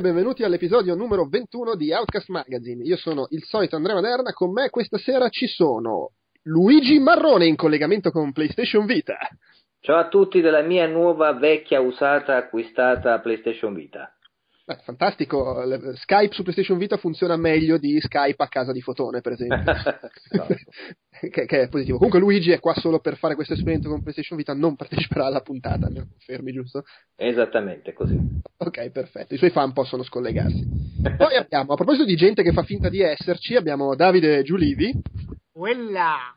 e benvenuti all'episodio numero 21 di Outcast Magazine. Io sono il solito Andrea Maderna, con me questa sera ci sono Luigi Marrone in collegamento con PlayStation Vita. Ciao a tutti della mia nuova vecchia usata acquistata PlayStation Vita. Beh, fantastico, Skype su PlayStation Vita funziona meglio di Skype a casa di Fotone, per esempio. Esatto. che, che è positivo. Comunque Luigi è qua solo per fare questo esperimento con PlayStation Vita, non parteciperà alla puntata, mi confermi, giusto? Esattamente così. Ok, perfetto. I suoi fan possono scollegarsi. Poi abbiamo, a proposito di gente che fa finta di esserci, abbiamo Davide Giulivi, Quella!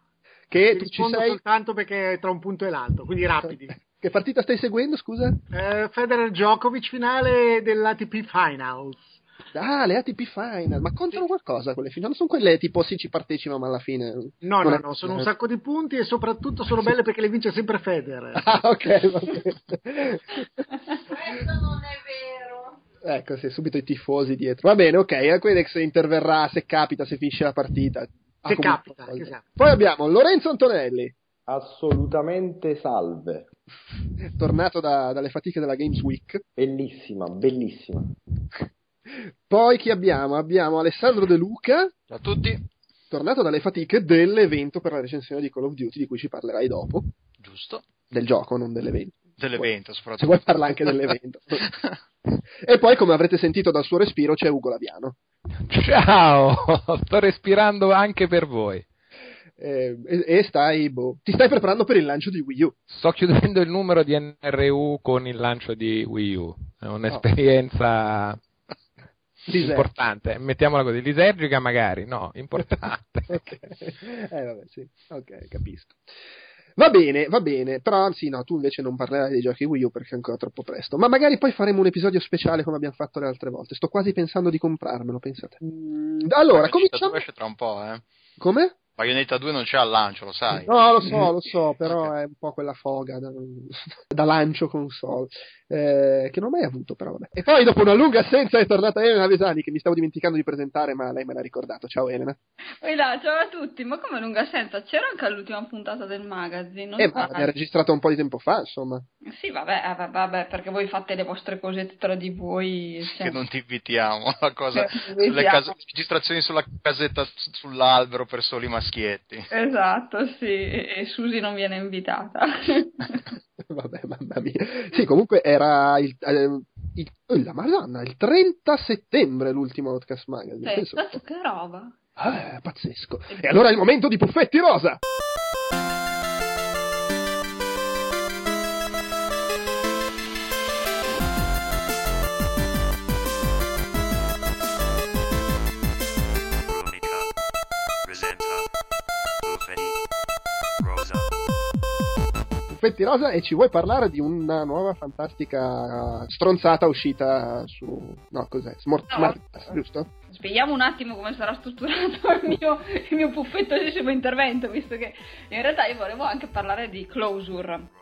che Ti tu ci sei... soltanto perché è tra un punto e l'altro, quindi rapidi. Che partita stai seguendo, scusa? Eh, Federer Djokovic finale dell'ATP Finals. Ah, le ATP Final, ma contano qualcosa quelle finali? Non sono quelle tipo sì ci partecipa ma alla fine... No, no, è- no, sono un sacco di punti e soprattutto sono belle perché le vince sempre Federer. Ah, ok, va bene. Questo non è vero. Ecco, sì, subito i tifosi dietro. Va bene, ok, Quedex interverrà se capita, se finisce la partita. Se capita, esatto. Poi abbiamo Lorenzo Antonelli, Assolutamente salve. tornato da- dalle fatiche della Games Week. Bellissima, bellissima. Poi chi abbiamo? Abbiamo Alessandro De Luca, Ciao a tutti. tornato dalle fatiche dell'evento per la recensione di Call of Duty, di cui ci parlerai dopo. Giusto. Del gioco, non dell'evento. Dell'evento Se soprattutto. vuoi parla anche dell'evento. e poi, come avrete sentito dal suo respiro, c'è Ugo Laviano. Ciao, sto respirando anche per voi. Eh, e, e stai, boh, ti stai preparando per il lancio di Wii U. Sto chiudendo il numero di NRU con il lancio di Wii U. È un'esperienza Lisergica. importante, mettiamola così, lisergica magari, no, importante. Ok. Eh, vabbè, sì. Ok, capisco. Va bene, va bene, però sì, no, tu invece non parlerai dei giochi Wii U perché è ancora troppo presto. Ma magari poi faremo un episodio speciale come abbiamo fatto le altre volte. Sto quasi pensando di comprarmelo, pensate. Mm, allora, cominciamo. 2 esce tra un po', eh. Come? Bayonetta 2 non c'è al lancio, lo sai. No, lo so, lo so, però è un po' quella foga da, da lancio console, eh, che non ho mai avuto, però vabbè. E poi dopo una lunga assenza è tornata Elena Vesani, che mi stavo dimenticando di presentare, ma lei me l'ha ricordato. Ciao Elena. Là, ciao a tutti, ma come lunga assenza? C'era anche all'ultima puntata del magazine, non Eh, ma è registrata un po' di tempo fa, insomma. Sì, vabbè, eh, vabbè, vabbè, perché voi fate le vostre cosette tra di voi. cioè- Che non ti invitiamo. La cosa, le invitiamo. case- registrazioni sulla casetta sull'albero per soli maschietti. Esatto, sì, e Susi non viene invitata. Vabbè, mamma mia. Sì, comunque era il, eh, il- oh, la Madonna, il 30 settembre l'ultimo Outcast Magazine. Tu che roba. Ah, pazzesco. E allora è il momento di Puffetti Rosa. Puffetti Rosa e ci vuoi parlare di una nuova fantastica stronzata uscita su... No, cos'è? Smart, No. Smart- giusto? Spieghiamo un attimo come sarà strutturato il mio, il mio puffettosissimo intervento, visto che in realtà io volevo anche parlare di Closure,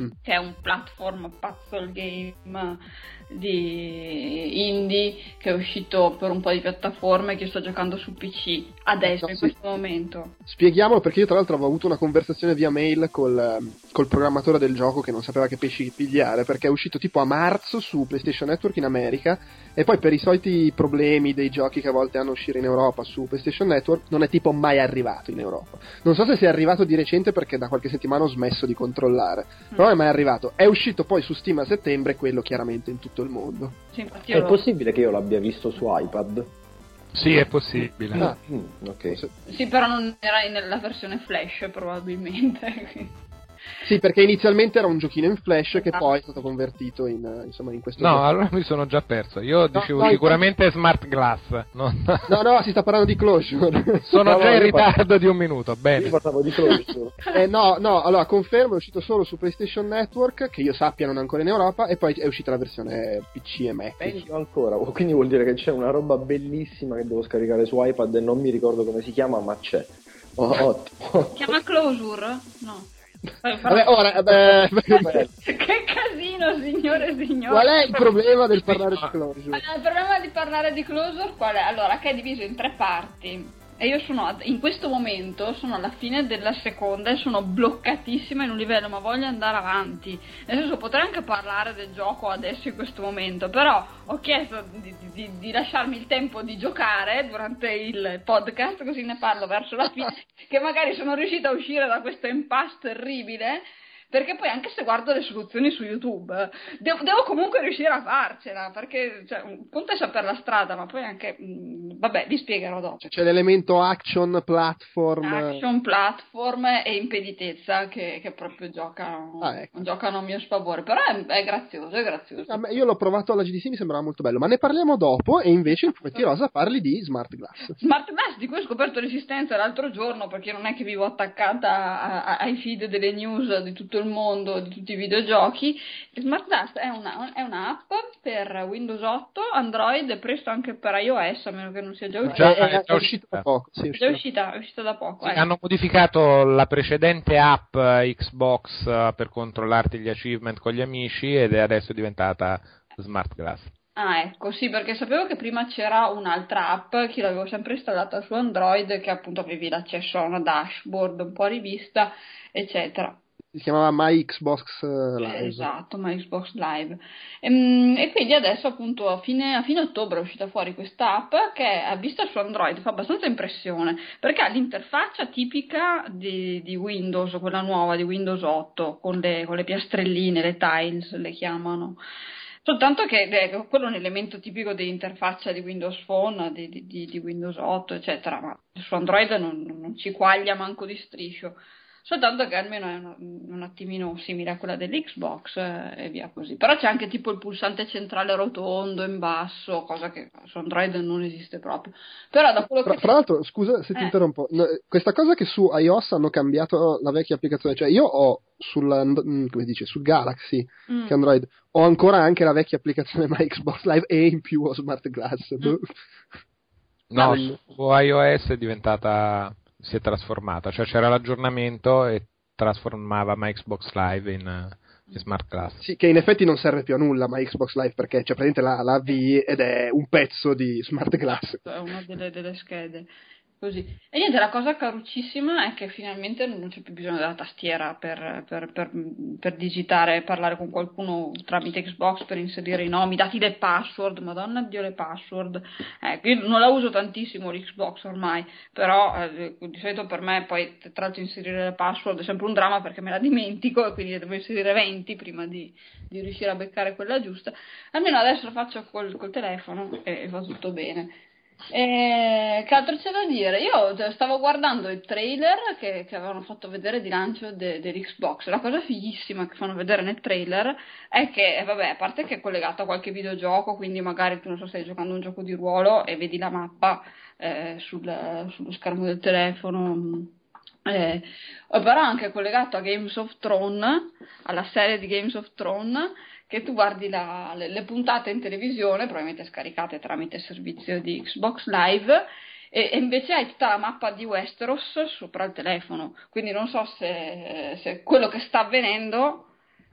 Mm. che è un platform puzzle game di indie che è uscito per un po' di piattaforme che sto giocando su PC adesso, Eh, in sì. questo momento. Spieghiamolo perché io tra l'altro avevo avuto una conversazione via mail col, col programmatore del gioco che non sapeva che pesci pigliare perché è uscito tipo a marzo su PlayStation Network in America e poi per i soliti problemi dei giochi che a volte hanno uscire in Europa su PlayStation Network non è tipo mai arrivato in Europa. Non so se sia arrivato di recente perché da qualche settimana ho smesso di controllare, però è mai arrivato. È uscito poi su Steam a settembre, quello chiaramente in tutto il mondo. Sì, È lo- possibile che io l'abbia visto su iPad? Sì, è possibile. Ah, Mm, ok. Sì, però non era nella versione flash probabilmente. Sì, perché inizialmente era un giochino in flash che Esatto. poi è stato convertito in, eh, insomma, in questo No, gioco. allora mi sono già perso. Io dicevo no, sicuramente Smart Glass. non- No, no, si sta parlando di Closure. Sono No, già no, in io ritardo di un minuto. Io Bene. parlavo di Closure. Eh, no, no, allora confermo, è uscito solo su PlayStation Network, che io sappia non ancora in Europa, e poi è uscita la versione PC e Mac. Peggio ancora, quindi vuol dire che c'è una roba bellissima che devo scaricare su iPad e non mi ricordo come si chiama, ma c'è. Oh, ottimo. Si chiama Closure? No. Vabbè, ora, eh, beh, Che casino, signore e signori. qual è il problema del parlare di Closure? Allora, il problema di parlare di Closure qual è? Allora, che è diviso in tre parti. E io sono, in questo momento, sono alla fine della seconda e sono bloccatissima in un livello, ma voglio andare avanti. Nel senso, potrei anche parlare del gioco adesso in questo momento, però ho chiesto di, di- di lasciarmi il tempo di giocare durante il podcast, così ne parlo verso la fine, che magari sono riuscita a uscire da questo impasse terribile. Perché poi anche se guardo le soluzioni su YouTube, devo, devo comunque riuscire a farcela, perché cioè, un conto è sapere la strada, ma poi anche, mh, vabbè, vi spiegherò dopo. Cioè, c'è l'elemento action, platform. Action, platform e impeditezza che, che proprio giocano, Ah, ecco. giocano a mio sfavore, però è, è grazioso, è grazioso. A me- Io l'ho provato alla GDC, mi sembrava molto bello, ma ne parliamo dopo. E invece il Fumetti Rosa parli di Smart Glass. Smart Glass di cui ho scoperto l'esistenza l'altro giorno perché non è che vivo attaccata a- a- ai feed delle news di tutto il mondo, di tutti i videogiochi. Smart Glass è, una, è un'app per Windows 8, Android e presto anche per iOS, a meno che non sia già uscita. È, è è già uscito da poco. Sì, è uscita, è uscita da poco. Sì, ecco. hanno modificato la precedente app eh, Xbox eh, per controllarti gli achievement con gli amici ed è adesso diventata Smart Glass. Ah, ecco, sì, perché sapevo che prima c'era un'altra app che l'avevo sempre installata su Android, che appunto avevi l'accesso a una dashboard un po' rivista, eccetera. Si chiamava My Xbox eh, Live. Esatto, ma Xbox Live. Ehm, E, quindi adesso appunto a fine, a fine ottobre è uscita fuori questa app che vista su Android fa abbastanza impressione perché ha l'interfaccia tipica di, di Windows, quella nuova di Windows 8 con le, con le piastrelline, le tiles le chiamano. Soltanto che eh, quello è un elemento tipico dell'interfaccia di Windows Phone, di- di- di Windows 8, eccetera, ma su Android non, non ci quaglia manco di striscio. Soltanto che almeno è una- un attimino simile a quella dell'Xbox eh, e via così. Però c'è anche tipo il pulsante centrale rotondo in basso, cosa che su Android non esiste proprio. Però da quello Fra, che fra l'altro, scusa se ti Eh. interrompo, no, questa cosa che su iOS hanno cambiato la vecchia applicazione, cioè io ho sul, mm, come dice, sul Galaxy Mm. che Android ho ancora anche la vecchia applicazione My Xbox Live e in più ho Smart Glass. Mm. Boh. No, Bello. su iOS è diventata, si è trasformata, cioè c'era l'aggiornamento e trasformava My Xbox Live in, in Smart Glass. Sì, che in effetti non serve più a nulla My Xbox Live perché c'è praticamente la, la V ed è un pezzo di Smart Glass. è una delle, delle schede. Così. E niente, la cosa caruccissima è che finalmente non c'è più bisogno della tastiera per, per, per, per digitare parlare con qualcuno tramite Xbox per inserire i nomi, dati le password, madonna dio le password. Ecco, io non la uso tantissimo l'Xbox ormai, però eh, di solito per me poi tra l'altro inserire le password è sempre un dramma perché me la dimentico e quindi devo inserire 20 prima di, di riuscire a beccare quella giusta. Almeno adesso lo faccio col, col telefono e, e va tutto bene. E che altro c'è da dire? Io cioè, stavo guardando il trailer che, che avevano fatto vedere di lancio de- dell'Xbox. La cosa fighissima che fanno vedere nel trailer è che, eh, vabbè, a parte che è collegato a qualche videogioco, quindi magari tu non so, stai giocando un gioco di ruolo e vedi la mappa eh, sul- sullo schermo del telefono. Eh, però anche collegato a Games of Thrones, alla serie di Games of Thrones, che tu guardi la- le, le puntate in televisione, probabilmente scaricate tramite il servizio di Xbox Live, e, e invece hai tutta la mappa di Westeros sopra il telefono. Quindi non so se, se quello che sta avvenendo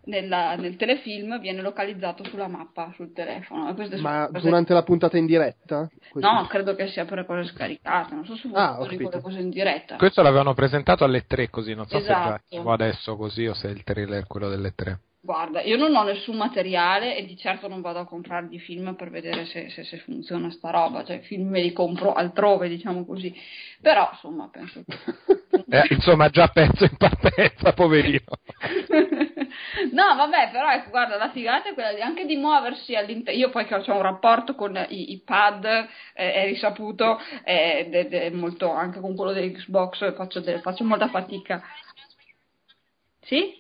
nella- nel telefilm viene localizzato sulla mappa sul telefono. Ma cose- durante la puntata in diretta? Così. No, credo che sia per cose scaricate, non so se Ah, ho funzioni con le capito. cose in diretta. Questo l'avevano presentato alle 3 così, non so se Esatto. già arrivo adesso così o se è il trailer quello delle 3. Guarda, io non ho nessun materiale e di certo non vado a comprare di film per vedere se, se- se funziona sta roba, cioè film me li compro altrove, diciamo così. Però, insomma, penso che... Eh, insomma, già perso in partenza, poverino. no, vabbè, però ecco, guarda, la figata è quella di, anche di muoversi all'interno. Io poi che ho un rapporto con i, i pad, eh, è risaputo, eh, è- è molto anche con quello dell'Xbox faccio, de- faccio molta fatica. Sì?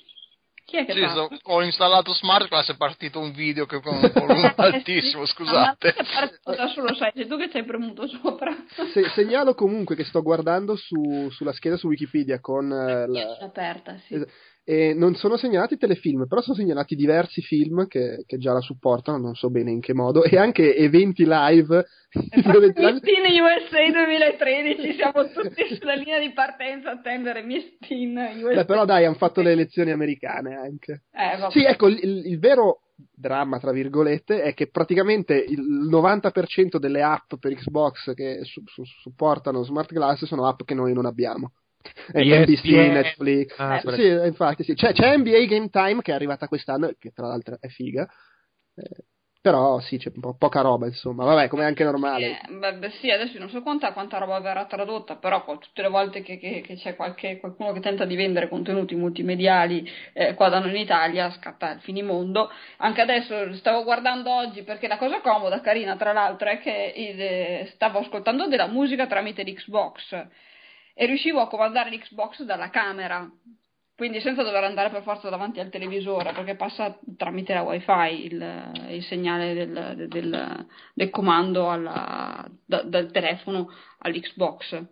Chi è che Sì, so- ho installato Smart Class è partito un video che con un volume altissimo, scusate. Ma è partito da solo, sai, sei tu che ci hai premuto sopra. Se- segnalo comunque che sto guardando su- sulla scheda su Wikipedia con eh, la- È aperta, sì. Es- e non sono segnalati telefilm, però sono segnalati diversi film che, che già la supportano, non so bene in che modo, e anche eventi live. dove- Miss Teen USA 2013, siamo tutti sulla linea di partenza a attendere Miss Teen USA. Beh, però dai, hanno fatto le elezioni americane anche. Eh. Sì, ecco, il, il- il vero dramma, tra virgolette, è che praticamente il 90% delle app per Xbox che su- su- supportano Smart Glass sono app che noi non abbiamo. Eh, NBC, ESPN. Netflix. Ah, Sì, infatti sì. C'è, c'è NBA Game Time che è arrivata quest'anno, che tra l'altro è figa. Eh, però sì, c'è po' poca roba, insomma. Vabbè, come è anche normale. Eh, beh, beh, sì, adesso non so quanta, quanta roba verrà tradotta, però qua- tutte le volte che, che- che c'è qualche, qualcuno che tenta di vendere contenuti multimediali eh, qua da noi in Italia scatta il finimondo. Anche adesso stavo guardando oggi perché la cosa comoda, carina tra l'altro, è che il- eh, stavo ascoltando della musica tramite l'Xbox e riuscivo a comandare l'Xbox dalla camera. Quindi senza dover andare per forza davanti al televisore, perché passa tramite la wifi il, il segnale del, del- del comando alla- da- dal telefono all'Xbox.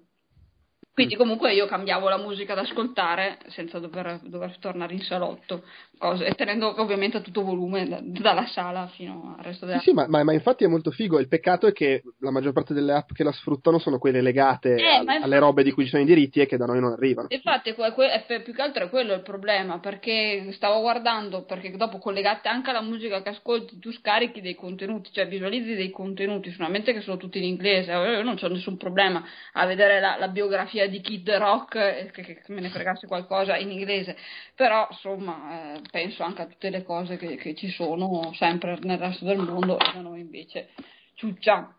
Quindi comunque io cambiavo la musica da ascoltare senza dover, dover tornare in salotto, cose- e tenendo ovviamente a tutto volume da- dalla sala fino al resto della Sì, sì, ma, ma- ma infatti è molto figo. Il peccato è che la maggior parte delle app che la sfruttano sono quelle legate Eh, ma infatti- alle robe di cui ci sono i diritti e che da noi non arrivano. Infatti, que- que- più che altro è quello il problema, perché stavo guardando, perché dopo collegate anche alla musica che ascolti, tu scarichi dei contenuti, cioè visualizzi dei contenuti, solamente che sono tutti in inglese, eh, io non ho nessun problema a vedere la, la biografia di Kid Rock, eh, che, che me ne fregasse qualcosa in inglese, però insomma eh, penso anche a tutte le cose che, che ci sono sempre nel resto del mondo e da noi invece ciuccia.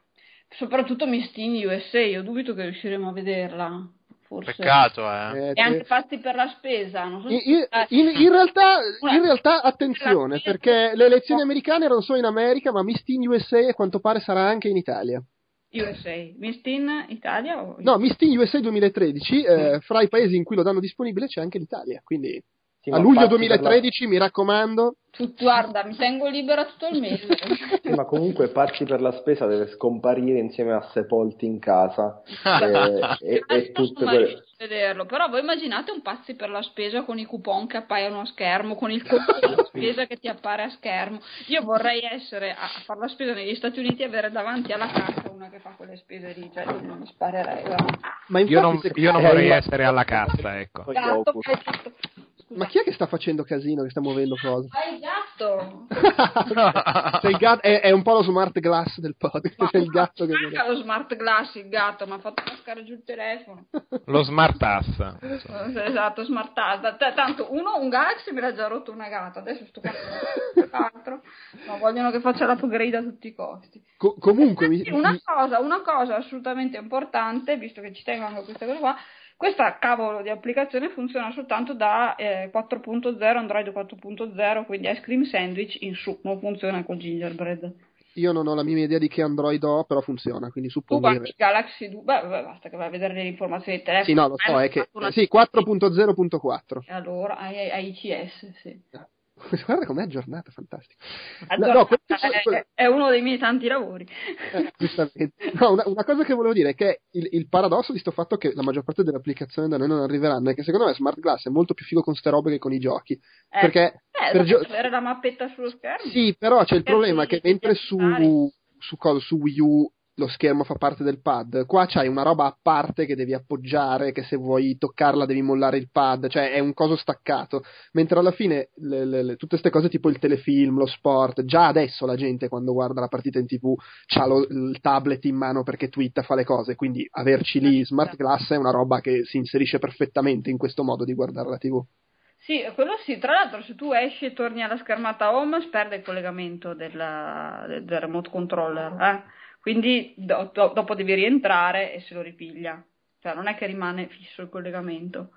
Soprattutto Miss Teen USA, io dubito che riusciremo a vederla. Forse. Peccato, eh. Eh, E anche fatti per la spesa. Non so In, eh, in- in realtà, in realtà, attenzione, perché le elezioni americane erano solo in America, ma Miss Teen USA a quanto pare sarà anche in Italia. USA. Miss Teen Italia o No, Miss Teen USA 2013, eh, fra i paesi in cui lo danno disponibile c'è anche l'Italia, quindi Sì, a luglio pazzi per la- 2013 mi raccomando. Tu- guarda, mi tengo libera tutto il mese. Sì, ma comunque Pazzi per la spesa deve scomparire insieme a Sepolti in casa e, e- e tutte quelle... riesco a vederlo. Però voi immaginate un pazzi per la spesa con i coupon che appaiono a schermo, con il conto della spesa che ti appare a schermo. Io vorrei essere a a fare la spesa negli Stati Uniti e avere davanti alla cassa una che fa quelle spese lì, cioè non mi sparerei. Ma Io non, io non Eh, vorrei essere alla cassa, ecco. Poi Gatto, detto- Ma chi è che sta facendo casino, che sta muovendo cose? Ah, il gatto! Il gatto- è, è un po' lo smart glass del podcast, c'è il gatto che Manca lo smart glass il gatto, mi ha fatto cascare giù il telefono. Lo smart ass. Esatto, smart t- Tanto uno, un Galaxy me l'ha già rotto una gatta, adesso sto facendo l'altro. Ma vogliono che faccia l'upgrade a tutti i costi. Co- comunque mi, Sì, una mi- cosa, una cosa assolutamente importante, visto che ci tengo anche a questa cosa qua, questa cavolo di applicazione funziona soltanto da eh, 4.0, Android 4.0, quindi Ice Cream Sandwich in su, non funziona col Gingerbread. io non ho la minima idea di che Android ho, però funziona, quindi Tu suppongo guardi che... Galaxy 2, beh, beh, basta che vai a vedere le informazioni del telefono. Sì, no, lo so, Hanno è che... una- eh, sì, 4.0.4. E allora, hai, hai ICS, sì. Guarda com'è aggiornata, fantastico. Allora, no, è, quello- è uno dei miei tanti lavori. Eh, giustamente. No, una, una cosa che volevo dire è che il, il paradosso di sto fatto che la maggior parte delle applicazioni da noi non arriveranno è che secondo me Smart Glass è molto più figo con ste robe che con i giochi. Eh, perché eh, per gio- avere la mappetta sullo schermo. Sì, però c'è il Per problema che mentre su, su, cosa- su Wii U lo schermo fa parte del pad, qua c'hai una roba a parte che devi appoggiare, che se vuoi toccarla devi mollare il pad, cioè è un coso staccato. Mentre alla fine le- le- le- tutte queste cose tipo il telefilm, lo sport, già adesso la gente quando guarda la partita in tv ha il tablet in mano perché twitta, fa le cose, quindi averci lì Smart Glass è una roba che si inserisce perfettamente in questo modo di guardare la tv. Sì, quello sì. Tra l'altro, se tu esci e torni alla schermata home, perde il collegamento della- del, del remote controller. eh. Quindi do- do- dopo devi rientrare e se lo ripiglia. Cioè, non è che rimane fisso il collegamento.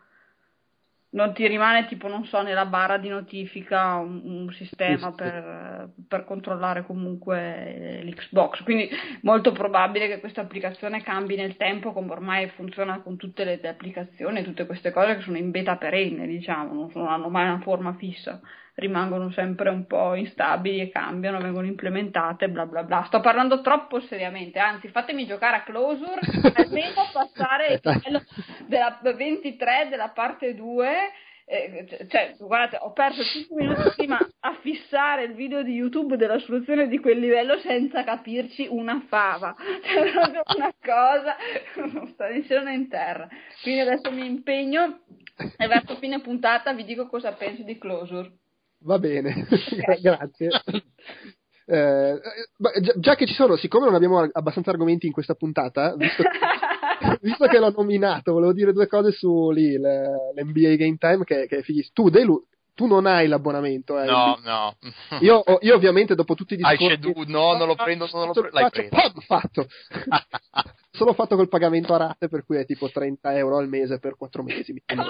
non ti rimane tipo, non so, nella barra di notifica un, un sistema per, per controllare comunque l'Xbox. Quindi molto probabile che questa applicazione cambi nel tempo, come ormai funziona con tutte le, le applicazioni, tutte queste cose che sono in beta perenne, diciamo, non, sono- non hanno mai una forma fissa. Rimangono sempre un po' instabili e cambiano, vengono implementate, bla bla bla. Sto parlando troppo seriamente, anzi, fatemi giocare a Closure, almeno passare il livello della 23 della parte 2 eh, cioè, guardate, ho perso 5 minuti prima a fissare il video di YouTube della soluzione di quel livello senza capirci una fava. Cioè, proprio una cosa, sta in cielo in terra. Quindi adesso mi impegno e verso fine puntata vi dico cosa penso di Closure. Va bene, grazie. Eh, già, già che ci sono, siccome non abbiamo abbastanza argomenti in questa puntata, visto, visto che l'ho nominato, volevo dire due cose su lì, le- l'NBA Game Time che, che è fighissimo. Tu, Delu, tu non hai l'abbonamento, eh? No, no. Io, io ovviamente dopo tutti i Hai discorsi... ceduto, no, non lo prendo, non lo Faccio- pre- l'hai faccio- preso. oh, fatto. Solo fatto col pagamento a rate, per cui è tipo 30 euro al mese per 4 mesi. mi cosa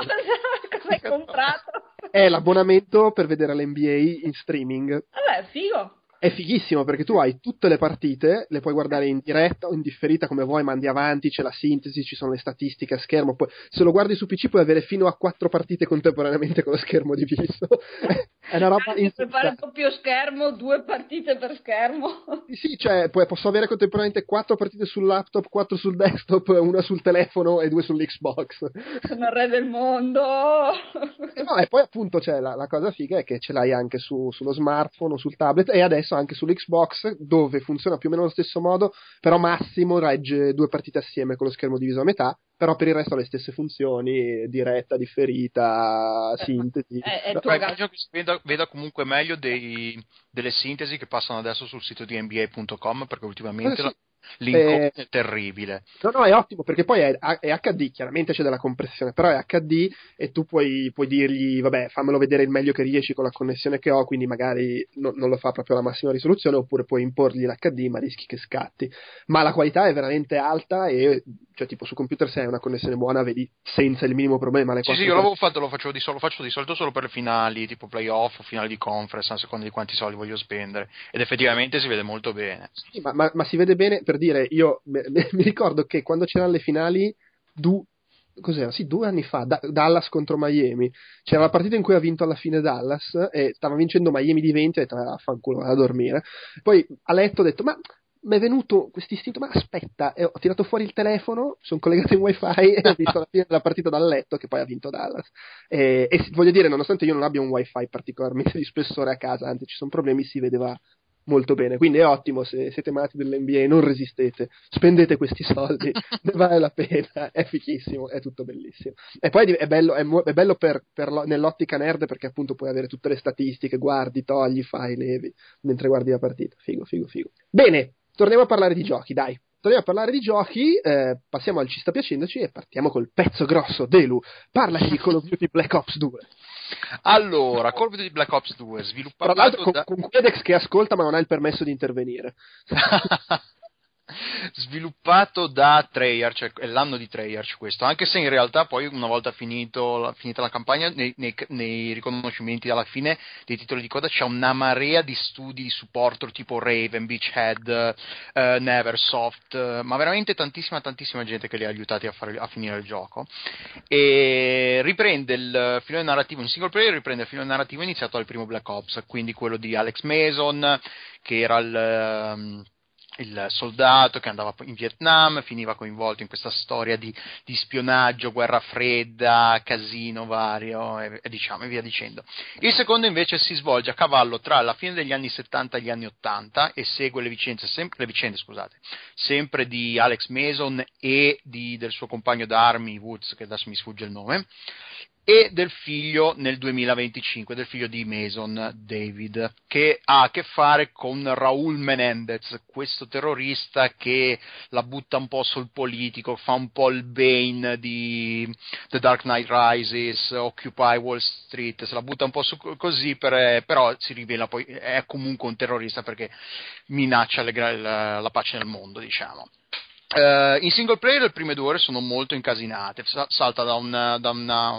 hai comprato? È l'abbonamento per vedere l'NBA in streaming. Vabbè, figo. È fighissimo perché tu hai tutte le partite, le puoi guardare in diretta o in differita come vuoi, mandi avanti, c'è la sintesi, ci sono le statistiche a schermo. Poi, se lo guardi su PC puoi avere fino a quattro partite contemporaneamente con lo schermo diviso. È una roba Anche se fare doppio schermo, due partite per schermo. Sì, cioè, poi posso avere contemporaneamente quattro partite sul laptop, quattro sul desktop, una sul telefono e due sull'Xbox. Sono il re del mondo. E, no, e poi appunto c'è la, la cosa figa è che ce l'hai anche su- sullo smartphone o sul tablet e adesso anche sull'Xbox dove funziona più o meno allo stesso modo, però massimo regge due partite assieme con lo schermo diviso a metà, però per il resto ha le stesse funzioni, diretta, differita, sintesi. È, è tuo gatto. immagino che si veda, veda comunque meglio dei- delle sintesi che passano adesso sul sito di NBA.com perché ultimamente Eh, sì. la- l'incontro Eh, è terribile. No, no, è ottimo perché poi è, è HD, chiaramente c'è della compressione, però è HD e tu puoi, puoi dirgli, vabbè, fammelo vedere il meglio che riesci con la connessione che ho, quindi magari no- non lo fa proprio alla massima risoluzione, oppure puoi imporgli l'HD, ma rischi che scatti. Ma la qualità è veramente alta e, cioè, tipo su computer se hai una connessione buona, vedi senza il minimo problema le Sì, sì, quattro io l'avevo fatto, lo faccio di, sol- lo faccio di solito solo per le finali, tipo playoff o finali di conference, a seconda di quanti soldi voglio spendere. Ed effettivamente si vede molto bene. Sì, ma, ma- ma si vede bene per dire, io mi ricordo che quando c'erano le finali, du- cos'era? Sì, due anni fa, Da- Dallas contro Miami, c'era la partita in cui ha vinto alla fine Dallas e stava vincendo Miami di 20 e ho detto, ah, fanculo, vado a dormire. Poi a letto ho detto, ma mi è venuto questo istinto, ma aspetta, e ho tirato fuori il telefono, sono collegato in wifi e ho visto la fine della partita dal letto che poi ha vinto Dallas. E, e voglio dire, nonostante io non abbia un wifi particolarmente di spessore a casa, anzi ci sono problemi, si vedeva molto bene. Quindi è ottimo se siete malati dell'NBA, non resistete, spendete questi soldi, ne vale la pena, è fichissimo, è tutto bellissimo. E poi è bello, è mo- è bello per- per lo- nell'ottica nerd perché appunto puoi avere tutte le statistiche, guardi, togli, fai, levi, mentre guardi la partita. Figo, figo, figo. Bene, torniamo a parlare di giochi, dai. Torniamo a parlare di giochi, eh, passiamo al ci sta piacendoci e partiamo col pezzo grosso. Delu, parlaci di Call of Duty Black Ops 2. Allora, of Duty Black Ops 2, sviluppato Tra l'altro con, da... con Quedex che ascolta ma non ha il permesso di intervenire. sviluppato da Treyarch, è l'anno di Treyarch questo, anche se in realtà poi una volta finito finita la campagna, nei, nei- nei riconoscimenti alla fine dei titoli di coda c'è una marea di studi di supporto tipo Raven, Beachhead, eh, Neversoft, eh, ma veramente tantissima tantissima gente che li ha aiutati a, fare- a finire il gioco. E riprende il filone narrativo in single player, riprende il filone narrativo iniziato dal primo Black Ops, quindi quello di Alex Mason che era il... ehm, il soldato che andava in Vietnam, finiva coinvolto in questa storia di, di spionaggio, guerra fredda, casino vario e, e diciamo e via dicendo. Il secondo invece si svolge a cavallo tra la fine degli anni 70 e gli anni 80 e segue le vicende, sempre, le vicende scusate, sempre di Alex Mason e di- del suo compagno d'armi Woods, che adesso mi sfugge il nome, e del figlio nel 2025, del figlio di Mason, David, che ha a che fare con Raúl Menendez, questo terrorista che la butta un po' sul politico, fa un po' il Bane di The Dark Knight Rises, Occupy Wall Street, se la butta un po' su così, per- però si rivela poi, è comunque un terrorista perché minaccia le la, la pace nel mondo, diciamo. Eh, in single player le prime due ore sono molto incasinate, sa- salta da, un- da una,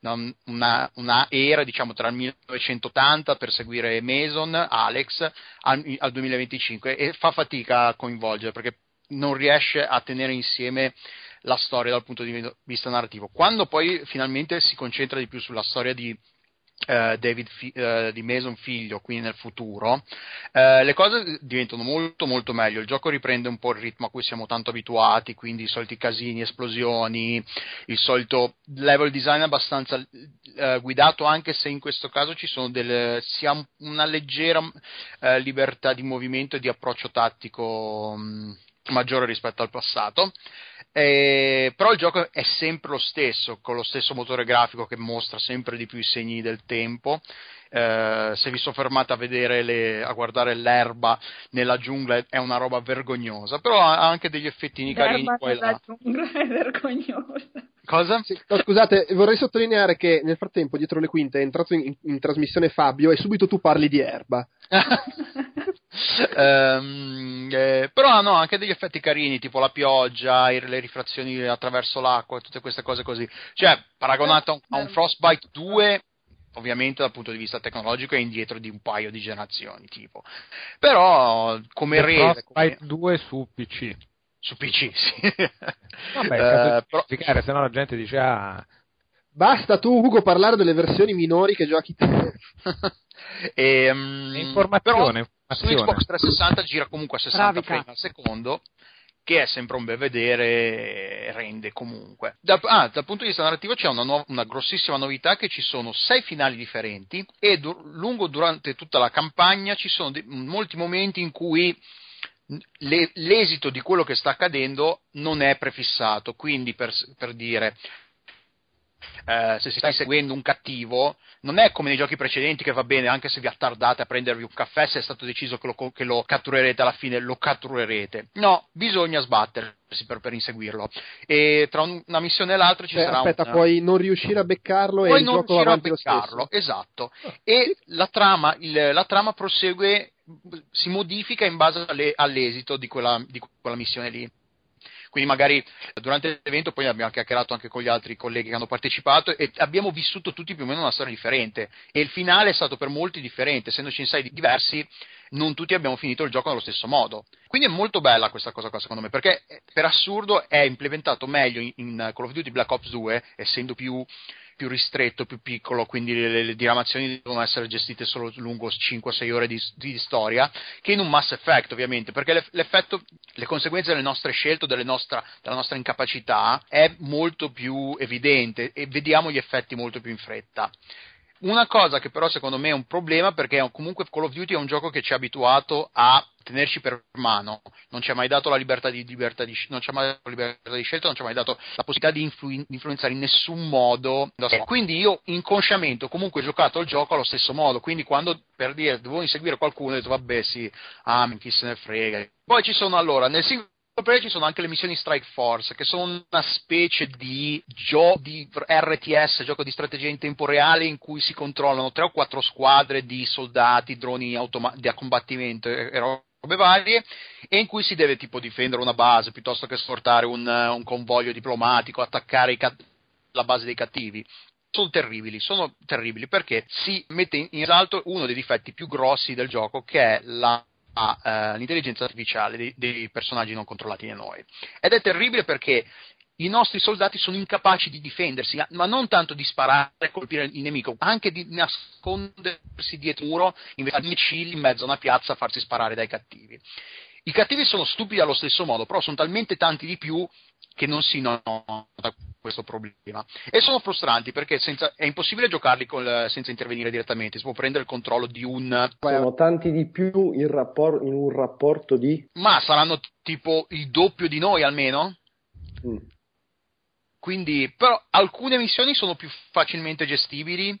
una, una, una era diciamo tra il 1980 per seguire Mason, Alex al, al 2025 e fa fatica a coinvolgere perché non riesce a tenere insieme la storia dal punto di vista narrativo. Quando poi finalmente si concentra di più sulla storia di Uh, David fi- uh, di Mason figlio qui nel futuro uh, le cose diventano molto molto meglio. Il gioco riprende un po' il ritmo a cui siamo tanto abituati quindi i soliti casini, esplosioni il solito level design abbastanza guidato anche se in questo caso ci sono delle, si ha una leggera libertà di movimento e di approccio tattico mh, maggiore rispetto al passato eh, però il gioco è sempre lo stesso, con lo stesso motore grafico che mostra sempre di più i segni del tempo. Eh, se vi soffermate a vedere le, a guardare l'erba nella giungla è una roba vergognosa, però ha anche degli effettini carini qua e là. giungla è vergognosa. Cosa? Sì, no, scusate, vorrei sottolineare che nel frattempo dietro le quinte è entrato in, in trasmissione Fabio e subito tu parli di erba. um, eh, però hanno anche degli effetti carini, tipo la pioggia, le rifrazioni attraverso l'acqua, tutte queste cose così. Cioè, paragonato a un Frostbite 2, ovviamente dal punto di vista tecnologico è indietro di un paio di generazioni, tipo. Però come rese... Frostbite come... 2 su PC. Su PC, sì. Vabbè, uh, però... se no la gente dice ah... Basta tu, Ugo, parlare delle versioni minori che giochi te. e, um, informazione, però, su Xbox 360 gira comunque a 60 frame al secondo che è sempre un bel vedere rende comunque. Da, ah, dal punto di vista narrativo c'è una, nuova, una, grossissima novità che ci sono sei finali differenti e du- lungo durante tutta la campagna ci sono di- molti momenti in cui le- l'esito di quello che sta accadendo non è prefissato, quindi per, per dire eh, se si sta seguendo un cattivo, non è come nei giochi precedenti che va bene anche se vi attardate a prendervi un caffè, se è stato deciso che lo, che lo catturerete alla fine, lo catturerete. No, bisogna sbattersi per, per inseguirlo. E tra un, una missione e l'altra ci cioè, sarà aspetta, un... puoi non riuscire a beccarlo e il non gioco va avanti a beccarlo, esatto. E la trama, il, la trama prosegue si modifica in base alle, all'esito di quella, di quella missione lì. Quindi magari durante l'evento poi abbiamo chiacchierato anche con gli altri colleghi che hanno partecipato e abbiamo vissuto tutti più o meno una storia differente e il finale è stato per molti differente, essendoci in sei diversi non tutti abbiamo finito il gioco nello stesso modo. Quindi è molto bella questa cosa qua, secondo me, perché per assurdo è implementato meglio in, in Call of Duty Black Ops 2, essendo più più ristretto, più piccolo, quindi le, le diramazioni devono essere gestite solo lungo 5-6 ore di, di, storia, che in un Mass Effect ovviamente, perché l'effetto, le conseguenze delle nostre scelte, delle nostra, della nostra incapacità è molto più evidente e vediamo gli effetti molto più in fretta. Una cosa che però secondo me è un problema perché comunque Call of Duty è un gioco che ci ha abituato a tenerci per mano, non ci ha mai dato la libertà di, libertà di, non ci ha mai dato la libertà di scelta, non ci ha mai dato la possibilità di influ- influenzare in nessun modo. Quindi io inconsciamente ho comunque giocato il gioco allo stesso modo, quindi quando per dire devo inseguire qualcuno ho detto vabbè sì, ah, chi se ne frega. Poi ci sono allora nel singolo player ci sono anche le missioni Strike Force, che sono una specie di gioco di RTS, gioco di strategia in tempo reale, in cui si controllano tre o quattro squadre di soldati, droni automa- da combattimento e robe varie, e in cui si deve tipo difendere una base piuttosto che sfortare un, un convoglio diplomatico, attaccare cat- la base dei cattivi. Sono terribili, sono terribili perché si mette in risalto uno dei difetti più grossi del gioco che è la uh, l'intelligenza artificiale dei, dei personaggi non controllati da noi. Ed è terribile perché i nostri soldati sono incapaci di difendersi, ma non tanto di sparare e colpire il nemico, anche di nascondersi dietro un muro, invece di micilli in mezzo a una piazza a farsi sparare dai cattivi. I cattivi sono stupidi allo stesso modo, però sono talmente tanti di più che non si nota questo problema. E sono frustranti perché senza, è impossibile giocarli col, senza intervenire direttamente, si può prendere il controllo di un... Sono tanti di più in, rapport, in un rapporto di... Ma saranno tipo il doppio di noi almeno? Mm. Quindi, però alcune missioni sono più facilmente gestibili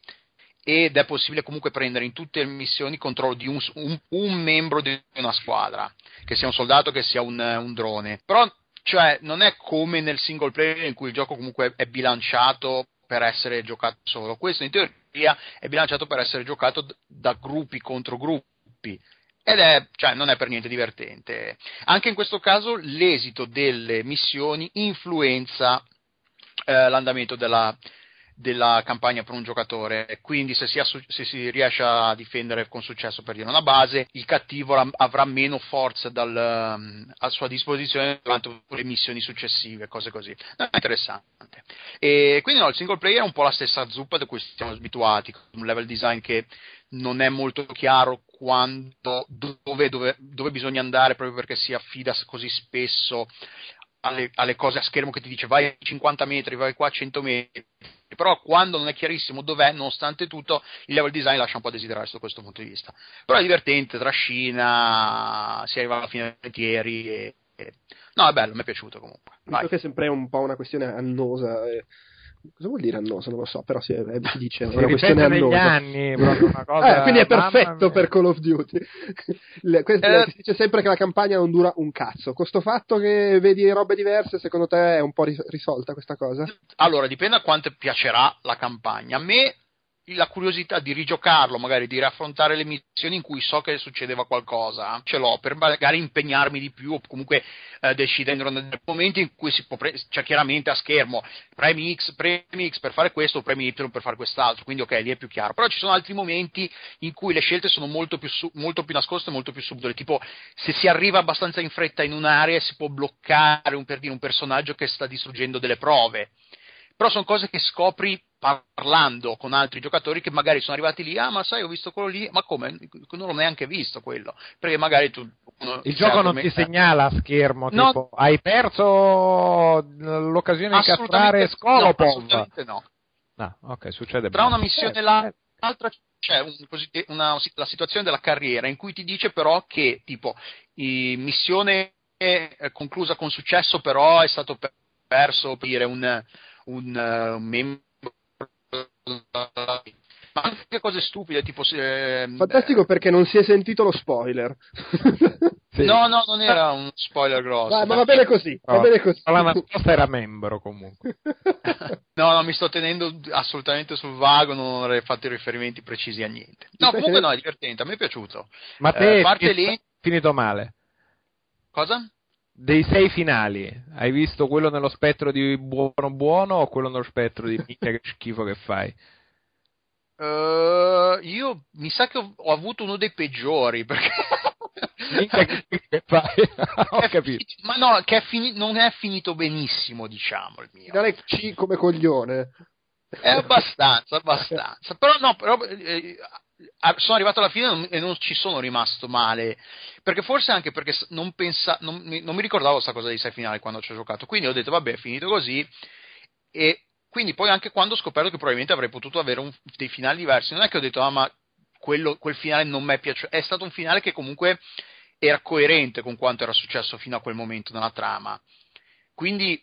ed è possibile comunque prendere in tutte le missioni il controllo di un, un, un, membro di una squadra, che sia un soldato, che sia un, un drone. Però cioè, non è come nel single player in cui il gioco comunque è bilanciato per essere giocato solo. Questo in teoria è bilanciato per essere giocato da gruppi contro gruppi. Ed è, cioè, non è per niente divertente. Anche in questo caso l'esito delle missioni influenza eh, l'andamento della, della campagna per un giocatore. Quindi, se si, assu- se si, riesce a difendere con successo per dire una base, il cattivo ra- avrà meno forza dal, um, a sua disposizione durante le missioni successive, cose così. È interessante. E quindi, no, il single player è un po' la stessa zuppa da cui siamo abituati, un level design che non è molto chiaro quando, dove, dove, dove bisogna andare proprio perché si affida così spesso alle, alle, cose a schermo che ti dice vai a 50 metri, vai qua a 100 metri, però quando non è chiarissimo dov'è, nonostante tutto, il level design lascia un po' a desiderare da questo punto di vista. Però è divertente, trascina, si arriva alla fine dei tieri e, e... No, è bello, mi è piaciuto comunque. Visto che è sempre un po' una questione annosa. Eh Cosa vuol dire annoso? Non lo so, però si, è, si dice si una questione annosa. anni, una cosa, eh, quindi è perfetto per Call of Duty. Le, questo, eh, si dice sempre che la campagna non dura un cazzo. Questo fatto che vedi robe diverse, secondo te è un po' risolta questa cosa? Allora, dipende da quanto piacerà la campagna. A me la curiosità di rigiocarlo, magari di raffrontare le missioni in cui so che succedeva qualcosa, ce l'ho per magari impegnarmi di più o comunque eh, decidendo nel momento in cui si può, pre- cioè chiaramente a schermo, premi X, premi X per fare questo, premi Y per fare quest'altro, quindi ok, lì è più chiaro. Però ci sono altri momenti in cui le scelte sono molto più, su- molto più nascoste, molto più subdole, tipo se si arriva abbastanza in fretta in un'area si può bloccare un, per dire, un personaggio che sta distruggendo delle prove però sono cose che scopri parlando con altri giocatori che magari sono arrivati lì, ah ma sai ho visto quello lì, ma come? Non l'ho neanche visto quello, perché magari tu... Uno, il gioco non ti segnala a schermo, no, tipo, hai perso l'occasione di catturare Skolopov. No, assolutamente no. Ah, ok, succede Tra una missione e l'altra c'è un, una, la situazione della carriera in cui ti dice però che tipo missione conclusa con successo però è stato perso per dire un un, uh, un membro ma anche cose stupide tipo eh, fantastico perché non si è sentito lo spoiler sì. no no non era un spoiler grosso Vai, ma va bene così, no, va bene così. la nascosta era membro comunque no no mi sto tenendo assolutamente sul vago non avrei fatto i riferimenti precisi a niente no comunque no è divertente a me è piaciuto ma te eh, parte lì finito male cosa? Dei sei finali, hai visto quello nello spettro di buono buono o quello nello spettro di minchia che schifo che fai? Uh, io mi sa che ho, ho, avuto uno dei peggiori perché minchia che, che fai? Ho capito. finito, ma no che è fini, non è finito benissimo diciamo il mio. Non è C come coglione. È abbastanza abbastanza. Però no però eh, sono arrivato alla fine e non ci sono rimasto male. Perché forse anche perché non, pensa, non, non mi ricordavo questa cosa di sei finale quando ci ho giocato. Quindi ho detto vabbè è finito così. E quindi poi anche quando ho scoperto che probabilmente avrei potuto avere un, dei finali diversi non è che ho detto ah ma quello, quel finale non mi è piaciuto è stato un finale che comunque era coerente con quanto era successo fino a quel momento nella trama. Quindi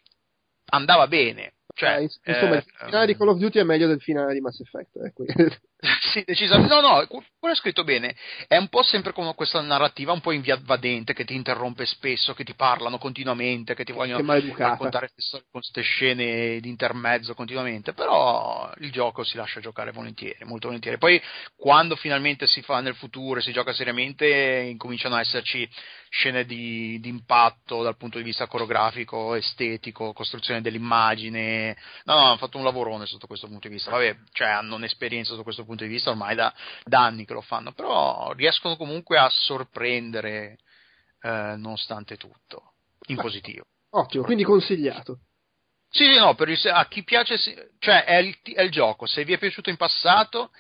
andava bene cioè, eh, insomma, eh, il finale di ehm, Call of Duty è meglio del finale di Mass Effect. Eh, sì, decisamente. No, no, quello è scritto bene. È un po' sempre come questa narrativa un po' invadente che ti interrompe spesso, che ti parlano continuamente, che ti vogliono raccontare queste, queste scene di intermezzo continuamente. Però il gioco si lascia giocare volentieri, molto volentieri. Poi, quando finalmente si fa nel futuro e si gioca seriamente, incominciano a esserci scene di, di, impatto dal punto di vista coreografico, estetico, costruzione dell'immagine. No, no, hanno fatto un lavorone sotto questo punto di vista. Vabbè, cioè hanno un'esperienza sotto questo punto di vista ormai da, da anni che lo fanno, però riescono comunque a sorprendere eh, nonostante tutto, in positivo. Ottimo, quindi consigliato. Sì, sì, no, per il, a chi piace, cioè è il, è il, gioco, se vi è piaciuto in passato,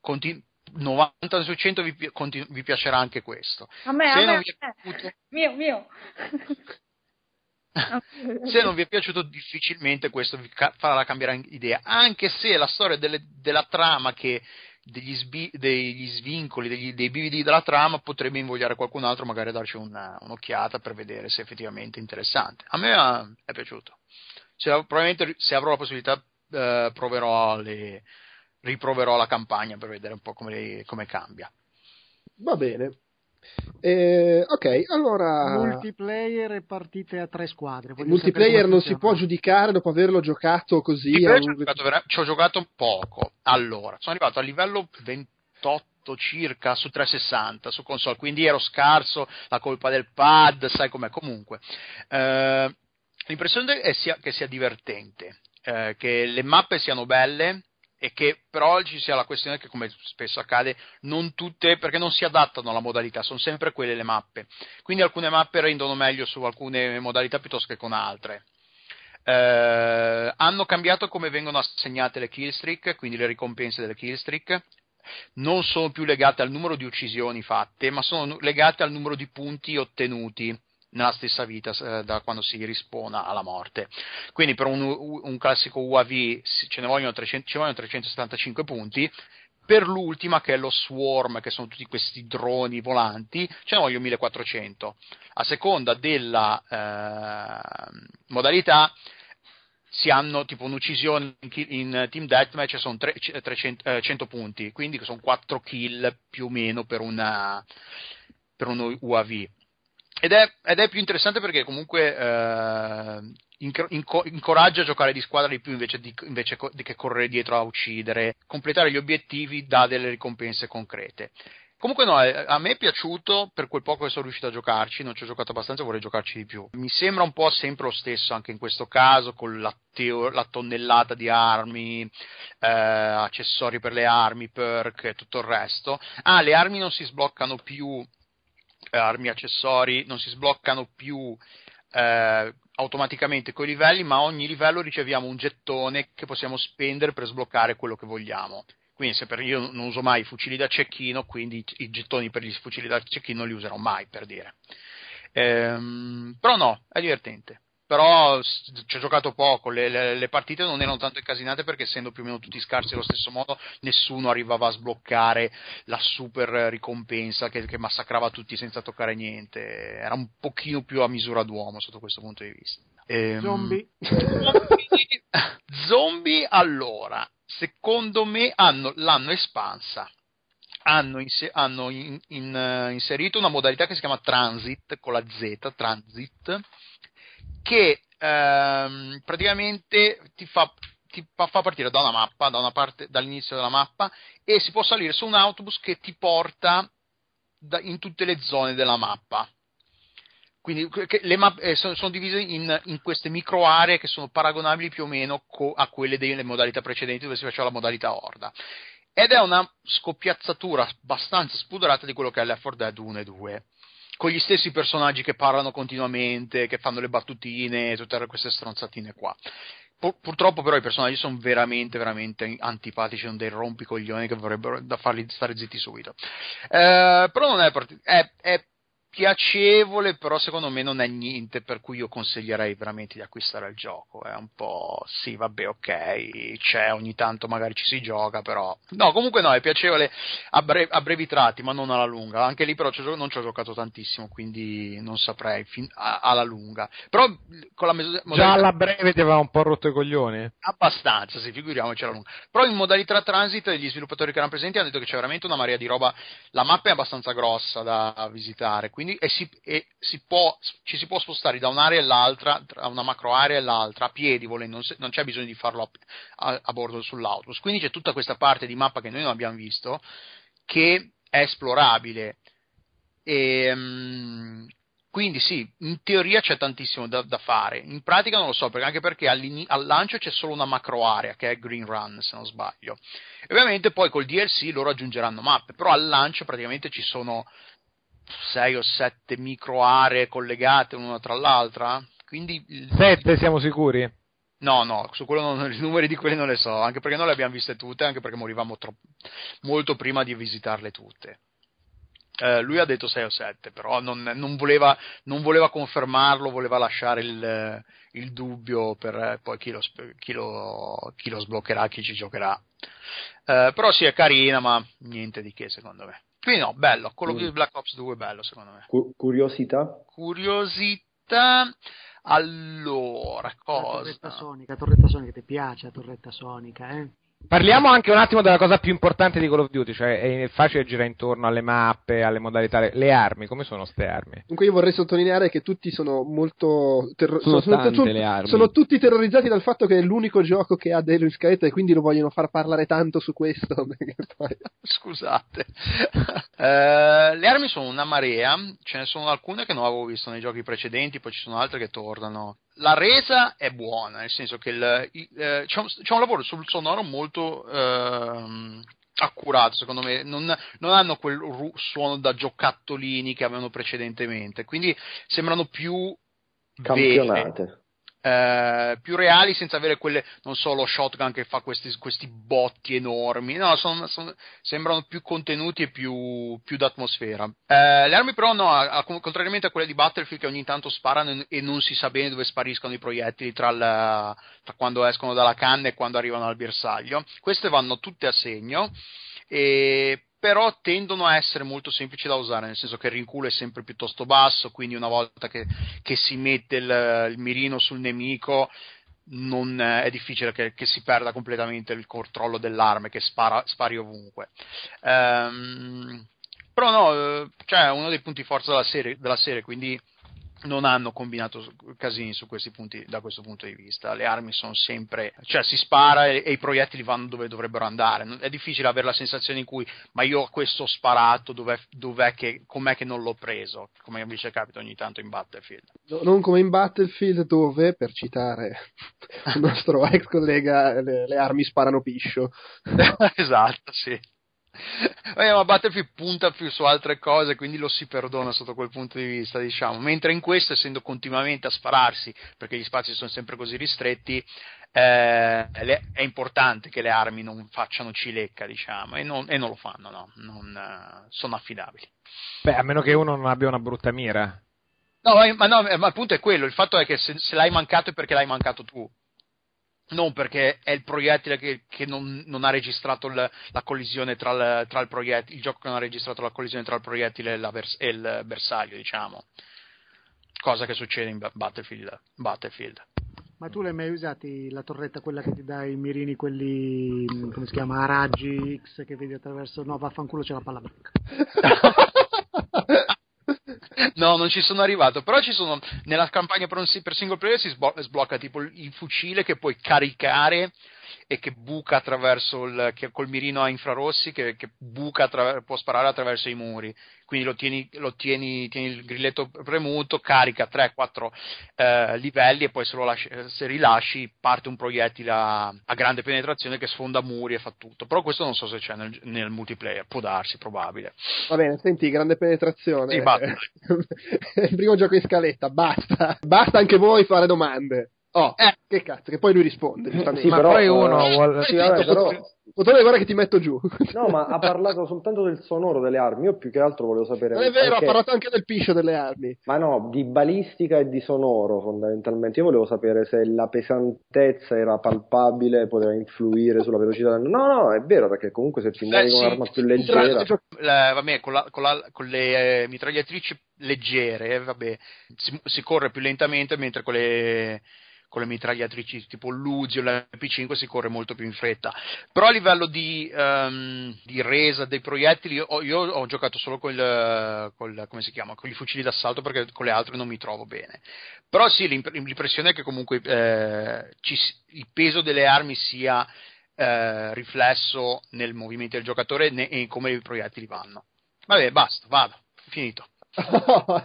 continu- 90 su 100 vi, continu- vi, piacerà anche questo. A me, se a me, piaciuto... mio, mio. se non vi è piaciuto difficilmente questo vi ca- farà cambiare idea, anche se la storia delle, della trama che degli, sbi- degli svincoli, degli, dei bividi della trama potrebbe invogliare qualcun altro magari a darci una, un'occhiata per vedere se è effettivamente interessante. A me uh, è piaciuto. Se, probabilmente se avrò la possibilità uh, proverò le, riproverò la campagna per vedere un po' come, come cambia. Va bene, eh, ok, allora. Multiplayer e partite a tre squadre. Il multiplayer non si può giudicare dopo averlo giocato così. A... Ci, ho giocato, ci ho giocato poco. Allora, sono arrivato a livello 28 circa su 360 su console, quindi ero scarso, la colpa del pad, sai com'è. Comunque, eh, l'impressione è sia, che sia divertente. eh, che le mappe siano belle e che però ci sia la questione che come spesso accade non tutte perché non si adattano alla modalità sono sempre quelle le mappe. Quindi alcune mappe rendono meglio su alcune modalità piuttosto che con altre. Eh, hanno cambiato come vengono assegnate le killstreak quindi le ricompense delle killstreak. Non sono più legate al numero di uccisioni fatte ma sono legate al numero di punti ottenuti nella stessa vita eh, da quando si rispona alla morte. Quindi per un, un classico UAV ce ne vogliono, 300, ci vogliono 375 punti, per l'ultima che è lo Swarm, che sono tutti questi droni volanti, ce ne voglio 1400. A seconda della eh, modalità si hanno tipo un'uccisione in, Team Deathmatch sono 3, 300, eh, 100 punti, quindi sono 4 kill più o meno per, una, per un UAV. Ed è, ed è, più interessante perché comunque eh, inco- incoraggia a giocare di squadra di più invece, di, invece di che correre dietro a uccidere. Completare gli obiettivi dà delle ricompense concrete. Comunque no, eh, a me è piaciuto per quel poco che sono riuscito a giocarci, non ci ho giocato abbastanza, vorrei giocarci di più. Mi sembra un po' sempre lo stesso anche in questo caso, con la, teo- la tonnellata di armi, eh, accessori per le armi, perk e tutto il resto. Ah, le armi non si sbloccano più armi accessori non si sbloccano più eh, automaticamente con i livelli, ma ogni livello riceviamo un gettone che possiamo spendere per sbloccare quello che vogliamo. Quindi se per, io non uso mai i fucili da cecchino, quindi i gettoni per gli fucili da cecchino non li userò mai, per dire. Ehm, però no, è divertente però ci ho giocato poco, le, le, le, partite non erano tanto incasinate perché essendo più o meno tutti scarsi allo stesso modo nessuno arrivava a sbloccare la super ricompensa che, che massacrava tutti senza toccare niente, era un pochino più a misura d'uomo sotto questo punto di vista. Ehm, zombie. zombie, allora, secondo me hanno, l'hanno espansa. Hanno, inse- hanno in, in, uh, inserito una modalità che si chiama Transit con la Z, Transit, che ehm, praticamente ti fa, ti fa, partire da una mappa, da una parte, dall'inizio della mappa, e si può salire su un autobus che ti porta da, in tutte le zone della mappa. Quindi le mappe eh, sono, divise in, in, queste micro aree che sono paragonabili più o meno co- a quelle delle modalità precedenti dove si faceva la modalità Horda. Ed è una scoppiazzatura abbastanza spudorata di quello che è Left 4 Dead 1 e 2 con gli stessi personaggi che parlano continuamente, che fanno le battutine, tutte queste stronzatine qua. Purtroppo però i personaggi sono veramente, veramente antipatici, sono dei rompicoglioni che vorrebbero da farli stare zitti subito. Eh, però non è, part- è, è piacevole, però secondo me non è niente per cui io consiglierei veramente di acquistare il gioco. È un po' sì, vabbè, ok, c'è ogni tanto magari ci si gioca, però no, comunque no, è piacevole a, bre- a brevi tratti, ma non alla lunga. Anche lì però non ci ho giocato tantissimo, quindi non saprei fin- a- alla lunga. Però con la mes- modalità... Già alla breve ti aveva un po' rotto i coglioni? Abbastanza, sì, figuriamoci alla lunga. Però in modalità transit gli sviluppatori che erano presenti hanno detto che c'è veramente una marea di roba. La mappa è abbastanza grossa da visitare, quindi quindi e si, e si può, ci si può spostare da un'area all'altra, tra una macro area all'altra, a piedi volendo, non, non c'è bisogno di farlo a, a, a, bordo sull'autobus. Quindi c'è tutta questa parte di mappa che noi non abbiamo visto che è esplorabile. E, um, quindi sì, in teoria c'è tantissimo da, da, fare, in pratica non lo so, perché anche perché al lancio c'è solo una macro area che è Green Run se non sbaglio. E ovviamente poi col DLC loro aggiungeranno mappe, però al lancio praticamente ci sono 6 o 7 micro aree collegate una tra l'altra. Quindi 7 siamo sicuri? No, no, su quello non, i numeri di quelle non le so, anche perché noi le abbiamo viste tutte, anche perché morivamo troppo, molto prima di visitarle tutte. Eh, lui ha detto 6 o 7, però non, non, voleva, non voleva, confermarlo, voleva lasciare il, il dubbio per eh, poi chi lo, chi, lo, chi lo, sbloccherà, chi ci giocherà. Eh, però sì, è carina, ma niente di che secondo me. Quindi no, bello, of Duty Black Ops 2 è bello secondo me. curiosità? Curiosità, allora, cosa? La torretta sonica, torretta sonica, ti piace la torretta sonica, eh? Parliamo anche un attimo della cosa più importante di Call of Duty, cioè è facile girare intorno alle mappe, alle modalità, le armi, come sono queste armi? Dunque io vorrei sottolineare che tutti sono molto terro- sono, sono, sono, sono, le armi. sono tutti terrorizzati dal fatto che è l'unico gioco che ha Halo in scaletta e quindi lo vogliono far parlare tanto su questo. Scusate. uh, le armi sono una marea, ce ne sono alcune che non avevo visto nei giochi precedenti, poi ci sono altre che tornano. La resa è buona, nel senso che il, eh, c'è, un, c'è, un, lavoro sul sonoro molto ehm, accurato, secondo me. Non, non hanno quel suono da giocattolini che avevano precedentemente, quindi sembrano più campionate. Vere eh, più reali senza avere quelle, non so, lo shotgun che fa questi, questi botti enormi, no, son, son, sembrano più contenuti e più, più d'atmosfera. Eh, le armi però no, a, a, contrariamente a quelle di Battlefield che ogni tanto sparano e non si sa bene dove spariscono i proiettili tra, la, tra quando escono dalla canna e quando arrivano al bersaglio, queste vanno tutte a segno e però tendono a essere molto semplici da usare, nel senso che il rinculo è sempre piuttosto basso, quindi una volta che, che si mette il, il, mirino sul nemico non, è difficile che, che, si perda completamente il controllo dell'arma, che spara, spari ovunque. Um, però no, cioè, è uno dei punti forza della serie, della serie quindi non hanno combinato casini su questi punti, da questo punto di vista. Le armi sono sempre, cioè si spara e, e, i proiettili vanno dove dovrebbero andare. È difficile avere la sensazione in cui, ma io ho questo sparato, dov'è, dov'è che, com'è che non l'ho preso? Come invece capita ogni tanto in Battlefield. No, non come in Battlefield, dove, per citare il nostro ex collega, le, le armi sparano piscio. esatto, sì. Eh, ma Battlefield punta più su altre cose, quindi lo si perdona sotto quel punto di vista, diciamo. Mentre in questo, essendo continuamente a spararsi, perché gli spazi sono sempre così ristretti, eh, è importante che le armi non facciano cilecca, diciamo, e non, e non lo fanno, no, non, uh, sono affidabili. Beh, a meno che uno non abbia una brutta mira. No, ma, no, ma il punto è quello, il fatto è che se, se l'hai mancato è perché l'hai mancato tu non perché è il proiettile che, che non, non, ha registrato il, la collisione tra il, tra il, proiettile, il gioco che non ha registrato la collisione tra il proiettile e, vers, e il bersaglio, diciamo. Cosa che succede in Battlefield. Battlefield. Ma tu l'hai mai usati la torretta, quella che ti dà i mirini, quelli, come si chiama, a raggi X che vedi attraverso... No, vaffanculo c'è la palla bianca. No, non ci sono arrivato, però ci sono nella campagna per, single player si sblocca tipo il fucile che puoi caricare e che buca attraverso il, che col mirino a infrarossi che, che buca attraver, può sparare attraverso i muri. Quindi lo tieni, lo tieni, tieni il grilletto premuto carica 3-4 eh, livelli e poi se, lasci, se, rilasci parte un proiettile a, a, grande penetrazione che sfonda muri e fa tutto. Però questo non so se c'è nel, nel multiplayer può darsi, probabile. Va bene, senti, grande penetrazione. Sì, basta. il primo gioco in scaletta, basta. Basta anche voi fare domande Oh, eh. che cazzo, che poi lui risponde. Sì, ma però, poi uno uh, vuole... Sì, vabbè, però... Potrebbe guarda che ti metto giù. No, ma ha parlato soltanto del sonoro delle armi. Io più che altro volevo sapere. Non è vero, anche... ha parlato anche del piscio delle armi. Ma no, di balistica e di sonoro fondamentalmente. Io volevo sapere se la pesantezza era palpabile, poteva influire sulla velocità. No, no, è vero, perché comunque se ti muovi con un'arma più leggera. La, vabbè, con, la, con, la, con le eh, mitragliatrici leggere, eh, vabbè, si, si corre più lentamente, mentre con le con le mitragliatrici tipo l'Uzi o la P5 si corre molto più in fretta. Però a livello di, um, di resa dei proiettili, io, io, ho giocato solo con, il, chiama, con, i fucili d'assalto perché con le altre non mi trovo bene. Però sì, l'impressione è che comunque eh, ci, il peso delle armi sia eh, riflesso nel movimento del giocatore e in come i proiettili vanno. Vabbè, basta, vado, finito.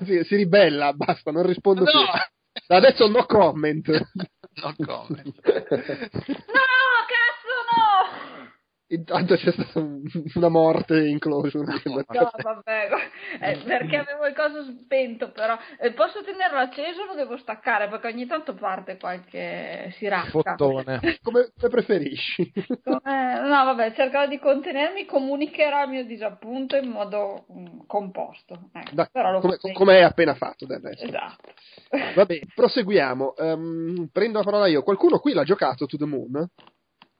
Si, si, ribella, basta, non rispondo no. più. Adesso no comment. no comment. no, no! Intanto c'è stata una morte in close. No, vabbè, eh, perché avevo il coso spento, però eh, posso tenerlo acceso o lo devo staccare? Perché ogni tanto parte qualche siracca. Fottone. come, come preferisci? Come, no, vabbè, cercherò di contenermi, comunicherò il mio disappunto in modo um, composto. Ecco, da, come, come hai appena fatto del resto. Esatto. Va bene, proseguiamo. Um, prendo la parola io. Qualcuno qui l'ha giocato To The Moon?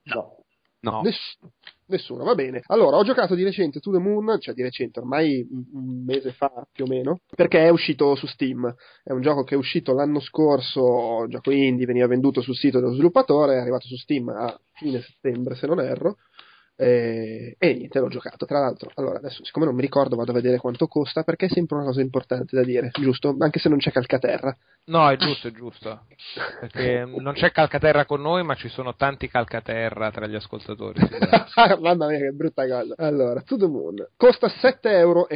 No. No. Nessuno. Nessuno, va bene. Allora, ho giocato di recente To The Moon, cioè di recente, ormai un mese fa più o meno, perché è uscito su Steam. È un gioco che è uscito l'anno scorso, gioco indie, veniva venduto sul sito dello sviluppatore, è arrivato su Steam a fine settembre, se non erro. E, e niente, l'ho giocato. Tra l'altro, allora adesso, siccome non mi ricordo, vado a vedere quanto costa perché è sempre una cosa importante da dire, giusto? Anche se non c'è calcaterra. No, è giusto, è giusto. Perché non c'è calcaterra con noi, ma ci sono tanti calcaterra tra gli ascoltatori. Mamma mia, che brutta cosa. Allora, To the Moon costa 7,99 euro.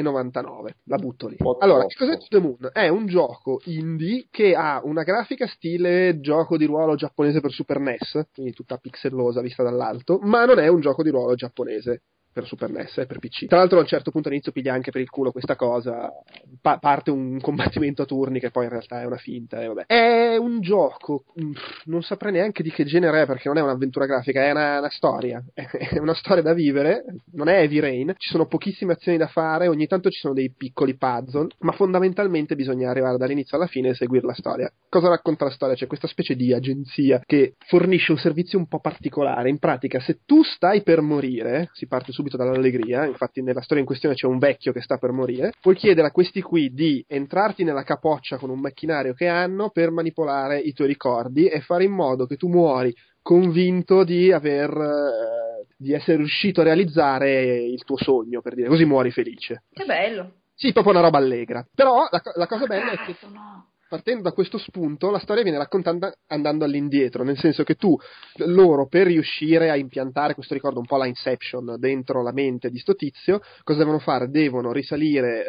La butto lì. Allora, che cos'è To the Moon? È un gioco indie che ha una grafica stile gioco di ruolo giapponese per Super NES, quindi tutta pixellosa vista dall'alto, ma non è un gioco di ruolo giapponese per Super NES e per PC. Tra l'altro a un certo punto all'inizio piglia anche per il culo questa cosa, pa- parte un combattimento a turni che poi in realtà è una finta e vabbè. È un gioco, mm, non saprei neanche di che genere è perché non è un'avventura grafica, è una, una storia, è una storia da vivere, non è Heavy Rain, ci sono pochissime azioni da fare, ogni tanto ci sono dei piccoli puzzle, ma fondamentalmente bisogna arrivare dall'inizio alla fine e seguire la storia. Cosa racconta la storia? C'è questa specie di agenzia che fornisce un servizio un po' particolare, in pratica se tu stai per morire, si parte subito dall'allegria, infatti nella storia in questione c'è un vecchio che sta per morire, puoi chiedere a questi qui di entrarti nella capoccia con un macchinario che hanno per manipolare i tuoi ricordi e fare in modo che tu muori convinto di aver eh, di essere riuscito a realizzare il tuo sogno, per dire, così muori felice. Che bello. Sì, proprio una roba allegra. Però la, la cosa bella è che Cazzo, no. Partendo da questo spunto, la storia viene raccontata andando all'indietro, nel senso che tu, loro, per riuscire a impiantare questo ricordo, un po' la Inception dentro la mente di sto tizio, cosa devono fare? Devono risalire eh,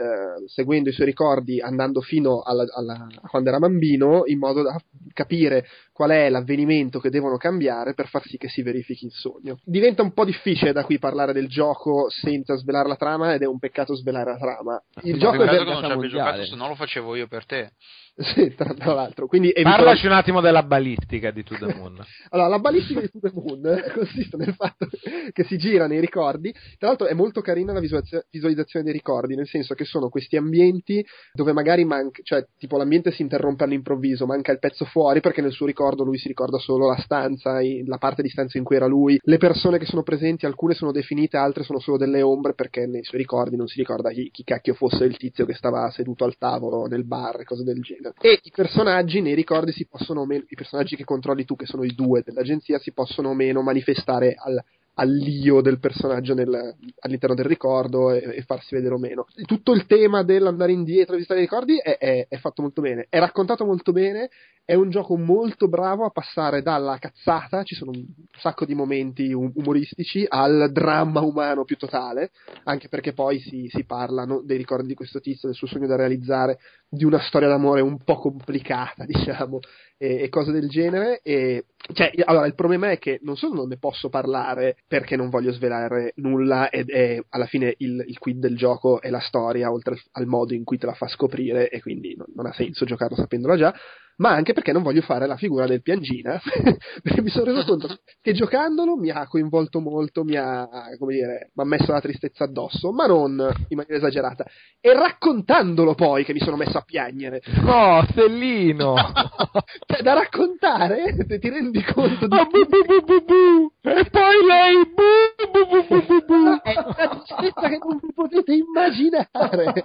seguendo i suoi ricordi, andando fino alla, alla- a quando era bambino, in modo da capire qual è l'avvenimento che devono cambiare per far sì che si verifichi il sogno. Diventa un po' difficile da qui parlare del gioco senza svelare la trama ed è un peccato svelare la trama. Il Ma gioco è peccato ver- che non ci abbia mondiale. giocato, se no lo facevo io per te. tra, tra l'altro. Quindi evito- Parlaci un attimo della balistica di To The Moon. Allora, la balistica di To The Moon consiste nel fatto che si gira nei ricordi. Tra l'altro è molto carina la visualizza- visualizzazione dei ricordi, nel senso che sono questi ambienti dove magari manca, cioè tipo l'ambiente si interrompe all'improvviso, manca il pezzo fuori perché nel suo ricordo lui si ricorda solo la stanza, la parte di stanza in cui era lui. Le persone che sono presenti, alcune sono definite, altre sono solo delle ombre perché nei suoi ricordi non si ricorda chi, chi cacchio fosse il tizio che stava seduto al tavolo nel bar e cose del genere. E i personaggi nei ricordi si possono meno, i personaggi che controlli tu, che sono i due dell'agenzia, si possono o meno manifestare al, all'io del personaggio nel- all'interno del ricordo e, e farsi vedere o meno. Tutto il tema dell'andare indietro e visitare i ricordi è, è- è fatto molto bene, è raccontato molto bene, è un gioco molto bravo a passare dalla cazzata, ci sono un sacco di momenti um- umoristici, al dramma umano più totale, anche perché poi si, si parla no, dei ricordi di questo tizio, del suo sogno da realizzare, di una storia d'amore un po' complicata, diciamo, e, e cose del genere. E, cioè, allora, il problema è che non solo non ne posso parlare perché non voglio svelare nulla ed è alla fine il, il quid del gioco è la storia, oltre al, al modo in cui te la fa scoprire e quindi non, non ha senso giocarlo sapendola già, ma anche perché non voglio fare la figura del piangina, perché mi sono reso conto che giocandolo mi ha coinvolto molto, mi ha, come dire, mi ha messo la tristezza addosso, ma non in maniera esagerata, e raccontandolo poi che mi sono messo a piangere. No, Stellino! Cioè, da raccontare, se ti rendi conto di... Ah, bu, bu, bu, bu, bu. E poi lei bu, bu, bu, bu, bu, bu. È una tristezza che non vi potete immaginare.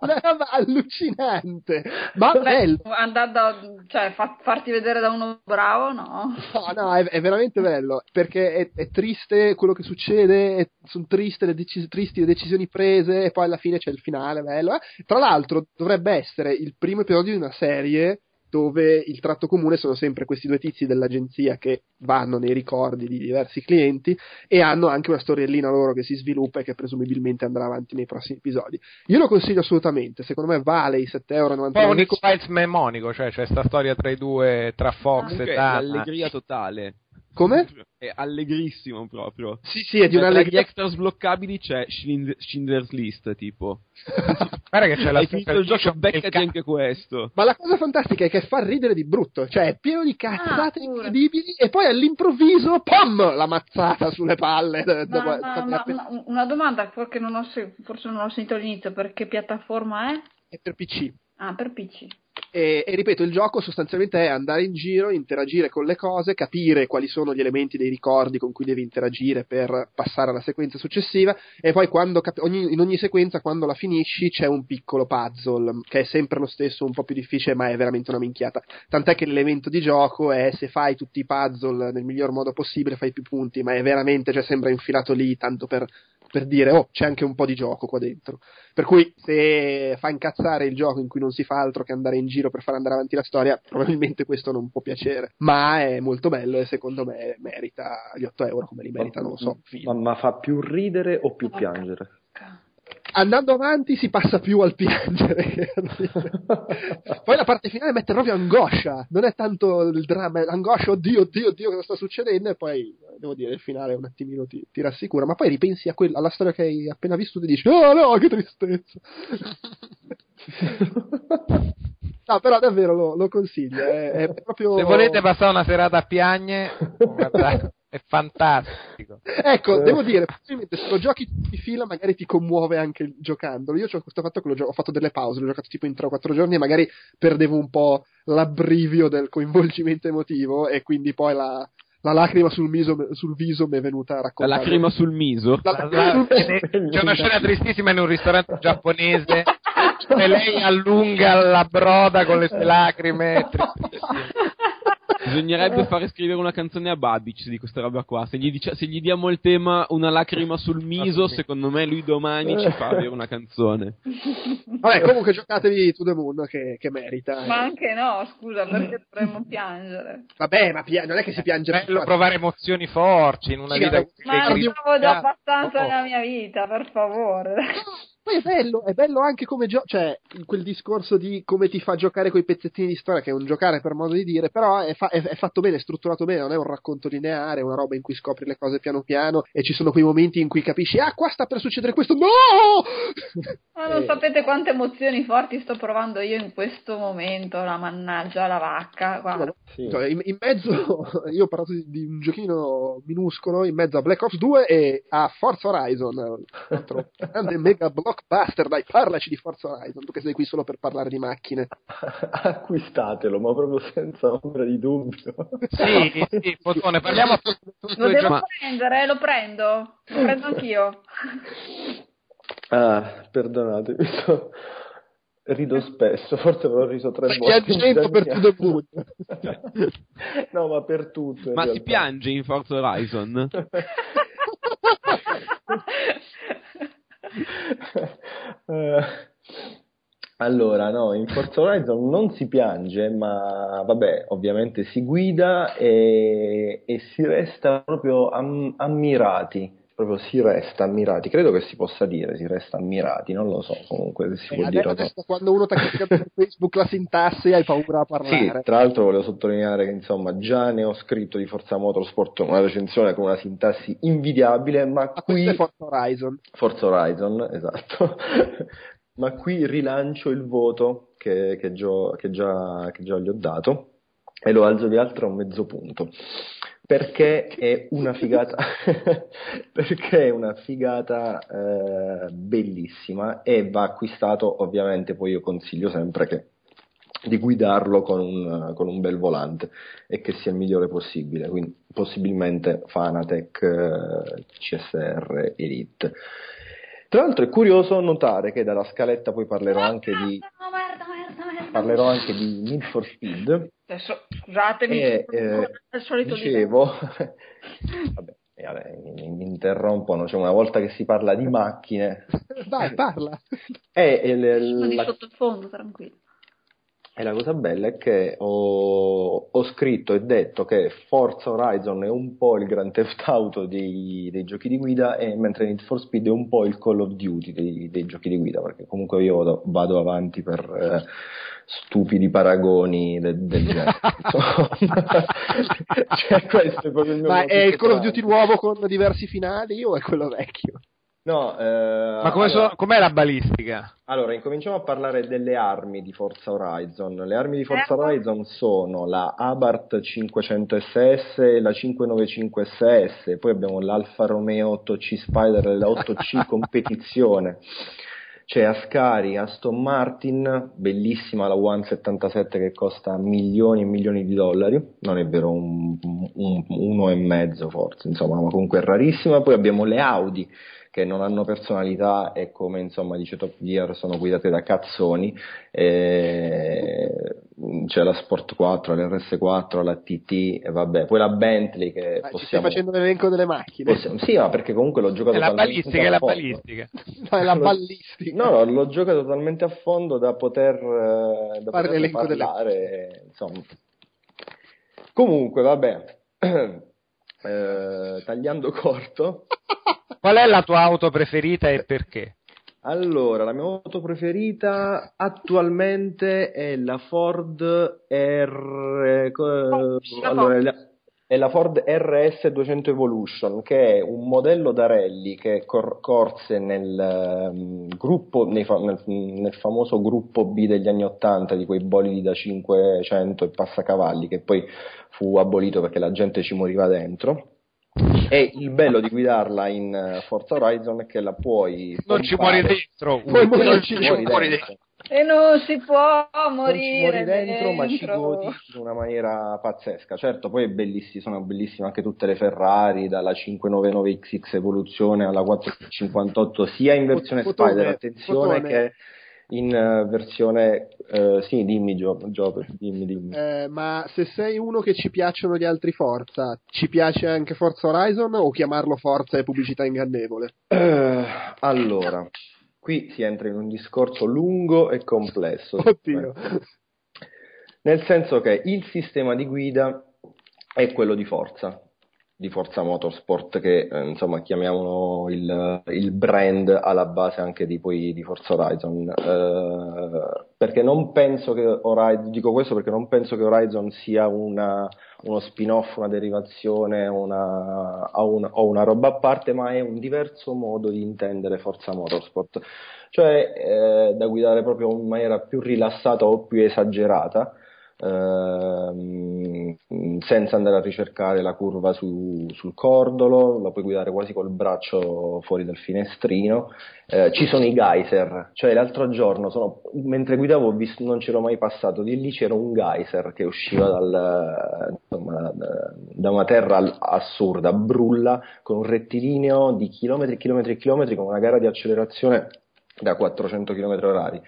Una roba allucinante. Ma Beh, bello. andare da, cioè, fa- farti vedere da uno bravo, no? No, no, è, è veramente bello perché è, è triste quello che succede, sono triste le, deci- tristi le decisioni prese e poi alla fine c'è il finale bello. eh. Tra l'altro dovrebbe essere il primo episodio di una serie dove il tratto comune sono sempre questi due tizi dell'agenzia che vanno nei ricordi di diversi clienti e hanno anche una storiellina loro che si sviluppa e che presumibilmente andrà avanti nei prossimi episodi. Io lo consiglio assolutamente, secondo me vale i 7,99 euro. Un X-Files memonico, cioè c'è sta storia tra i due, tra Fox Comunque e è Dana. l'allegria totale. Come? È allegrissimo proprio. Sì, sì, è di Cioè, una tra gli extra sbloccabili c'è Schindler's List, tipo. Guarda che c'è la finito il gioco, beccati anche questo. Ma la cosa fantastica è che fa ridere di brutto, cioè è pieno di cazzate Ah, incredibili e poi all'improvviso, pam, la mazzata sulle palle. Ma, dopo- ma- ma- ma- una domanda che non ho se- forse non ho sentito all'inizio, per che piattaforma è? È per PC. Ah, per PC. E, e, ripeto, il gioco sostanzialmente è andare in giro, interagire con le cose, capire quali sono gli elementi dei ricordi con cui devi interagire per passare alla sequenza successiva e poi cap- ogni, in ogni sequenza, quando la finisci, c'è un piccolo puzzle che è sempre lo stesso, un po' più difficile, ma è veramente una minchiata. Tant'è che l'elemento di gioco è se fai tutti i puzzle nel miglior modo possibile, fai più punti, ma è veramente, cioè sembra infilato lì tanto per per dire oh c'è anche un po' di gioco qua dentro. Per cui se fa incazzare il gioco in cui non si fa altro che andare in giro per far andare avanti la storia probabilmente questo non può piacere. Ma è molto bello e secondo me merita gli 8 euro come li merita non lo so ma, ma fa più ridere o più piangere? Andando avanti si passa più al piangere. Poi la parte finale mette proprio angoscia, non è tanto il dramma, è l'angoscia, oddio, oddio, oddio, cosa sta succedendo, e poi devo dire, il finale un attimino ti, ti rassicura, ma poi ripensi a quella, alla storia che hai appena visto e ti dici, oh no, che tristezza. no, però davvero lo, lo consiglio, è, è proprio... Se volete passare una serata a piagne, guardate. È fantastico. Ecco, devo dire, probabilmente se lo giochi di fila magari ti commuove anche giocandolo. Io ho questo fatto che gio- ho fatto delle pause, l'ho giocato tipo in 3 o 4 giorni e magari perdevo un po' l'abbrivio del coinvolgimento emotivo e quindi poi la, la lacrima sul, miso, sul viso mi è venuta a raccontare. La lacrima sul miso? La, la, c'è una scena tristissima in un ristorante giapponese e lei allunga la broda con le sue lacrime. Bisognerebbe fare scrivere una canzone a Babic di questa roba qua. Se gli, dicia- se gli diamo il tema una lacrima sul miso, secondo me lui domani ci fa avere una canzone. Vabbè, comunque giocatevi To The Moon che, che merita. Ma anche no, scusa, perché dovremmo piangere? Vabbè, ma pia- non è che si piange È bello provare emozioni forti in una Sì, vita ma- che- ne avevo già abbastanza Oh. nella mia vita, per favore. Poi è bello, è bello anche come gioco, cioè quel discorso di come ti fa giocare quei pezzettini di storia, che è un giocare per modo di dire, però è, fa- è- fatto bene, è strutturato bene, non è un racconto lineare, è una roba in cui scopri le cose piano piano e ci sono quei momenti in cui capisci, ah qua sta per succedere questo, no! Ma non Eh. sapete quante emozioni forti sto provando io in questo momento, la mannaggia, la vacca. Guarda. Cioè, in, in mezzo, io ho parlato di, di un giochino minuscolo, in mezzo a Black Ops 2 e a Forza Horizon, un altro grande mega blockbuster, dai parlaci di Forza Horizon, tu che sei qui solo per parlare di macchine. Acquistatelo, ma proprio senza ombra di dubbio. Sì, sì, Fotone, parliamo Lo devo prendere, lo prendo, lo prendo anch'io. Ah, perdonatemi, so- rido spesso, forse avrò riso tre volte. piangendo per tre To The Moon. anni. no, ma per tutto. Ma si realtà. piange in Forza Horizon? Eh, allora, no, in Forza Horizon non si piange, ma vabbè, ovviamente si guida e, e si resta proprio am- ammirati. Proprio si resta ammirati, credo che si possa dire, si resta ammirati, non lo so comunque se si Eh, può dire o no. adesso quando uno ti ha criticato su Facebook la sintassi hai paura a Sì, parlare. tra l'altro volevo sottolineare che insomma già ne ho scritto di Forza Motorsport una recensione con una sintassi invidiabile, ma Ma qui Forza Horizon. Forza Horizon, esatto. Ma qui rilancio il voto che, che gio- che già, che già gli ho dato e lo alzo di altro a mezzo punto. Perché è una figata, perché è una figata eh, bellissima e va acquistato, ovviamente, poi io consiglio sempre che di guidarlo con un, con un bel volante e che sia il migliore possibile, quindi possibilmente Fanatec eh, CSR Elite. Tra l'altro è curioso notare che dalla scaletta poi parlerò anche di, parlerò anche di Need for Speed Adesso, scusatemi, e eh, al solito dicevo, vabbè, eh, vabbè, mi, mi interrompono, cioè una volta che si parla di macchine Dai, parla. e, e le- livello di la- sottofondo, tranquillo. E la cosa bella è che ho, ho scritto e detto che Forza Horizon è un po' il Grand Theft Auto dei, dei giochi di guida, e mentre Need for Speed è un po' il Call of Duty dei, dei giochi di guida, perché comunque io vado, vado avanti per eh, stupidi paragoni de- del genere. Cioè, questo è proprio il mio Ma è il Call of. Duty nuovo con diversi finali o è quello vecchio? No, eh, Ma come allora- so- com'è la balistica? Allora, incominciamo a parlare delle armi di Forza Horizon. Le armi di Forza Ecco. Horizon sono la Abarth 500 SS e la 595 SS, poi abbiamo l'Alfa Romeo 8C Spider e la 8C competizione. c'è Ascari, Aston Martin, bellissima la One 77 che costa milioni e milioni di dollari, non è vero, un, un- uno e mezzo forse, insomma, ma comunque è rarissima. Poi abbiamo le Audi che non hanno personalità e come insomma dice Top Gear sono guidate da cazzoni. E c'è la Sport 4, l'RS4, la TT e vabbè, poi la Bentley che Ah, Ci stai possiamo... facendo l'elenco delle macchine. possiamo- Sì, ma perché comunque l'ho giocato È la balistica, è la balistica. No, è la Lo- ballistica. No, no, l'ho giocato talmente a fondo da poter, eh, da Fare poter l'elenco delle- parlare, insomma. Comunque, vabbè, Eh, tagliando corto, Qual è la tua auto preferita e perché? allora, la mia auto preferita attualmente è la Ford R... allora, è la- è la Ford RS 200 Evolution, che è un modello da rally che cor- corse nel, ehm, gruppo, nei fa- nel, nel famoso gruppo B degli anni 80 di quei bolidi da 500 e passacavalli, che poi fu abolito perché la gente ci moriva dentro. E il bello di guidarla in eh, Forza Horizon è che la puoi Non ci pompare- muori dentro. Puoi non morirci ci muori muori dentro. E non si può Non ci morire muori dentro, ma ci dentro. godi in una maniera pazzesca. Certo, poi è bellissimo, sono bellissime anche tutte le Ferrari, dalla 599XX Evoluzione alla 458, sia in versione Fotone, Spider, attenzione, fotone. che in eh, versione... eh, sì, dimmi Gio, Gio, dimmi, dimmi. Eh, ma se sei uno che ci piacciono gli altri Forza, ci piace anche Forza Horizon o chiamarlo Forza è pubblicità ingannevole? Eh, allora, qui si entra in un discorso lungo e complesso. Oddio. Nel senso che il sistema di guida è quello di Forza, di Forza Motorsport, che eh, insomma chiamiamolo il, il brand alla base anche di, poi, di Forza Horizon. Eh, perché non penso che Horizon, dico questo perché non penso che Horizon sia una, uno spin-off, una derivazione una, o, una, o una roba a parte, ma è un diverso modo di intendere Forza Motorsport, cioè eh, da guidare proprio in maniera più rilassata o più esagerata ehm, senza andare a ricercare la curva su- sul cordolo, la puoi guidare quasi col braccio fuori dal finestrino. Eh, ci sono i geyser, cioè l'altro giorno sono- mentre guidavo visto, non c'ero mai passato, di lì c'era un geyser che usciva dal, insomma, da, una terra assurda, brulla, con un rettilineo di chilometri e chilometri e chilometri, con una gara di accelerazione da 400 km orari.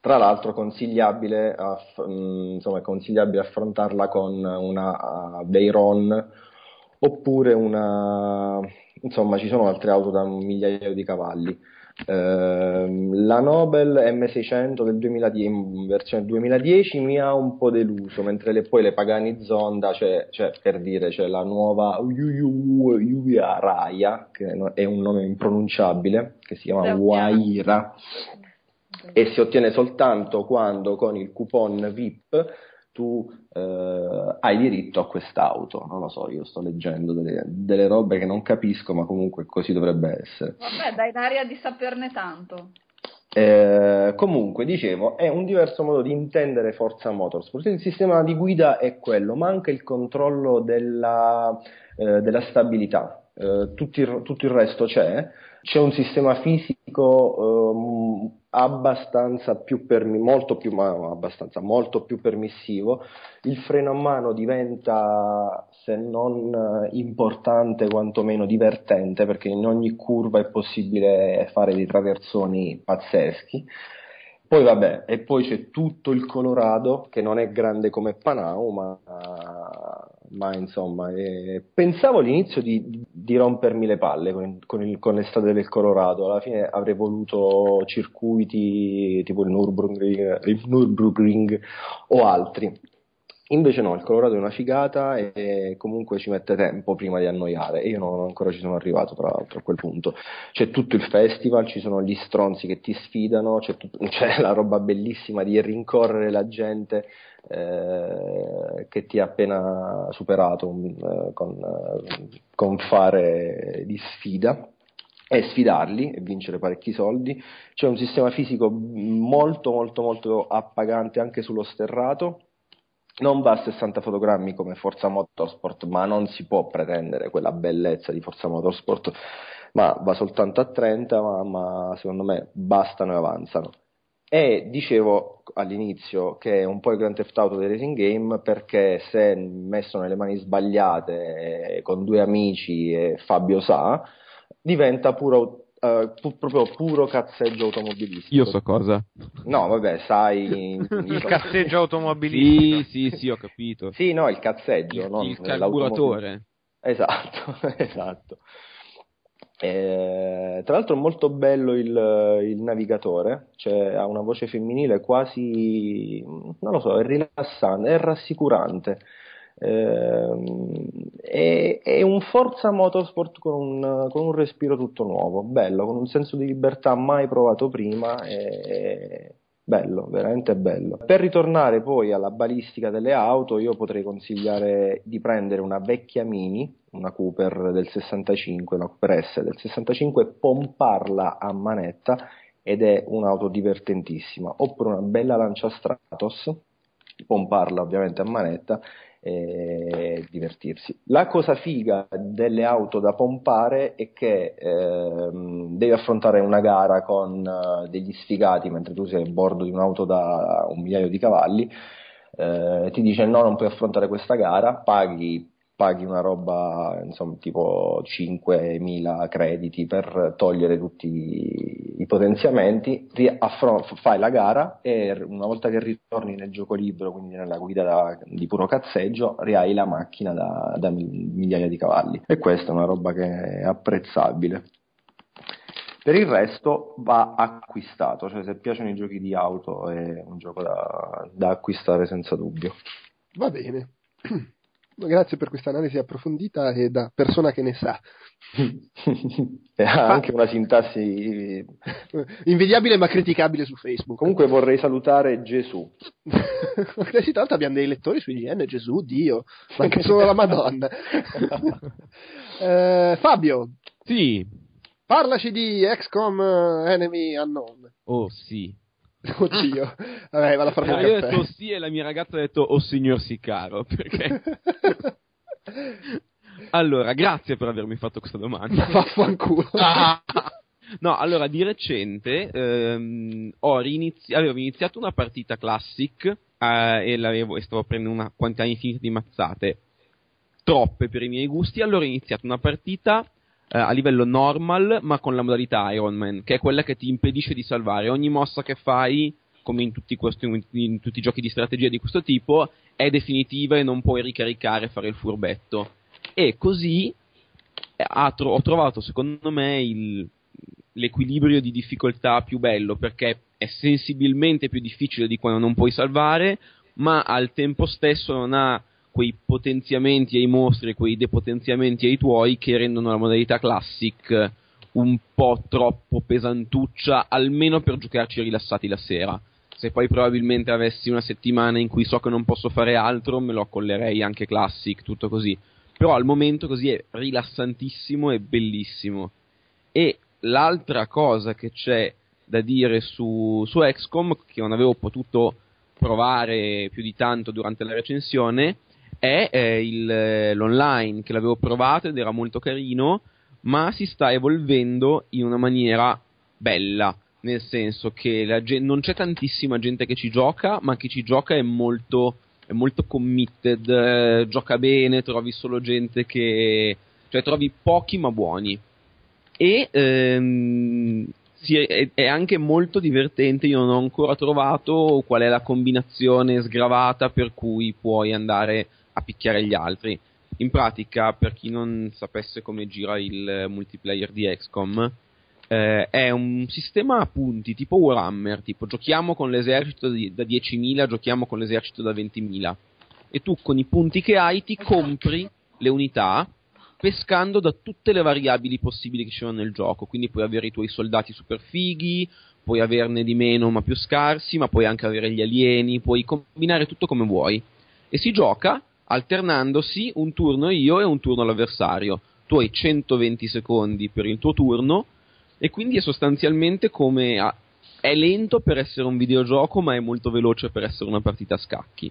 Tra l'altro consigliabile, aff- insomma, è consigliabile affrontarla con una uh, Veyron oppure una, insomma ci sono altre auto da un migliaio di cavalli. Ehm, la Nobel M600 del 2010, in versione 2010 mi ha un po' deluso, mentre le- poi le Pagani Zonda, cioè, cioè, per dire, c'è la nuova Yuya Raya, che è un nome impronunciabile, che si chiama. Waira e si ottiene soltanto quando con il coupon VIP tu eh, hai diritto a quest'auto. Non lo so, io sto leggendo delle, delle robe che non capisco, ma comunque così dovrebbe essere. Vabbè, dai l'aria di saperne tanto. Eh, comunque, dicevo, è un diverso modo di intendere Forza Motorsport. Il sistema di guida è quello, manca il controllo della, eh, della stabilità. Eh, tutto, il, tutto il resto c'è. C'è un sistema fisico ehm, abbastanza più permi- molto più, abbastanza, molto più permissivo. Il freno a mano diventa, se non eh, importante, quantomeno divertente, perché in ogni curva è possibile fare dei traversoni pazzeschi. Poi vabbè, e poi c'è tutto il Colorado che non è grande come Panau, ma, ma insomma, eh, pensavo all'inizio di, di rompermi le palle con, con, il, con l'estate del Colorado, alla fine avrei voluto circuiti tipo il Nürburgring, il Nürburgring o altri. Invece no, il Colorado è una figata e comunque ci mette tempo prima di annoiare io non ancora ci sono arrivato tra l'altro a quel punto. C'è tutto il festival, ci sono gli stronzi che ti sfidano, c'è, tut- c'è la roba bellissima di rincorrere la gente eh, che ti ha appena superato eh, con, eh, con fare di sfida e sfidarli e vincere parecchi soldi. C'è un sistema fisico molto molto molto appagante anche sullo sterrato non va a 60 fotogrammi come Forza Motorsport, ma non si può pretendere quella bellezza di Forza Motorsport, ma va soltanto a 30, ma, ma secondo me bastano e avanzano. E dicevo all'inizio che è un po' il Grand Theft Auto dei racing game perché se messo nelle mani sbagliate con due amici e Fabio Sa diventa puro, eh, pu- proprio puro cazzeggio automobilistico. Io so cosa. No, vabbè, sai. Il cazzeggio automobilistico. Sì, sì, sì, ho capito. Sì, no, il cazzeggio, Il, non il carburatore. Esatto, esatto. Eh, tra l'altro è molto bello il, il navigatore, cioè ha una voce femminile quasi, non lo so, è rilassante, è rassicurante. Eh, è, un Forza Motorsport con un, con un respiro tutto nuovo, bello, con un senso di libertà mai provato prima. È, bello, veramente bello. Per ritornare poi alla balistica delle auto, io potrei consigliare di prendere una vecchia Mini, una Cooper del 65, una Cooper S del 65, pomparla a manetta ed è un'auto divertentissima, oppure una bella Lancia Stratos, pomparla ovviamente a manetta e divertirsi. La cosa figa delle auto da pompare è che ehm, devi affrontare una gara con eh, degli sfigati mentre tu sei a bordo di un'auto da un migliaio di cavalli. eh, ti dice no, non puoi affrontare questa gara, paghi, paghi una roba insomma tipo 5.000 crediti per togliere tutti i potenziamenti, affron- fai la gara e una volta che ritorni nel gioco libero, quindi nella guida da- di puro cazzeggio, rihai la macchina da, da mi- migliaia di cavalli e questa è una roba che è apprezzabile. Per il resto va acquistato, cioè se piacciono i giochi di auto è un gioco da, da acquistare senza dubbio. Va bene. Grazie per questa analisi approfondita e da persona che ne sa. e ha anche una sintassi. Invidiabile ma criticabile su Facebook. Comunque vorrei salutare Gesù. Tra l'altro abbiamo dei lettori su IGN, Gesù, Dio, ma anche solo la Madonna. Eh, Fabio, Sì. parlaci di XCOM eh, Enemy Unknown. Oh sì. Oddio, vabbè, vado a fare No, un io ho detto sì e la mia ragazza ha detto oh signor Sicaro perché? Allora grazie per avermi fatto questa domanda. Vaffanculo. no allora di recente ehm, ho rinizi- avevo iniziato una partita classic eh, e, e stavo prendendo una quantità infinita di mazzate. Troppe per i miei gusti. Allora ho iniziato una partita eh, a livello normal ma con la modalità Iron Man che è quella che ti impedisce di salvare. Ogni mossa che fai come in tutti, questi, in tutti i giochi di strategia di questo tipo è definitiva e non puoi ricaricare e fare il furbetto. E così eh, tro- ho trovato secondo me il- l'equilibrio di difficoltà più bello perché è sensibilmente più difficile di quando non puoi salvare ma al tempo stesso non ha quei potenziamenti ai mostri e quei depotenziamenti ai tuoi che rendono la modalità classic un po' troppo pesantuccia almeno per giocarci rilassati la sera se poi probabilmente avessi una settimana in cui so che non posso fare altro me lo accollerei anche classic tutto così però al momento così è rilassantissimo e bellissimo. E l'altra cosa che c'è da dire su, su XCOM, che non avevo potuto provare più di tanto durante la recensione, è eh, il, eh, l'online, che l'avevo provato ed era molto carino, ma si sta evolvendo in una maniera bella, nel senso che gen- non c'è tantissima gente che ci gioca, ma chi ci gioca è molto è molto committed, eh, gioca bene, trovi solo gente che... cioè trovi pochi ma buoni. E ehm, sì, è, è anche molto divertente, io non ho ancora trovato qual è la combinazione sgravata per cui puoi andare a picchiare gli altri. In pratica, per chi non sapesse come gira il multiplayer di XCOM, eh, è un sistema a punti tipo Warhammer, tipo giochiamo con l'esercito di- da 10.000, giochiamo con l'esercito da 20.000 e tu con i punti che hai ti compri le unità pescando da tutte le variabili possibili che ci sono nel gioco, quindi puoi avere i tuoi soldati super fighi, puoi averne di meno ma più scarsi, ma puoi anche avere gli alieni, puoi combinare tutto come vuoi. E si gioca alternandosi un turno io e un turno l'avversario. Tu hai 120 secondi per il tuo turno e quindi è sostanzialmente come a- è lento per essere un videogioco ma è molto veloce per essere una partita a scacchi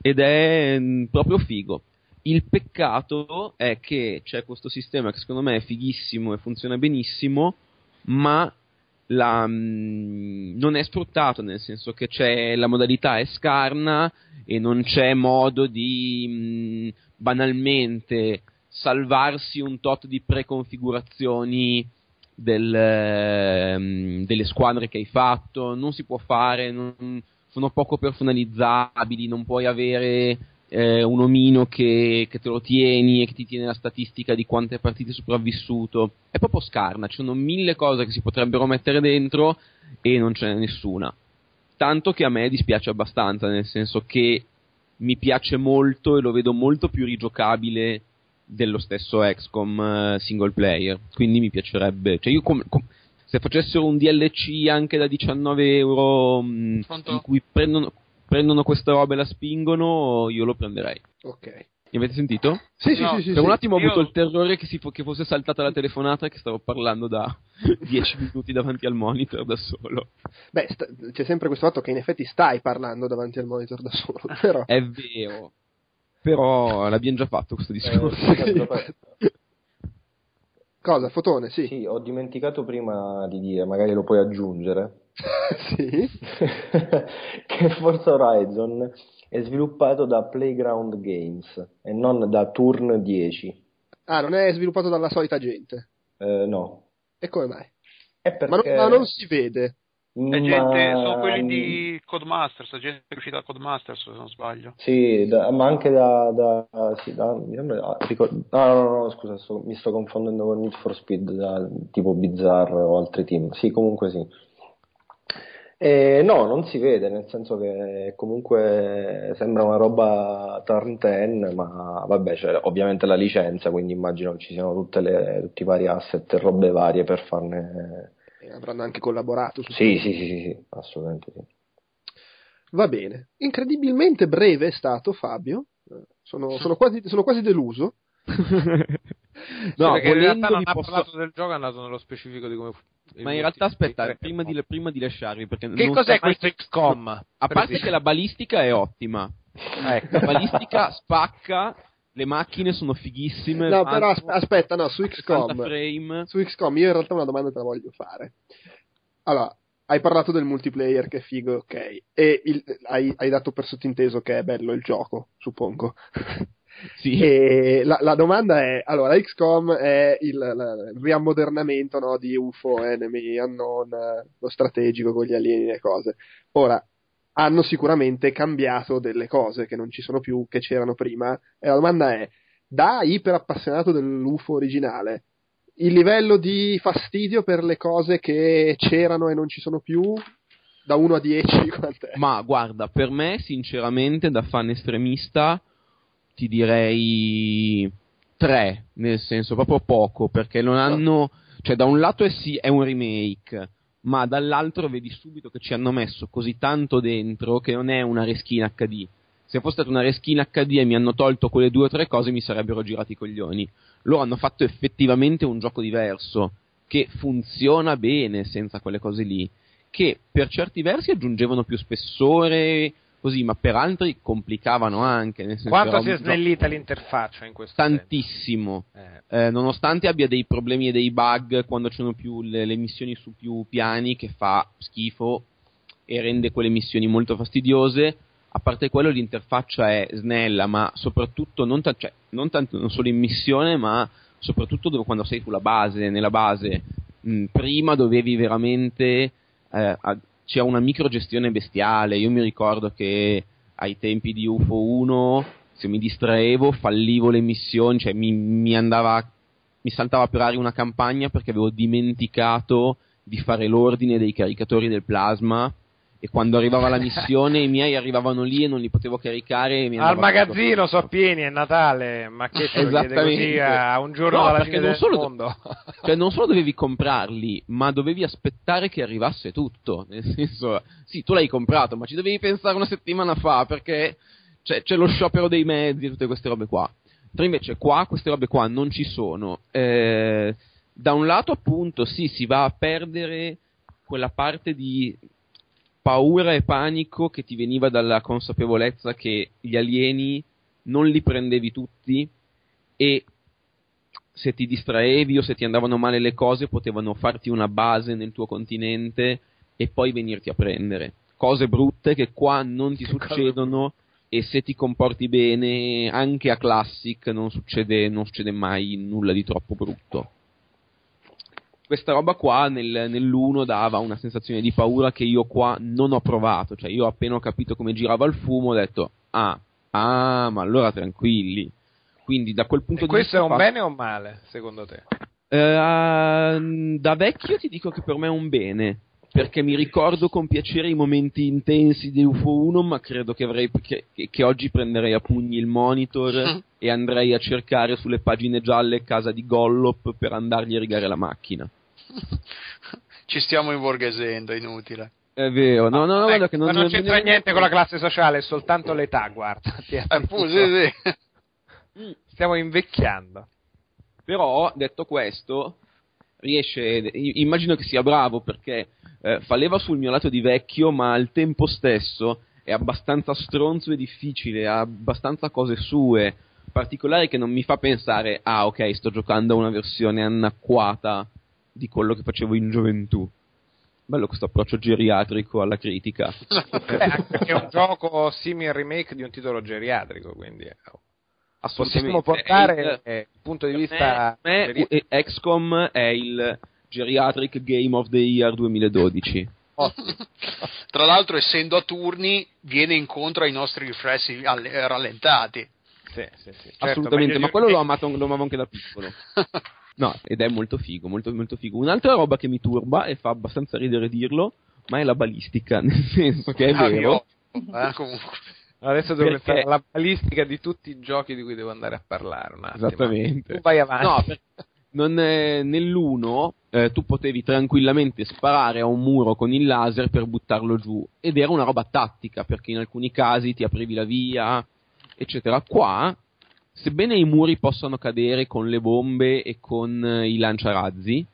ed è mm, proprio figo. Il peccato è che c'è questo sistema che secondo me è fighissimo e funziona benissimo, ma la, mm, non è sfruttato, nel senso che la modalità è scarna e non c'è modo di mm, banalmente salvarsi un tot di preconfigurazioni del, ehm, delle squadre che hai fatto, non si può fare, non- sono poco personalizzabili, non puoi avere eh, un omino che, che te lo tieni e che ti tiene la statistica di quante partite hai sopravvissuto. È proprio scarna, ci sono mille cose che si potrebbero mettere dentro e non ce n'è nessuna. Tanto che a me dispiace abbastanza, nel senso che mi piace molto e lo vedo molto più rigiocabile dello stesso XCOM eh, single player. Quindi mi piacerebbe. Cioè, io com- com- se facessero un DLC anche da 19 euro mh, Pronto? in cui prendono, prendono questa roba e la spingono, io lo prenderei. Ok. Mi avete sentito? Sì, sì, No, sì, sì. per un sì. attimo ho Io- avuto il terrore che, si fo- che fosse saltata la telefonata e che stavo parlando da 10 minuti davanti al monitor da solo. Beh, sta- c'è sempre questo fatto che in effetti stai parlando davanti al monitor da solo, però... È vero. Però l'abbiamo già fatto questo Eh, discorso. Giovanni. Cosa, fotone, sì. Sì, ho dimenticato prima di dire, magari lo puoi aggiungere, sì. che Forza Horizon è sviluppato da Playground Games e non da Turn 10. Ah, non è sviluppato dalla solita gente. Eh, no. E come mai? È perché... Ma, non, ma non si vede. È gente, Ma- sono quelli di Codemasters, è gente che è uscita da Codemasters se non sbaglio. Sì, da- ma anche da... da, sì, da mi sembra- ah, ricor- no, no, no, no, scusa, sto- mi sto confondendo con Need for Speed, da- tipo Bizarre o altri team. Sì, comunque sì. Eh, no, non si vede, nel senso che comunque sembra una roba turn 10, ma vabbè, c'è ovviamente la licenza, quindi immagino che ci siano tutte le, tutti i vari asset e robe varie per farne... E avranno anche collaborato su Sì, sì, sì, sì, sì, assolutamente sì. Va bene. Incredibilmente breve è stato Fabio. Eh, Sono, sono quasi, sono quasi deluso. No, perché in realtà non vi ha posso... parlato del gioco, è andato nello specifico di come Ma in realtà aspetta, multiplayer. prima di, prima di lasciarvi, perché Che non cos'è sta questo XCOM? A parte esempio? che la balistica è ottima, Ecco. la balistica spacca, le macchine sono fighissime. No, però aspetta, no, su 60 XCOM. frame. Su XCOM io in realtà una domanda te la voglio fare. Allora, hai parlato del multiplayer che è figo, ok. E il- hai, hai dato per sottinteso che è bello il gioco, suppongo. Sì. E la, la domanda è, allora, XCOM è il, la- il riammodernamento no, di UFO, Enemy, Unknown, lo strategico con gli alieni e cose. Ora, hanno sicuramente cambiato delle cose che non ci sono più, che c'erano prima, e la domanda è, da iper appassionato dell'UFO originale, il livello di fastidio per le cose che c'erano e non ci sono più, da 1 a 10, quant'è? Ma guarda, per me, sinceramente, da fan estremista, ti direi tre, nel senso proprio poco, perché non hanno, cioè da un lato è sì, è un remake, ma dall'altro vedi subito che ci hanno messo così tanto dentro che non è una reskin HD. Se fosse stata una reskin HD e mi hanno tolto quelle due o tre cose mi sarebbero girati i coglioni. Loro hanno fatto effettivamente un gioco diverso, che funziona bene senza quelle cose lì, che per certi versi aggiungevano più spessore, così, ma per altri complicavano anche. Nel senso Quanto si è un gioco snellita l'interfaccia in questo? Tantissimo. Eh, Eh, nonostante abbia dei problemi e dei bug quando c'erano più le, le missioni su più piani che fa schifo e rende quelle missioni molto fastidiose. A parte quello l'interfaccia è snella, ma soprattutto non, ta- cioè, non tanto non solo in missione, ma soprattutto dove- quando sei sulla base, nella base. Mh, prima dovevi veramente eh, a- c'è una microgestione bestiale. Io mi ricordo che ai tempi di UFO 1 se mi distraevo, fallivo le missioni, cioè mi, mi andava, mi saltava per aria una campagna perché avevo dimenticato di fare l'ordine dei caricatori del plasma e quando arrivava la missione i miei arrivavano lì e non li potevo caricare Al magazzino tutto. so pieni, è Natale, ma che te lo così Esattamente. a un giorno No, dalla fine non del solo- mondo? Cioè, non solo dovevi comprarli, ma dovevi aspettare che arrivasse tutto. Nel senso, sì, tu l'hai comprato, ma ci dovevi pensare una settimana fa perché c'è, c'è lo sciopero dei mezzi tutte queste robe qua. Mentre invece qua queste robe qua non ci sono. Eh, da un lato, appunto, sì, si va a perdere quella parte di paura e panico che ti veniva dalla consapevolezza che gli alieni non li prendevi tutti e se ti distraevi o se ti andavano male le cose potevano farti una base nel tuo continente e poi venirti a prendere. Cose brutte che qua non ti succedono e se ti comporti bene anche a Classic non succede, non succede mai nulla di troppo brutto. Questa roba qua nel, nell'1 dava una sensazione di paura che io qua non ho provato, cioè io appena ho capito come girava il fumo ho detto ah, ah, ma allora tranquilli. Quindi da quel punto E di questo vista è un fa- bene o un male, secondo te? Eh, da vecchio ti dico che per me è un bene. Perché mi ricordo con piacere i momenti intensi di UFO 1, ma credo che, avrei, che- che oggi prenderei a pugni il monitor e andrei a cercare sulle pagine gialle casa di Gollop per andargli a rigare la macchina. Ci stiamo inborghesendo, è inutile. È vero, no, no, no, guarda che non, ma non c'entra non- niente con la classe sociale, è soltanto l'età, guarda. Eh, pu- sì, sì. Stiamo invecchiando. Però, detto questo, riesce, immagino che sia bravo perché eh, fa leva sul mio lato di vecchio, ma al tempo stesso è abbastanza stronzo e difficile, ha abbastanza cose sue, particolari che non mi fa pensare, ah ok, sto giocando a una versione anacquata di quello che facevo in gioventù. Bello questo approccio geriatrico alla critica. Eh, anche perché è un gioco simile remake di un titolo geriatrico, quindi eh, possiamo portare Eh, eh, il punto di vista me, me, XCOM è il Geriatric Game of the Year 2012. Tra l'altro, essendo a turni, viene incontro ai nostri riflessi alle- rallentati. Sì, sì, sì. Certo, Assolutamente, ma di- quello l'ho amato, lo amavo anche da piccolo. No, ed è molto figo, molto, molto figo. Un'altra roba che mi turba, e fa abbastanza ridere dirlo, ma è la balistica, nel senso che è Ah, vero. eh, comunque. Adesso devo Perché- pensare alla balistica di tutti i giochi di cui devo andare a parlare. Un attimo. Esattamente. Tu vai avanti. No, perché non è- nell'uno eh, tu potevi tranquillamente sparare a un muro con il laser per buttarlo giù ed era una roba tattica perché in alcuni casi ti aprivi la via, eccetera. Qua, sebbene i muri possano cadere con le bombe e con eh, i lanciarazzi,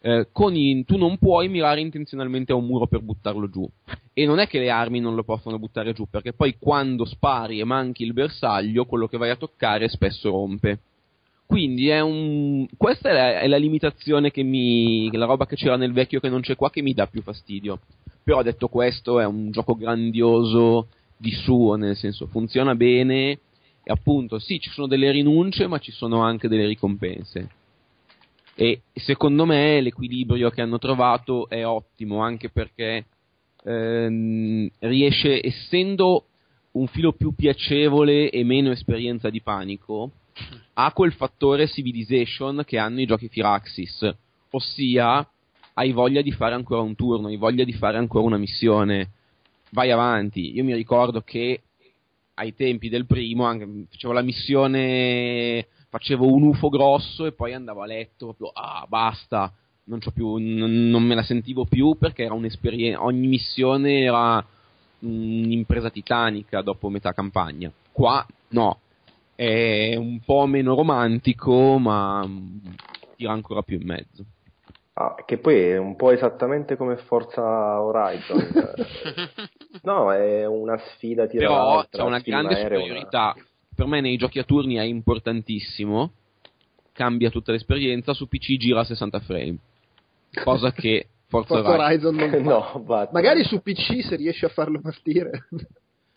eh, con i- tu non puoi mirare intenzionalmente a un muro per buttarlo giù. E non è che le armi non lo possono buttare giù, perché poi quando spari e manchi il bersaglio, quello che vai a toccare spesso rompe. Quindi è un. Questa è la, è la limitazione che mi. la roba che c'era nel vecchio che non c'è qua che mi dà più fastidio. Però detto questo, è un gioco grandioso di suo, nel senso funziona bene. E appunto, sì, ci sono delle rinunce, ma ci sono anche delle ricompense. E secondo me l'equilibrio che hanno trovato è ottimo, anche perché ehm, riesce, essendo un filo più piacevole e meno esperienza di panico, ha quel fattore civilization che hanno i giochi Firaxis, ossia hai voglia di fare ancora un turno, hai voglia di fare ancora una missione, vai avanti. Io mi ricordo che ai tempi del primo anche- facevo la missione, facevo un UFO grosso e poi andavo a letto proprio, ah basta, non, più, n- non me la sentivo più perché ogni missione era un'impresa titanica dopo metà campagna. Qua no, è un po' meno romantico ma mm, tira ancora più in mezzo. Ah, che poi è un po' esattamente come Forza Horizon. no, è una sfida tira Però c'è una grande aereo, superiorità. Per me nei giochi a turni è importantissimo, cambia tutta l'esperienza, su PC gira a 60 frame. Cosa che Forza Forza Horizon Horizon non fa. No, Magari su PC se riesci a farlo partire.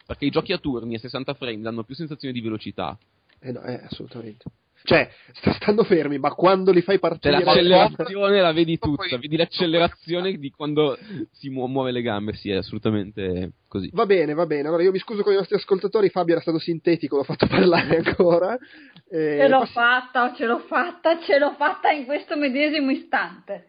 perché i giochi a turni a 60 frame danno più sensazione di velocità. eh no, eh, assolutamente. Cioè, sta stando fermi, ma quando li fai Cioè, partire... l'accelerazione la vedi Poi- tutta, vedi l'accelerazione di quando si mu- muove le gambe, sì, è assolutamente così. Va bene, va bene. Allora io mi scuso con i nostri ascoltatori, Fabio era stato sintetico, l'ho fatto parlare ancora. Eh, Ce l'ho passi- fatta, ce l'ho fatta, ce l'ho fatta in questo medesimo istante.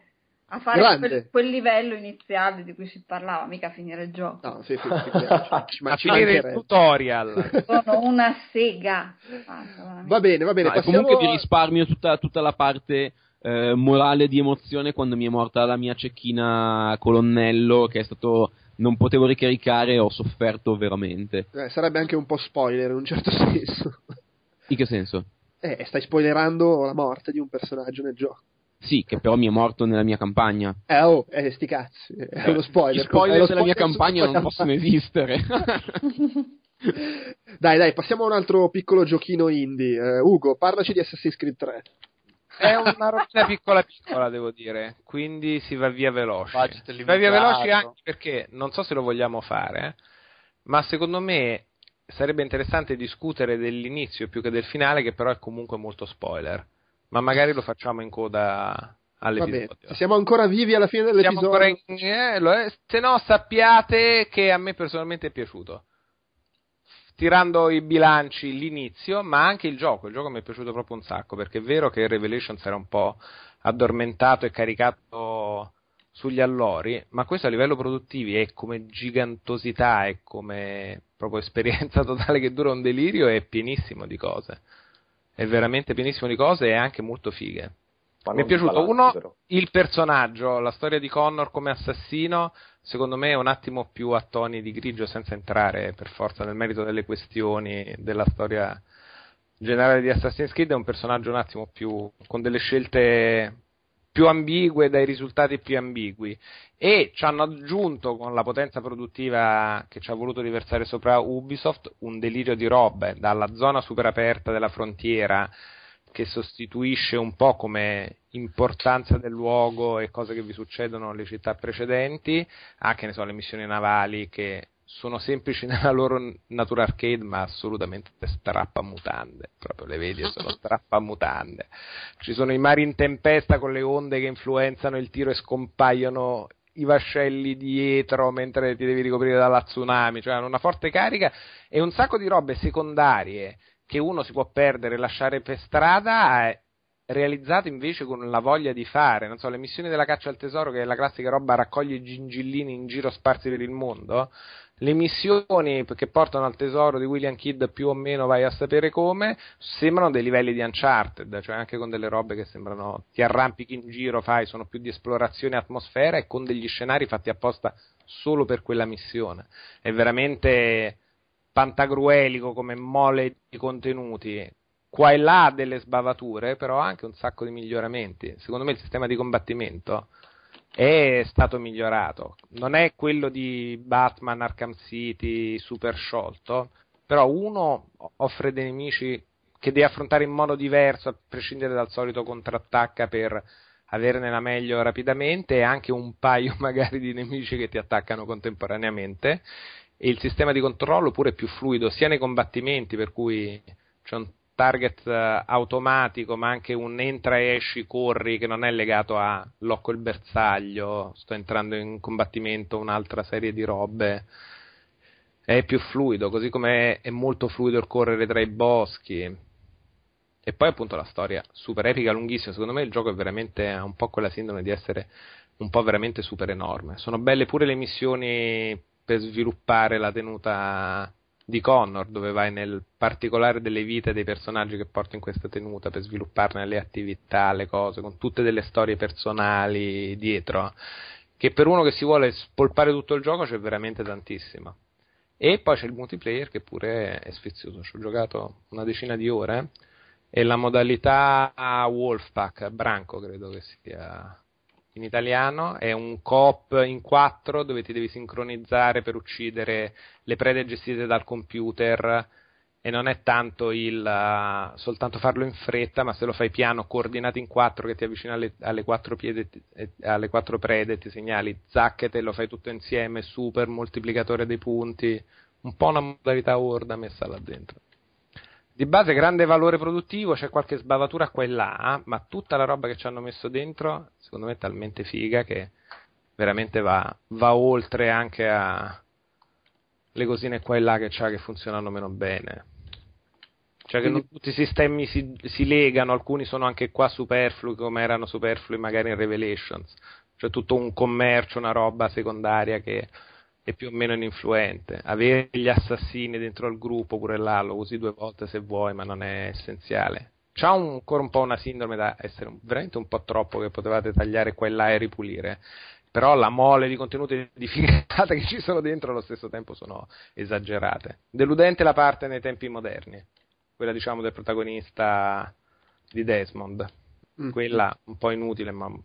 A fare quel, quel livello iniziale di cui si parlava, mica a finire il gioco. No, sì, sì, figuriamoci. ma a ci finire il tutorial. Sono una sega. Ah. Va bene, va bene. No, passiamo comunque vi a- risparmio tutta, tutta la parte eh, morale di emozione quando mi è morta la mia cecchina colonnello che è stato non potevo ricaricare e ho sofferto veramente. eh, sarebbe anche un po' spoiler in un certo senso. In che senso? Eh, stai spoilerando la morte di un personaggio nel gioco. Sì, che però mi è morto nella mia campagna. Eh, oh, eh, sti cazzi. È uno spoiler. Gli spoiler della mia campagna non possono esistere. Dai, dai, passiamo a un altro piccolo giochino indie. Eh, Ugo, parlaci di Assassin's Creed 3. È una robina piccola piccola, devo dire, quindi si va via veloci. Budget Si va via veloci anche perché non so se lo vogliamo fare, ma secondo me sarebbe interessante discutere dell'inizio più che del finale, che però è comunque molto spoiler. Ma magari lo facciamo in coda Vabbè, all'episodio. se siamo ancora vivi alla fine Siamo dell'episodio. ancora in- eh, lo è- se no sappiate che a me personalmente è piaciuto. Tirando i bilanci l'inizio, ma anche il gioco. Il gioco mi è piaciuto proprio un sacco, perché è vero che Revelations era un po' addormentato e caricato sugli allori, ma questo a livello produttivi è come gigantosità e come proprio esperienza totale che dura un delirio, è pienissimo di cose. È veramente pienissimo di cose e anche molto fighe. Ma Mi è piaciuto uno però. il personaggio, la storia di Connor come assassino, secondo me è un attimo più a toni di grigio senza entrare per forza nel merito delle questioni della storia generale di Assassin's Creed, è un personaggio un attimo più con delle scelte più ambigue dai risultati più ambigui. E ci hanno aggiunto con la potenza produttiva che ci ha voluto riversare sopra Ubisoft un delirio di robe dalla zona super aperta della frontiera che sostituisce un po' come importanza del luogo e cose che vi succedono alle città precedenti, anche ne so, le missioni navali che sono semplici nella loro natura arcade, ma assolutamente strappamutande. Proprio le vedi sono strappamutande. Ci sono i mari in tempesta con le onde che influenzano il tiro e scompaiono i vascelli dietro mentre ti devi ricoprire dalla tsunami, cioè hanno una forte carica e un sacco di robe secondarie che uno si può perdere e lasciare per strada realizzate invece con la voglia di fare, non so, le missioni della caccia al tesoro che è la classica roba raccoglie i gingillini in giro sparsi per il mondo, le missioni che portano al tesoro di William Kidd più o meno vai a sapere come, sembrano dei livelli di Uncharted, cioè anche con delle robe che sembrano ti arrampichi in giro, fai, sono più di esplorazione atmosfera e con degli scenari fatti apposta solo per quella missione. È veramente pantagruelico come mole di contenuti. Qua e là delle sbavature, però anche un sacco di miglioramenti. Secondo me il sistema di combattimento è stato migliorato. Non è quello di Batman Arkham City super sciolto, però uno offre dei nemici che devi affrontare in modo diverso, a prescindere dal solito contrattacca per averne la meglio rapidamente, e anche un paio magari di nemici che ti attaccano contemporaneamente. E il sistema di controllo pure è più fluido, sia nei combattimenti, per cui c'è un target eh, automatico, ma anche un entra e esci, corri, che non è legato a locco il bersaglio, sto entrando in combattimento, un'altra serie di robe. È più fluido, così come è molto fluido il correre tra i boschi. E poi appunto la storia super epica, lunghissima. Secondo me il gioco è veramente ha un po' quella sindrome di essere un po' veramente super enorme. Sono belle pure le missioni per sviluppare la tenuta di Connor, dove vai nel particolare delle vite dei personaggi che porti in questa tenuta per svilupparne le attività, le cose, con tutte delle storie personali dietro, che per uno che si vuole spolpare tutto il gioco c'è veramente tantissimo. E poi c'è il multiplayer che pure è sfizioso, ci ho giocato una decina di ore e la modalità Wolfpack, Branco credo che sia in italiano, è un coop in quattro dove ti devi sincronizzare per uccidere le prede gestite dal computer e non è tanto il uh, soltanto farlo in fretta, ma se lo fai piano, coordinato in quattro che ti avvicina alle, alle, quattro, piede, eh, alle quattro prede, ti segnali zacchete, lo fai tutto insieme, super moltiplicatore dei punti, un po' una modalità horda messa là dentro. Di base grande valore produttivo, c'è qualche sbavatura qua e là, ma tutta la roba che ci hanno messo dentro, secondo me è talmente figa che veramente va, va oltre anche a le cosine qua e là che c'ha che funzionano meno bene. Cioè che non tutti i sistemi si, si legano, alcuni sono anche qua superflui come erano superflui magari in Revelations. Cioè tutto un commercio, una roba secondaria che è più o meno ininfluente. Avere gli assassini dentro il gruppo pure là, lo usi due volte se vuoi, ma non è essenziale. C'ha ancora un po' una sindrome da essere veramente un po' troppo che potevate tagliare qua e là e ripulire. Però la mole di contenuti di figata che ci sono dentro allo stesso tempo sono esagerate. Deludente la parte nei tempi moderni, quella diciamo del protagonista di Desmond. Mm. quella un po' inutile, ma un,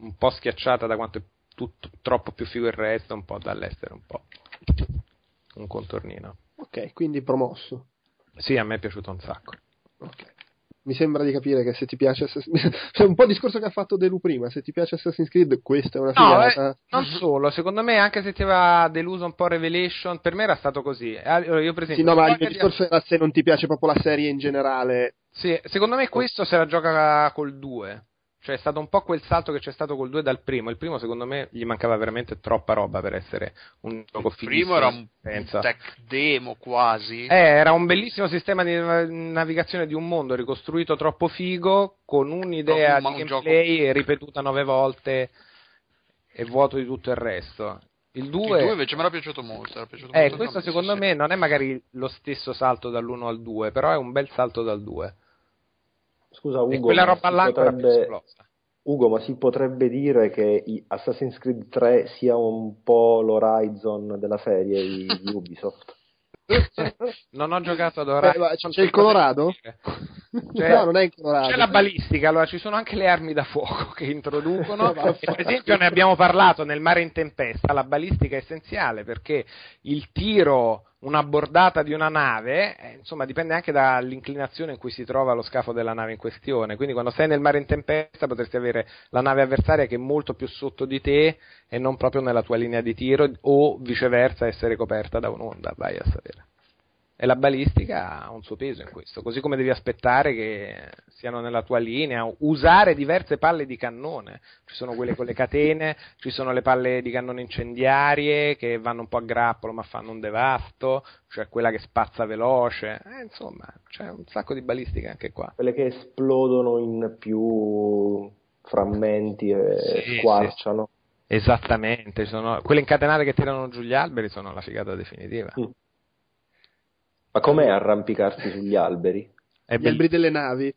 un po' schiacciata da quanto è tutto troppo più figo il resto, un po' dall'estero, un po' un contornino. Ok, quindi promosso. Sì, a me è piaciuto un sacco. Ok. Mi sembra di capire che se ti piace Assassin's C'è un po' il discorso che ha fatto Delu prima, se ti piace Assassin's Creed questa è una No, figata. eh, non solo, secondo me anche se ti aveva deluso un po' Revelation, per me era stato così. Allora, io per esempio, Sì, no, ma il mio di- discorso era se non ti piace proprio la serie in generale. Sì, secondo me questo se la gioca col 2. Cioè è stato un po' quel salto che c'è stato col 2 dal primo. Il primo secondo me gli mancava veramente troppa roba per essere un gioco Il fighissimo. primo era un pensa. tech demo quasi. Eh, era un bellissimo sistema di nav- navigazione di un mondo ricostruito troppo figo, con un'idea Ma di un gioco- gameplay ripetuta nove volte e vuoto di tutto il resto. Il Il 2, 2 invece mi era piaciuto molto. Era piaciuto eh, molto questo secondo me non è magari lo stesso salto dall'1 al 2, però è un bel salto dal 2. Scusa Ugo, E quella ma roba si là potrebbe- esplosa. Ugo, ma si potrebbe dire che Assassin's Creed 3 sia un po' l'Horizon della serie di, di Ubisoft? Non ho giocato ad Beh, Horizon. ma c'è il Colorado? Cioè, no, non è in Colorado. C'è la balistica, allora ci sono anche le armi da fuoco che introducono. Per esempio, ne abbiamo parlato nel mare in tempesta. La balistica è essenziale perché il tiro, una bordata di una nave, eh, insomma, dipende anche dall'inclinazione in cui si trova lo scafo della nave in questione. Quindi, quando sei nel mare in tempesta, potresti avere la nave avversaria che è molto più sotto di te e non proprio nella tua linea di tiro, o viceversa, essere coperta da un'onda. Vai a sapere. E la balistica ha un suo peso in questo, così come devi aspettare che siano nella tua linea, usare diverse palle di cannone, ci sono quelle con le catene, ci sono le palle di cannone incendiarie che vanno un po' a grappolo ma fanno un devasto, cioè quella che spazza veloce, eh, insomma c'è un sacco di balistiche anche qua. Quelle che esplodono in più frammenti e Sì, squarciano. Esattamente, ci sono, quelle incatenate che tirano giù gli alberi sono la figata definitiva. Mm. Ma com'è arrampicarsi sugli alberi? È Gli alberi delle navi.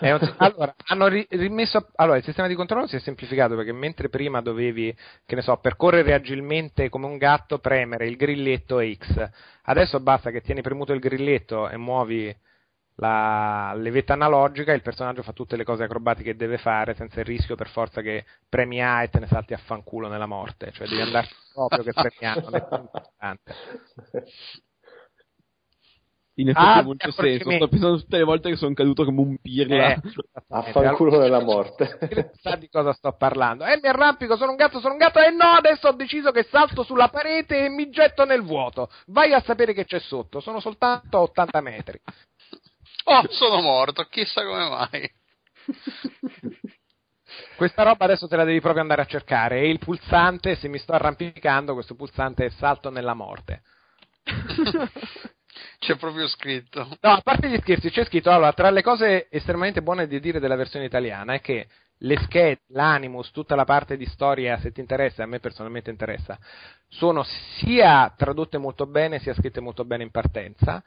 Un- allora, hanno ri- rimesso. Allora, il sistema di controllo si è semplificato perché mentre prima dovevi, che ne so, percorrere agilmente come un gatto, premere il grilletto e X. Adesso basta che tieni premuto il grilletto e muovi la levetta analogica, il personaggio fa tutte le cose acrobatiche che deve fare senza il rischio per forza che premi A e te ne salti a fanculo nella morte. Cioè devi andare proprio che premi A, non è più importante. In effetti Ah, ha molto senso. accorgimenti. Sto pensando tutte le volte che sono caduto come un pirla. Eh, Affanculo nella morte. sa di cosa sto parlando. Eh, mi arrampico, sono un gatto, sono un gatto. E no, adesso ho deciso che salto sulla parete e mi getto nel vuoto. Vai a sapere che c'è sotto. Sono soltanto a 80 metri. Oh, sono morto, chissà come mai. Questa roba adesso te la devi proprio andare a cercare. E il pulsante, se mi sto arrampicando, questo pulsante è salto nella morte. C'è proprio scritto. No, a parte gli scherzi, c'è scritto, allora, tra le cose estremamente buone di dire della versione italiana è che le schede, l'animus, tutta la parte di storia, se ti interessa, a me personalmente interessa, sono sia tradotte molto bene, sia scritte molto bene in partenza,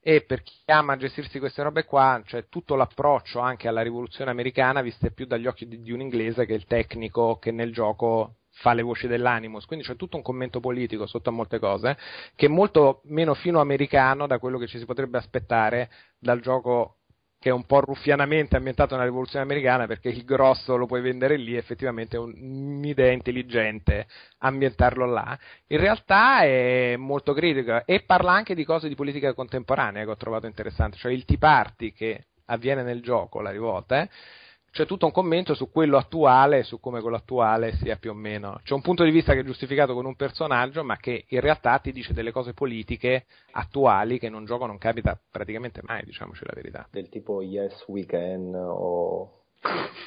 e per chi ama gestirsi queste robe qua, cioè tutto l'approccio anche alla rivoluzione americana, viste più dagli occhi di, di un inglese che il tecnico che nel gioco fa le voci dell'animus, quindi c'è tutto un commento politico sotto a molte cose, che è molto meno fino americano da quello che ci si potrebbe aspettare dal gioco che è un po' ruffianamente ambientato nella rivoluzione americana perché il grosso lo puoi vendere lì, effettivamente è un- un'idea intelligente ambientarlo là. In realtà è molto critico e parla anche di cose di politica contemporanea che ho trovato interessante, cioè il Tea Party che avviene nel gioco, la rivolta, eh, c'è tutto un commento su quello attuale su come quello attuale sia più o meno. C'è un punto di vista che è giustificato con un personaggio, ma che in realtà ti dice delle cose politiche attuali che in un gioco non capita praticamente mai, diciamoci la verità. Del tipo Yes We Can o...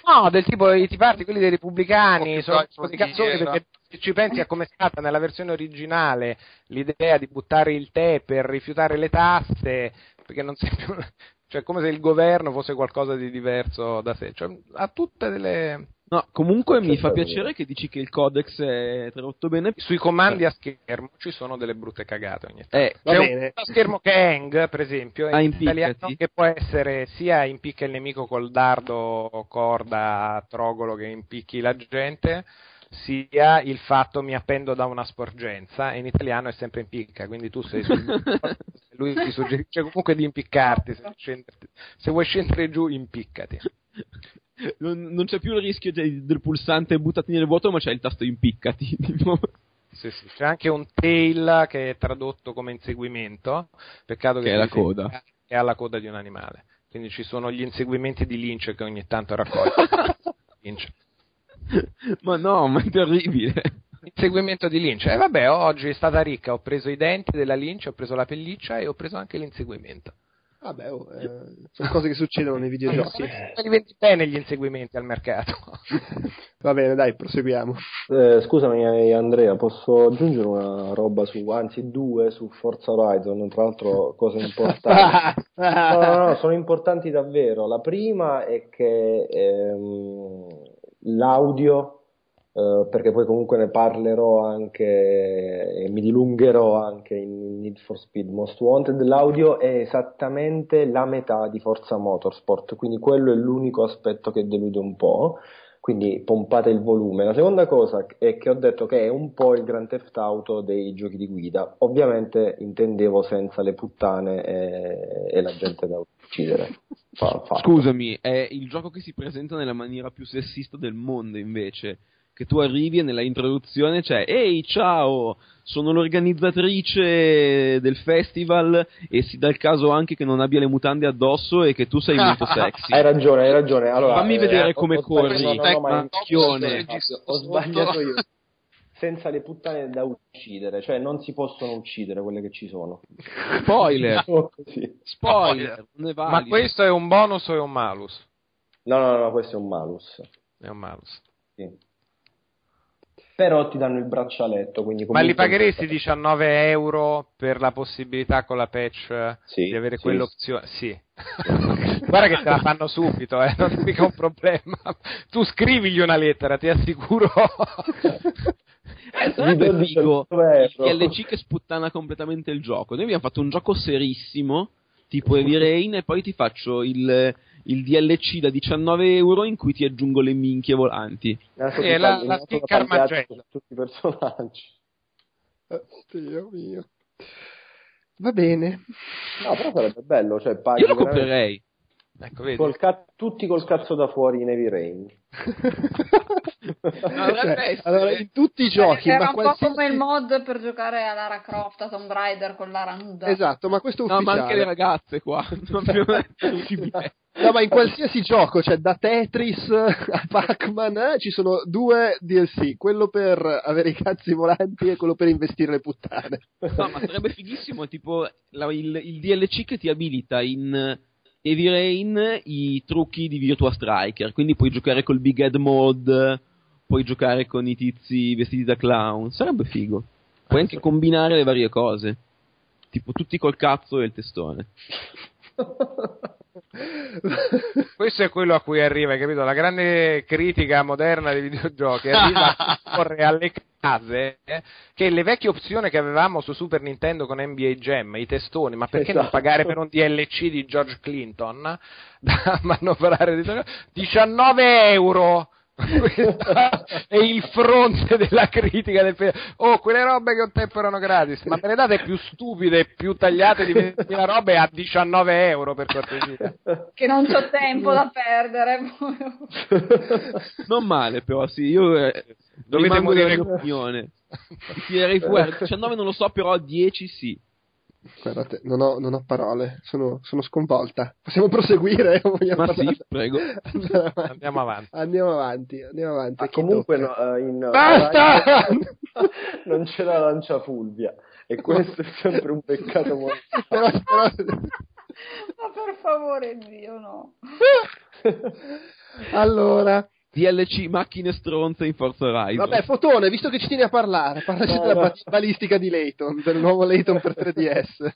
No, del tipo i tiparti, quelli dei repubblicani, Oh, sono di perché se ci pensi a come è stata nella versione originale l'idea di buttare il tè per rifiutare le tasse, perché non sei più... cioè come se il governo fosse qualcosa di diverso da sé, cioè ha tutte delle... No, comunque mi Certo, fa è piacere che dici che il codex è tradotto bene. Sui comandi a schermo ci sono delle brutte cagate ogni tanto. Eh, C'è bene. un schermo che è hang, per esempio, Ah, in italiano, che può essere sia impicca il nemico col dardo, corda, trogolo che impicchi la gente, sia il fatto mi appendo da una sporgenza, e in italiano è sempre impicca, quindi tu sei sul... lui ti suggerisce comunque di impiccarti, se, vuoi scendere- se vuoi scendere giù impiccati. non, non c'è più il rischio de- del pulsante buttati nel vuoto, ma c'è il tasto impiccati. tipo. Sì, sì. C'è anche un tail che è tradotto come inseguimento. Peccato che, Che è la coda. Che ha la coda di un animale. Quindi ci sono gli inseguimenti di Lynch che ogni tanto raccoglie. Lynch. ma no, ma è terribile. Inseguimento di Lynch. E vabbè, oggi è stata ricca. Ho preso i denti della Lynch, ho preso la pelliccia e ho preso anche l'inseguimento. Vabbè, oh, eh, sono cose che succedono nei videogiochi. Ma li vendi bene gli inseguimenti al mercato. Va bene, dai, proseguiamo. Eh, scusami eh, Andrea, posso aggiungere una roba su, anzi due su Forza Horizon, tra l'altro cose importanti. No, no, no, sono importanti davvero. La prima è che ehm, l'audio, eh, perché poi comunque ne parlerò anche e mi dilungherò anche in Need for Speed Most Wanted, l'audio è esattamente la metà di Forza Motorsport, quindi quello è l'unico aspetto che delude un po'. Quindi pompate il volume. La seconda cosa è che ho detto che è un po' il Grand Theft Auto dei giochi di guida. Ovviamente intendevo senza le puttane e, e la gente da uccidere. Fa-. Scusami, è il gioco che si presenta nella maniera più sessista del mondo, invece. Che tu arrivi e nella introduzione c'è Ehi, ciao, sono l'organizzatrice del festival e si dà il caso anche che non abbia le mutande addosso e che tu sei molto sexy. Hai ragione, hai ragione. Allora, Fammi eh, vedere ho- come ho corri, no, no, ma- macchione. Ho sbagliato io. Senza le puttane da uccidere, cioè non si possono uccidere quelle che ci sono. Spoiler, spoiler, è Ma questo è un bonus o è un malus? No, no, no, questo è un malus. È un malus. Sì. Però ti danno il braccialetto, Ma li pagheresti 19 euro per la possibilità con la patch eh, Sì, di avere sì. quell'opzione? Sì. Guarda che te la fanno subito, eh, non è mica un problema. Tu scrivigli una lettera, ti assicuro. Eh, sarebbe figo 19 il euro. DLC che sputtana completamente il gioco. Noi abbiamo fatto un gioco serissimo, tipo Heavy Rain, e poi ti faccio il, il DLC da 19 euro in cui ti aggiungo le minchie volanti. Adesso ti è la- la Carmagella. su tutti i personaggi. Dio mio. Va bene. No, però sarebbe bello, cioè paghi Io lo veramente comprerei. ecco, vedi. col ca- tutti col cazzo da fuori in Heavy Rain. Essere. allora, in tutti i giochi, Era ma un po' qualsiasi... come il mod per giocare a Lara Croft, a Tomb Raider con Lara nuda. Esatto, ma questo è No, ufficiale. ma anche le ragazze qua. No, ma in qualsiasi gioco, cioè da Tetris a Pac-Man, eh, ci sono due DLC, quello per avere i cazzi volanti e quello per investire le puttane. No, ma sarebbe fighissimo, tipo la- il, il DLC che ti abilita in Heavy Rain i trucchi di Virtua Striker, quindi puoi giocare col Big Head Mode, puoi giocare con i tizi vestiti da clown, sarebbe figo. Puoi anche combinare le varie cose, tipo tutti col cazzo e il testone. Questo è quello a cui arriva, hai capito? La grande critica moderna dei videogiochi arriva a porre alle case eh, che le vecchie opzioni che avevamo su Super Nintendo con NBA Jam, i testoni, ma perché non Esatto. pagare per un DLC di George Clinton da manovrare di 19 euro? È il fronte della critica del pe- oh quelle robe che un tempo erano gratis ma me ne date più stupide e più tagliate di 20.000 robe a 19 euro per cortesia Che non c'ho tempo da perdere. Non male però, sì, io eh, Dovete rimango della morire- mia opinione. Ti tirerei fuori, 19 non lo so, però 10 sì. Guardate, non ho, non ho parole, sono, sono sconvolta. Possiamo proseguire? Ma sì, parlare? prego. Andiamo avanti. Andiamo avanti. Andiamo avanti. Ah, comunque no, eh, in Basta! non c'è la lancia fulvia e questo è sempre un peccato molto Però- però- Ma per favore, Dio, no. allora, DLC macchine stronze in Forza Horizon. vabbè, Fotone, visto che ci tieni a parlare, parlaci No, della no. ba- balistica di Layton, del nuovo Layton per 3DS.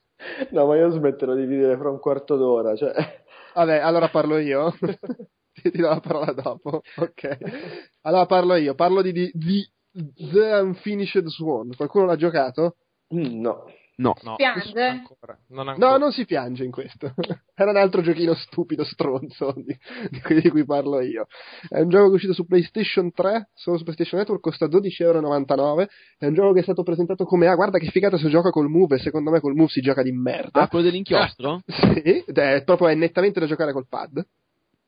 no ma io smetterò di dire fra un quarto d'ora cioè Vabbè, allora parlo io. ti, ti do la parola dopo. Ok. Allora parlo io. Parlo di, di, di The Unfinished Swan. Qualcuno l'ha giocato? Mm, no No. No, Piange? ancora, non ancora. No, non si piange in questo. Era un altro giochino stupido, stronzo, di, di quelli di cui parlo io. È un gioco che è uscito su PlayStation 3, solo su PlayStation Network, costa 12,99€. È un gioco che è stato presentato come, ah, guarda che figata se gioca col Move, e secondo me col Move si gioca di merda. Ah, quello dell'inchiostro? Sì, ed è proprio è nettamente da giocare col pad.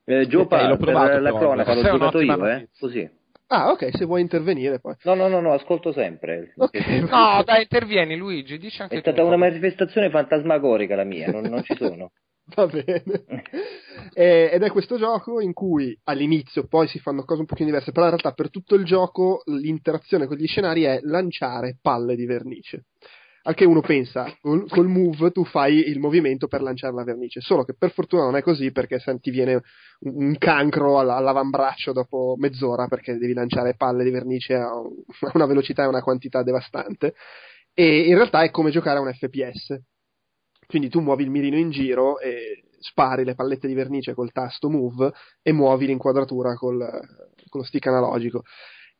Eh, Joe Ok, Pal, l'ho provato, per la cronaca, l'ho Questa è giocato io, eh, così. Ah, ok, se vuoi intervenire poi. No, no, no, no, ascolto sempre. Ok. No, dai, intervieni Luigi, dici anche È tu. stata una manifestazione fantasmagorica la mia, non, non ci sono. Va bene. Eh, ed è questo gioco in cui all'inizio poi si fanno cose un pochino diverse, però in realtà per tutto il gioco l'interazione con gli scenari è lanciare palle di vernice. Al che uno pensa, col, col move tu fai il movimento per lanciare la vernice, solo che per fortuna non è così perché se ti viene un, un cancro all- all'avambraccio dopo mezz'ora perché devi lanciare palle di vernice a un- a una velocità e una quantità devastante. E in realtà è come giocare a un FPS. Quindi tu muovi il mirino in giro e spari le pallette di vernice col tasto move e muovi l'inquadratura col, con lo stick analogico.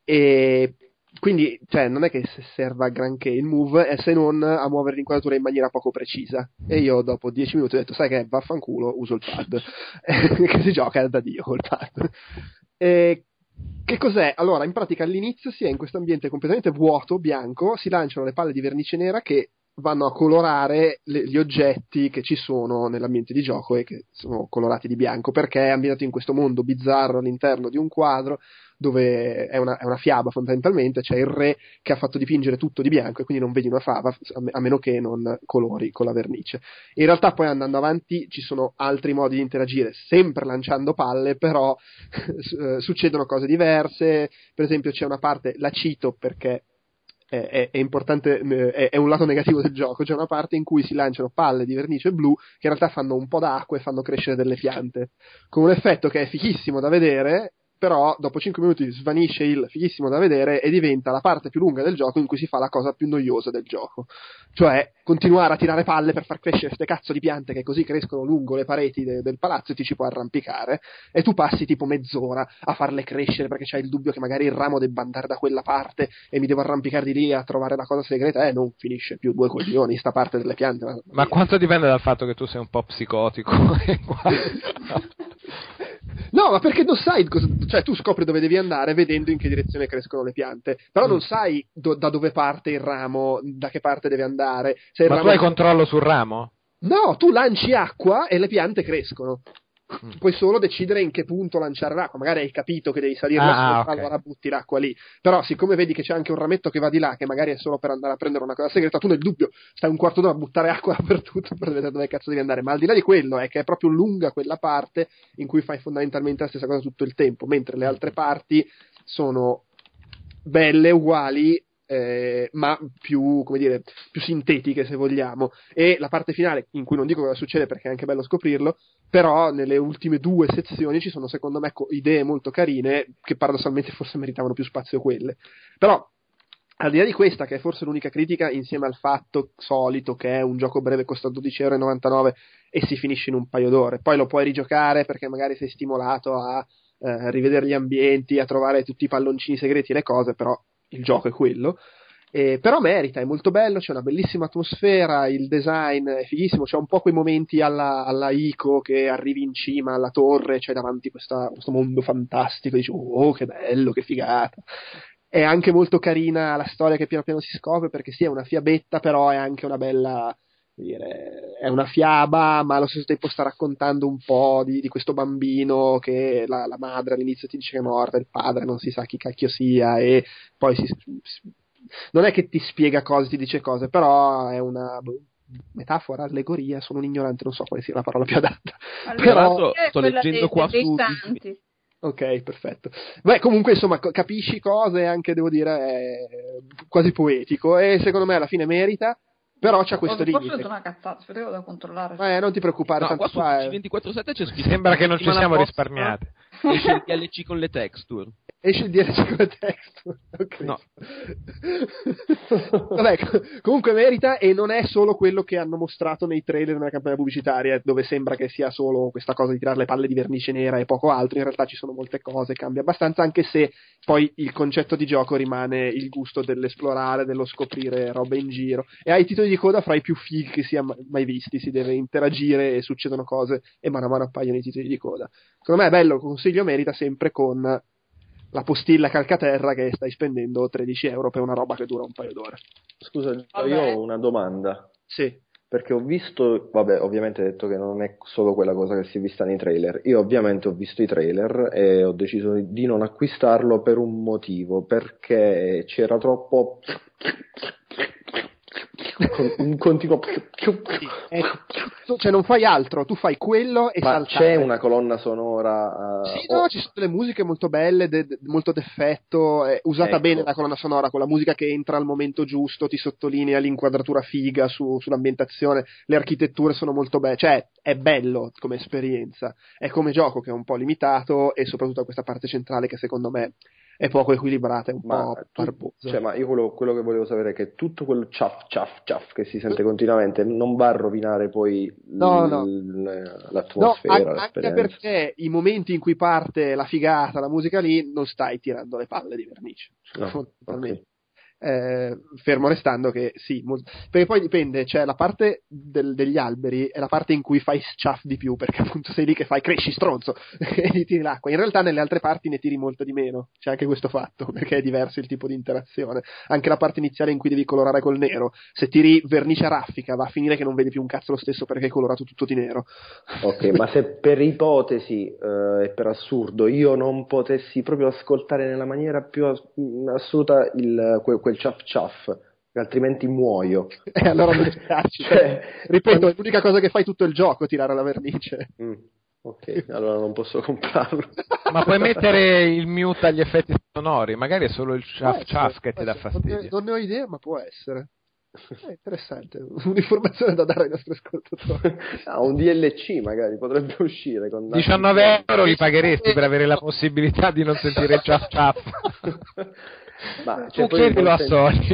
E quindi, cioè, non è che se serva granché il move, se non a muovere l'inquadratura in maniera poco precisa. E io dopo 10 minuti ho detto, sai che vaffanculo, uso il pad. che si gioca da Dio col pad. E che cos'è? Allora, in pratica all'inizio si è in questo ambiente completamente vuoto, bianco, si lanciano le palle di vernice nera che vanno a colorare le- gli oggetti che ci sono nell'ambiente di gioco e che sono colorati di bianco perché è ambientato in questo mondo bizzarro all'interno di un quadro dove è una, è una fiaba fondamentalmente, c'è il re che ha fatto dipingere tutto di bianco e quindi non vedi una fava a me- a meno che non colori con la vernice. In realtà poi andando avanti ci sono altri modi di interagire, sempre lanciando palle, però eh, succedono cose diverse, per esempio c'è una parte, la cito perché è, è- è importante, eh, è, è un lato negativo del gioco, c'è una parte in cui si lanciano palle di vernice blu che in realtà fanno un po' d'acqua e fanno crescere delle piante, con un effetto che è fighissimo da vedere, però dopo 5 minuti svanisce il fighissimo da vedere e diventa la parte più lunga del gioco in cui si fa la cosa più noiosa del gioco. Cioè continuare a tirare palle per far crescere queste cazzo di piante che così crescono lungo le pareti de- del palazzo e ti ci puoi arrampicare e tu passi tipo mezz'ora a farle crescere perché c'hai il dubbio che magari il ramo debba andare da quella parte e mi devo arrampicare di lì a trovare la cosa segreta e non finisce più due coglioni sta parte delle piante. Ma quanto dipende dal fatto che tu sei un po' psicotico? No, ma perché non sai, cosa- cioè tu scopri dove devi andare vedendo in che direzione crescono le piante, però Mm. non sai do- da dove parte il ramo, da che parte deve andare. Se Ma tu hai controllo sul ramo? No, tu lanci acqua e le piante crescono. Mm. Puoi solo decidere in che punto lanciare l'acqua. Magari hai capito che devi salire Ah, là sopra, ok. allora butti l'acqua lì. Però, siccome vedi che c'è anche un rametto che va di là, che magari è solo per andare a prendere una cosa segreta, tu nel dubbio stai un quarto d'ora a buttare acqua dappertutto per vedere dove cazzo devi andare. Ma al di là di quello, è che è proprio lunga quella parte in cui fai fondamentalmente la stessa cosa tutto il tempo, mentre le altre parti sono belle, uguali, eh, ma più, come dire, più sintetiche se vogliamo. E la parte finale, in cui non dico cosa succede perché è anche bello scoprirlo, però nelle ultime due sezioni ci sono secondo me co- idee molto carine che paradossalmente forse meritavano più spazio quelle. Però al di là di questa, che è forse l'unica critica, insieme al fatto solito che è un gioco breve costa 12,99€ e si finisce in un paio d'ore, poi lo puoi rigiocare perché magari sei stimolato a eh, rivedere gli ambienti, a trovare tutti i palloncini segreti e le cose, però il gioco è quello. Eh, però merita, è molto bello, c'è una bellissima atmosfera, il design è fighissimo, c'è un po' quei momenti alla, alla Ico che arrivi in cima alla torre, c'è davanti questa- questo mondo fantastico, dici oh che bello, che figata. È anche molto carina la storia che piano piano si scopre perché sì, è una fiabetta, però è anche una bella dire, è una fiaba, ma allo stesso tempo sta raccontando un po' di, di questo bambino che la, la madre all'inizio ti dice che è morta, il padre non si sa chi cacchio sia, e poi si, si- non è che ti spiega cose, ti dice cose, però è una boh, metafora, allegoria, sono un ignorante, non so quale sia la parola più adatta. Tra Però- sto leggendo dei- qua dei su santi. Ok, perfetto. Beh, comunque, insomma, capisci cose, anche devo dire, è quasi poetico, e secondo me alla fine merita, però c'ha questo Forse limite. detto una cazzata, aspetta a controllare. Eh, non ti preoccupare, No, tanto qua su qua è- C247 c'è scritto Sembra che non ci siamo risparmiati. Esce il DLC con le texture. esce il DLC con le texture. No. Vabbè, co- comunque merita e non è solo quello che hanno mostrato nei trailer nella campagna pubblicitaria, dove sembra che sia solo questa cosa di tirare le palle di vernice nera e poco altro. In realtà ci sono molte cose, cambia abbastanza, anche se poi il concetto di gioco rimane il gusto dell'esplorare, dello scoprire robe in giro. E hai titoli di coda fra i più fighi che si è mai visti, si deve interagire e succedono cose e mano a mano appaiono i titoli di coda. Secondo me è bello, consiglio merita sempre con la postilla calcaterra che stai spendendo 13 euro per una roba che dura un paio d'ore. Scusa, Vabbè. io ho una domanda. Sì. perché ho visto, vabbè, ovviamente hai detto che non è solo quella cosa che si è vista nei trailer. Io ovviamente ho visto i trailer e ho deciso di non acquistarlo per un motivo, perché c'era troppo un continuo Eh, cioè non fai altro, tu fai quello e ma saltare. c'è una colonna sonora eh, Sì, no, o- ci sono delle musiche molto belle, de- de- molto d'effetto, è usata Ecco. bene la colonna sonora, con la musica che entra al momento giusto, ti sottolinea l'inquadratura figa su- sull'ambientazione, le architetture sono molto belle, cioè è bello come esperienza, è come gioco che è un po' limitato e soprattutto ha questa parte centrale che secondo me è poco equilibrata, è un ma, po' barbosa. cioè, ma io quello, quello che volevo sapere è che tutto quel ciaf ciaf ciaf che si sente continuamente non va a rovinare poi No, no. l- No, l'atmosfera, an- anche perché i momenti in cui parte la figata, la musica lì, non stai tirando le palle di vernice. No, fondamentalmente. Eh, fermo restando che sì, mol- perché poi dipende, cioè la parte del- degli alberi è la parte in cui fai sciaff di più, perché appunto sei lì che fai cresci stronzo e gli tiri l'acqua. In realtà nelle altre parti ne tiri molto di meno, c'è anche questo fatto, perché è diverso il tipo di interazione. Anche la parte iniziale in cui devi colorare col nero, se tiri vernice raffica va a finire che non vedi più un cazzo lo stesso perché hai colorato tutto di nero. Ok, ma se per ipotesi eh, e per assurdo io non potessi proprio ascoltare nella maniera più as- mh, assoluta il, quel, quel ciaf ciaf, altrimenti muoio. E allora non piaci. Cioè, Ripeto, è l'unica cosa che fai tutto il gioco, tirare la vernice. Mm, ok, allora non posso comprarlo. Ma puoi mettere il mute agli effetti sonori, magari è solo il essere, ciaf che ti dà fastidio. Non ne ho idea, ma può essere. È interessante, un'informazione da dare ai nostri ascoltatori. Ah, un DLC magari potrebbe uscire con 19 euro li pagheresti per avere la possibilità di non sentire il ciaf ciaf. Ma cioè, poi chiedilo a Sony.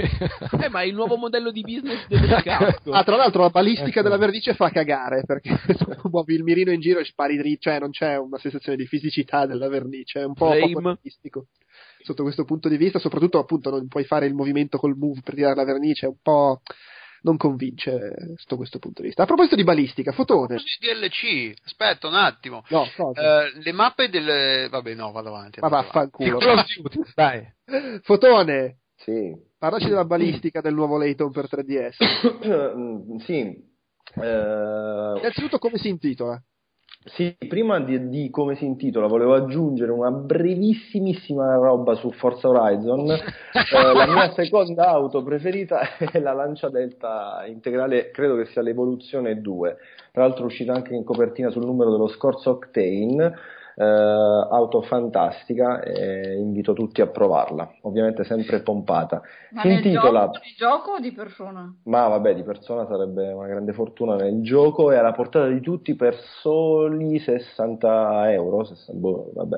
Eh, ma il nuovo modello di business del casco. Ah, tra l'altro la balistica Ecco. della vernice fa cagare perché tu muovi il mirino in giro e spari dritto, cioè non c'è una sensazione di fisicità della vernice, è un po' Flame. Sotto questo punto di vista, soprattutto appunto non puoi fare il movimento col move per tirare la vernice, è un po' non convince sotto questo punto di vista. A proposito di balistica, fotone. DLC, aspetta un attimo. No? Eh, le mappe delle... Vabbè, no, vado avanti. Ma vado avanti. vaffanculo. Dai. Fotone, Sì. parlaci della balistica del nuovo Layton per 3DS. Mm, sì. Eh, Innanzitutto come si intitola? Sì, prima di, di come si intitola, volevo aggiungere una brevissimissima roba su Forza Horizon. Eh, la mia seconda auto preferita è la Lancia Delta integrale, credo che sia l'Evoluzione 2. Tra l'altro è uscita anche in copertina sul numero dello scorso Octane. Eh, auto fantastica e invito tutti a provarla. Ovviamente sempre pompata. Ma si nel intitola gioco, di gioco o di persona? ma vabbè, di persona sarebbe una grande fortuna nel gioco è alla portata di tutti per soli 60 euro. 60 boh, vabbè,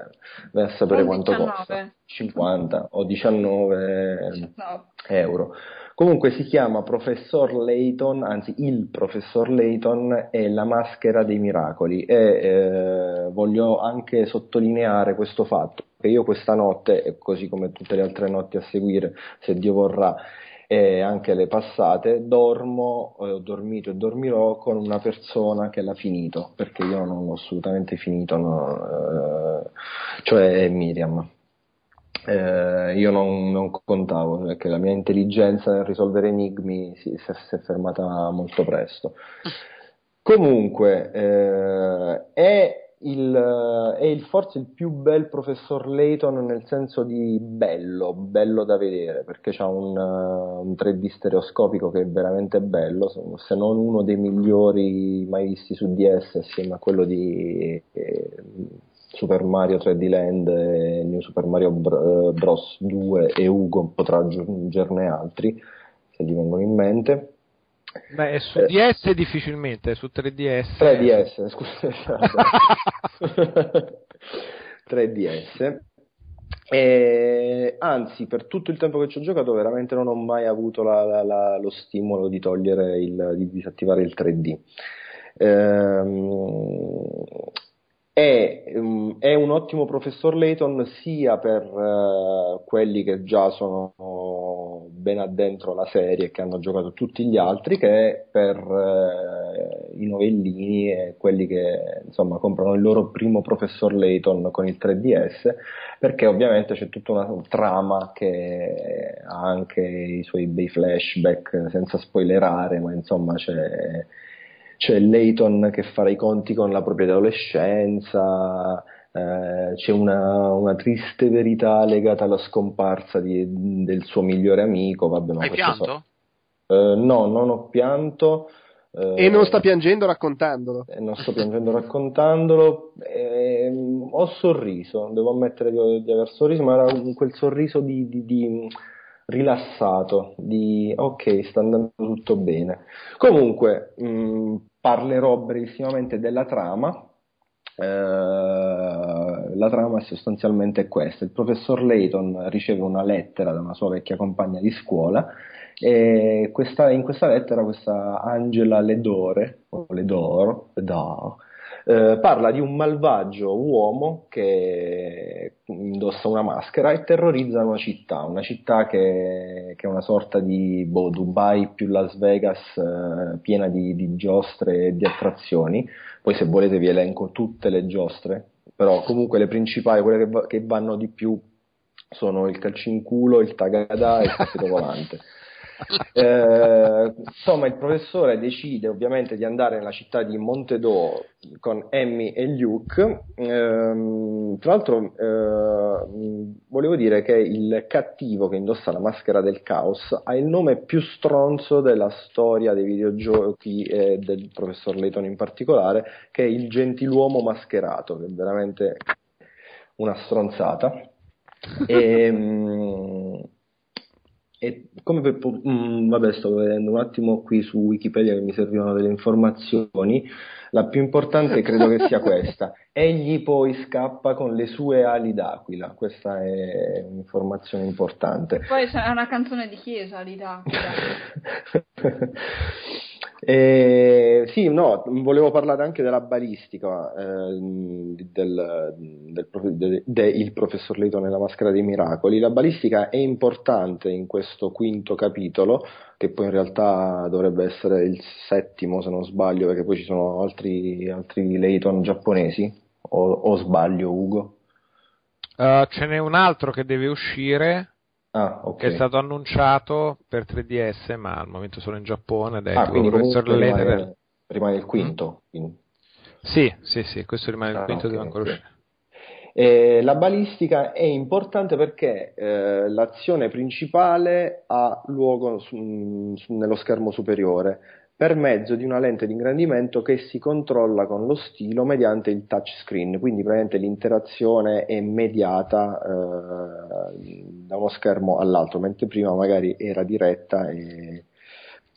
vai a sapere quanto 19. costa. 50 o 19 No. euro. Comunque si chiama Professor Layton, anzi il Professor Layton è la maschera dei miracoli e eh, voglio anche sottolineare questo fatto che io questa notte, così come tutte le altre notti a seguire, se Dio vorrà, e anche le passate, dormo, eh, ho dormito e dormirò con una persona che l'ha finito, perché io non l'ho assolutamente finito, no, eh, cioè Miriam. Eh, io non, non contavo perché la mia intelligenza nel risolvere enigmi si, si è, si è fermata molto presto. Comunque, eh, è, il, è il, forse il più bel professor Layton nel senso di bello, bello da vedere, perché ha un, un 3D stereoscopico che è veramente bello, se non uno dei migliori mai visti su DS assieme a quello di eh, Super Mario 3D Land New Super Mario Bros 2 e Ugo potrà aggiungerne altri se gli vengono in mente. Beh, su eh, DS difficilmente, su 3DS. 3DS, scusate. 3DS. E, anzi, per tutto il tempo che ci ho giocato, veramente non ho mai avuto la, la, la, lo stimolo di togliere il, di disattivare il 3D. Ehm, è, um, è, un ottimo professor Layton sia per uh, quelli che già sono ben addentro la serie e che hanno giocato tutti gli altri che per uh, i novellini e quelli che insomma comprano il loro primo professor Layton con il 3DS, perché ovviamente c'è tutta una trama che ha anche i suoi bei flashback, senza spoilerare, ma insomma c'è, c'è Layton che farà i conti con la propria adolescenza, eh, c'è una, una, triste verità legata alla scomparsa di, del suo migliore amico. Vabbè, Hai pianto? So. Uh, no, non ho pianto. Uh, e non sta piangendo raccontandolo. Eh, non sto piangendo raccontandolo. Eh, ho sorriso, devo ammettere di, di, aver sorriso, ma era un, quel sorriso di, di, di, rilassato, di ok, sta andando tutto bene. Comunque, mh, parlerò brevissimamente della trama. Eh, la trama è sostanzialmente questa: il professor Layton riceve una lettera da una sua vecchia compagna di scuola e questa, in questa lettera questa Angela Ledore, o Ledor, Ledor eh, parla di un malvagio uomo che indossa una maschera e terrorizza una città, una città che, che è una sorta di boh, Dubai più Las Vegas eh, piena di, di giostre e di attrazioni. Poi se volete vi elenco tutte le giostre, però comunque le principali, quelle che, che vanno di più sono il calcinculo, il tagada e il tappeto volante. Eh, insomma, il professore decide ovviamente di andare nella città di Montedo con Emmy e Luke. Eh, tra l'altro, eh, volevo dire che il cattivo che indossa la maschera del caos ha il nome più stronzo della storia dei videogiochi e del professor Layton in particolare, che è il gentiluomo mascherato, che è veramente una stronzata. E, mm, e come per, mm, vabbè, sto vedendo un attimo qui su Wikipedia che mi servivano delle informazioni. La più importante credo che sia questa. Egli poi scappa con le sue ali d'aquila. Questa è un'informazione importante. Poi è una canzone di chiesa, ali d'aquila. Eh, sì, no, volevo parlare anche della balistica eh, del, del, del, del professor Leito nella maschera dei miracoli. La balistica è importante in questo quinto capitolo, che poi in realtà dovrebbe essere il settimo se non sbaglio, perché poi ci sono altri, altri Layton giapponesi, o, o sbaglio Ugo? Uh, ce n'è un altro che deve uscire, Ah, okay. che è stato annunciato per 3DS, ma al momento solo in Giappone ed è ah, il quindi professor rimane, rimane il quinto. Mm. Sì, sì, sì, questo rimane il Ah, quinto, ok, deve ancora sì. uscire. Eh, la balistica è importante perché eh, l'azione principale ha luogo su- su- nello schermo superiore per mezzo di una lente di ingrandimento che si controlla con lo stilo mediante il touchscreen, quindi praticamente l'interazione è mediata eh, da uno schermo all'altro, mentre prima magari era diretta e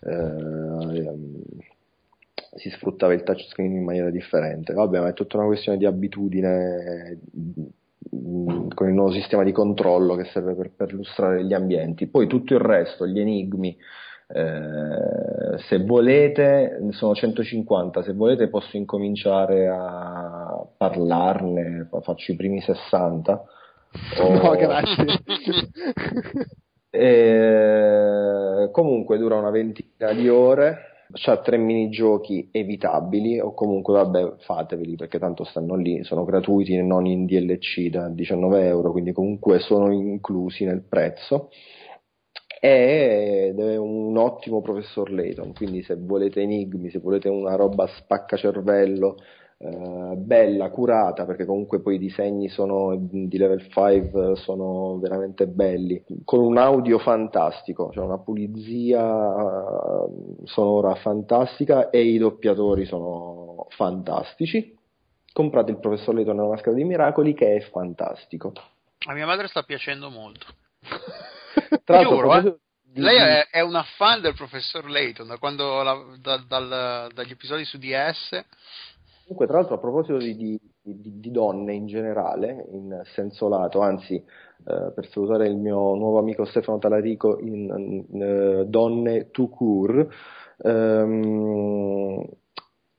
eh, si sfruttava il touchscreen in maniera differente. Vabbè, ma è tutta una questione di abitudine mh, con il nuovo sistema di controllo che serve per perlustrare gli ambienti. Poi tutto il resto, gli enigmi, eh, se volete, sono 150, se volete posso incominciare a parlarne, fa- faccio i primi 60. No, o- grazie. Eh, comunque dura una ventina di ore, c'ha tre minigiochi evitabili o comunque vabbè fateveli perché tanto stanno lì, sono gratuiti e non in DLC da 19 euro, quindi comunque sono inclusi nel prezzo. Ed è un ottimo professor Layton, quindi se volete enigmi, se volete una roba spaccacervello, eh, bella, curata, perché comunque poi i disegni sono, di level 5 sono veramente belli, con un audio fantastico, cioè una pulizia eh, sonora fantastica e i doppiatori sono fantastici. Comprate il professor Layton nella maschera dei miracoli che è fantastico. A mia madre sta piacendo molto. Tra l'altro, Lei è, è una fan del professor Layton da quando la- da- dal- dagli episodi su DS. Comunque, tra l'altro, a proposito di, di- di- di donne in generale, in senso lato, anzi, eh, per salutare il mio nuovo amico Stefano Talarico, in, in, eh, donne tout court, ehm,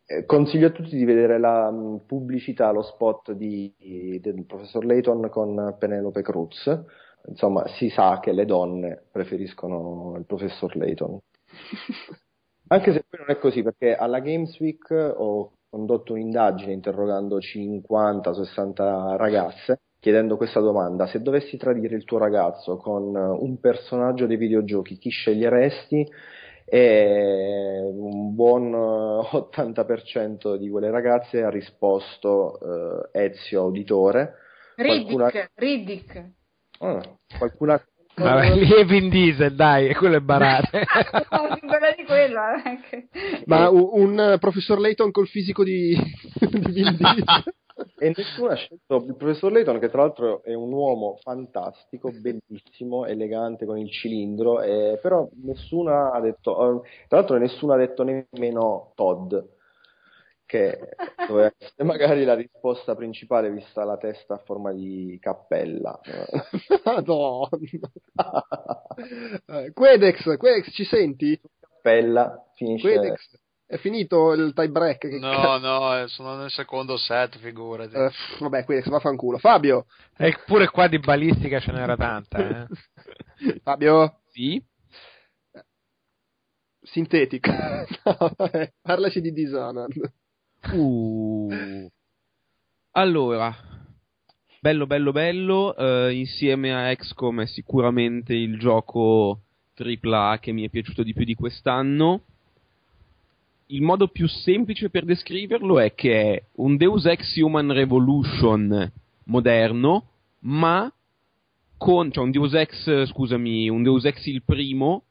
eh, consiglio a tutti di vedere la mh, pubblicità, lo spot di- del professor Layton con Penelope Cruz. Insomma, si sa che le donne preferiscono il professor Layton. Anche se poi non è così, perché alla Games Week ho condotto un'indagine interrogando 50-60 ragazze chiedendo questa domanda: se dovessi tradire il tuo ragazzo con un personaggio dei videogiochi, chi sceglieresti? E un buon eh, 80% di quelle ragazze ha risposto eh, Ezio Auditore. Qualcuna- Riddick, Riddick. Ah, qualcuna Vabbè, lì è Vin Diesel, dai, e quello è barate. No, bella di quella. eh, anche. Ma un, un, eh, professor Layton col fisico di, di Vin Diesel. E nessuno ha scelto il professor Layton, che tra l'altro è un uomo fantastico, bellissimo, elegante con il cilindro, e- però nessuno ha detto, eh, tra l'altro nessuno ha detto nemmeno Todd, che doveva essere magari la risposta principale vista la testa a forma di cappella. Madonna. Eh, Quedex, Quedex, ci senti? Cappella finisce... Quedex, è finito il tie break? No, cazzo- no, eh, sono nel secondo set, figurati. Pff, vabbè, Quedex, vaffanculo. Fabio, Eppure qua di balistica ce n'era tanta, eh. Fabio, Sì? sintetico. No, vabbè, parlaci di Dishonored. Uh. Allora, bello, bello, bello. eh, insieme a XCOM è sicuramente il gioco AAA che mi è piaciuto di più di quest'anno. Il modo più semplice per descriverlo è che è un Deus Ex Human Revolution moderno, ma con, cioè un Deus Ex, scusami, un Deus Ex il primo,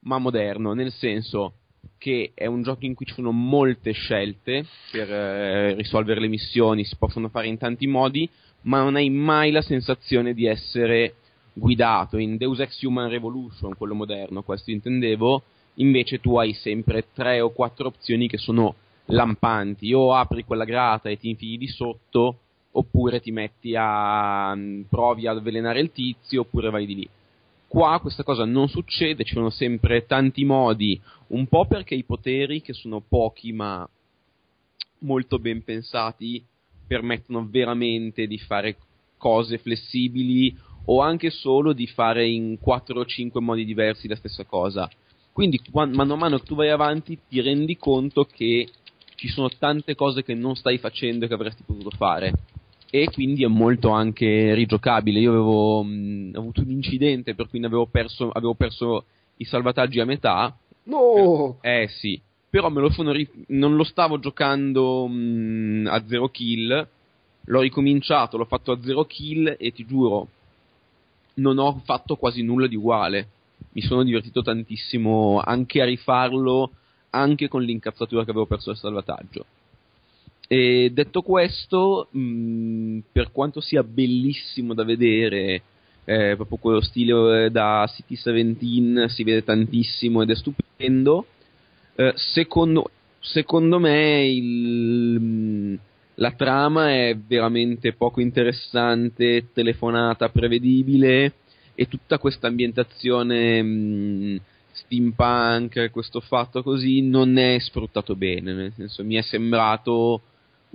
ma moderno, nel senso che è un gioco in cui ci sono molte scelte per eh, risolvere le missioni, si possono fare in tanti modi, ma non hai mai la sensazione di essere guidato. In Deus Ex Human Revolution, quello moderno, questo intendevo, invece tu hai sempre tre o quattro opzioni che sono lampanti, o apri quella grata e ti infili di sotto, oppure ti metti a mm, provi ad avvelenare il tizio, oppure vai di lì. Qua questa cosa non succede, ci sono sempre tanti modi, un po' perché i poteri, che sono pochi ma molto ben pensati, permettono veramente di fare cose flessibili o anche solo di fare in 4 o 5 modi diversi la stessa cosa. Quindi mano a mano che tu vai avanti ti rendi conto che ci sono tante cose che non stai facendo e che avresti potuto fare. E quindi è molto anche rigiocabile. Io avevo mh, avuto un incidente per cui ne avevo perso, avevo perso i salvataggi a metà. No! Eh sì, però me lo sono ri- non lo stavo giocando mh, a zero kill. L'ho ricominciato, l'ho fatto a zero kill e ti giuro, non ho fatto quasi nulla di uguale. Mi sono divertito tantissimo anche a rifarlo, anche con l'incazzatura che avevo perso il salvataggio. E detto questo, mh, per quanto sia bellissimo da vedere, eh, proprio quello stile eh, da City 17 si vede tantissimo ed è stupendo. eh, secondo, secondo me il, mh, la trama è veramente poco interessante, telefonata, prevedibile e tutta questa ambientazione mh, steampunk, questo fatto così, non è sfruttato bene, nel senso mi è sembrato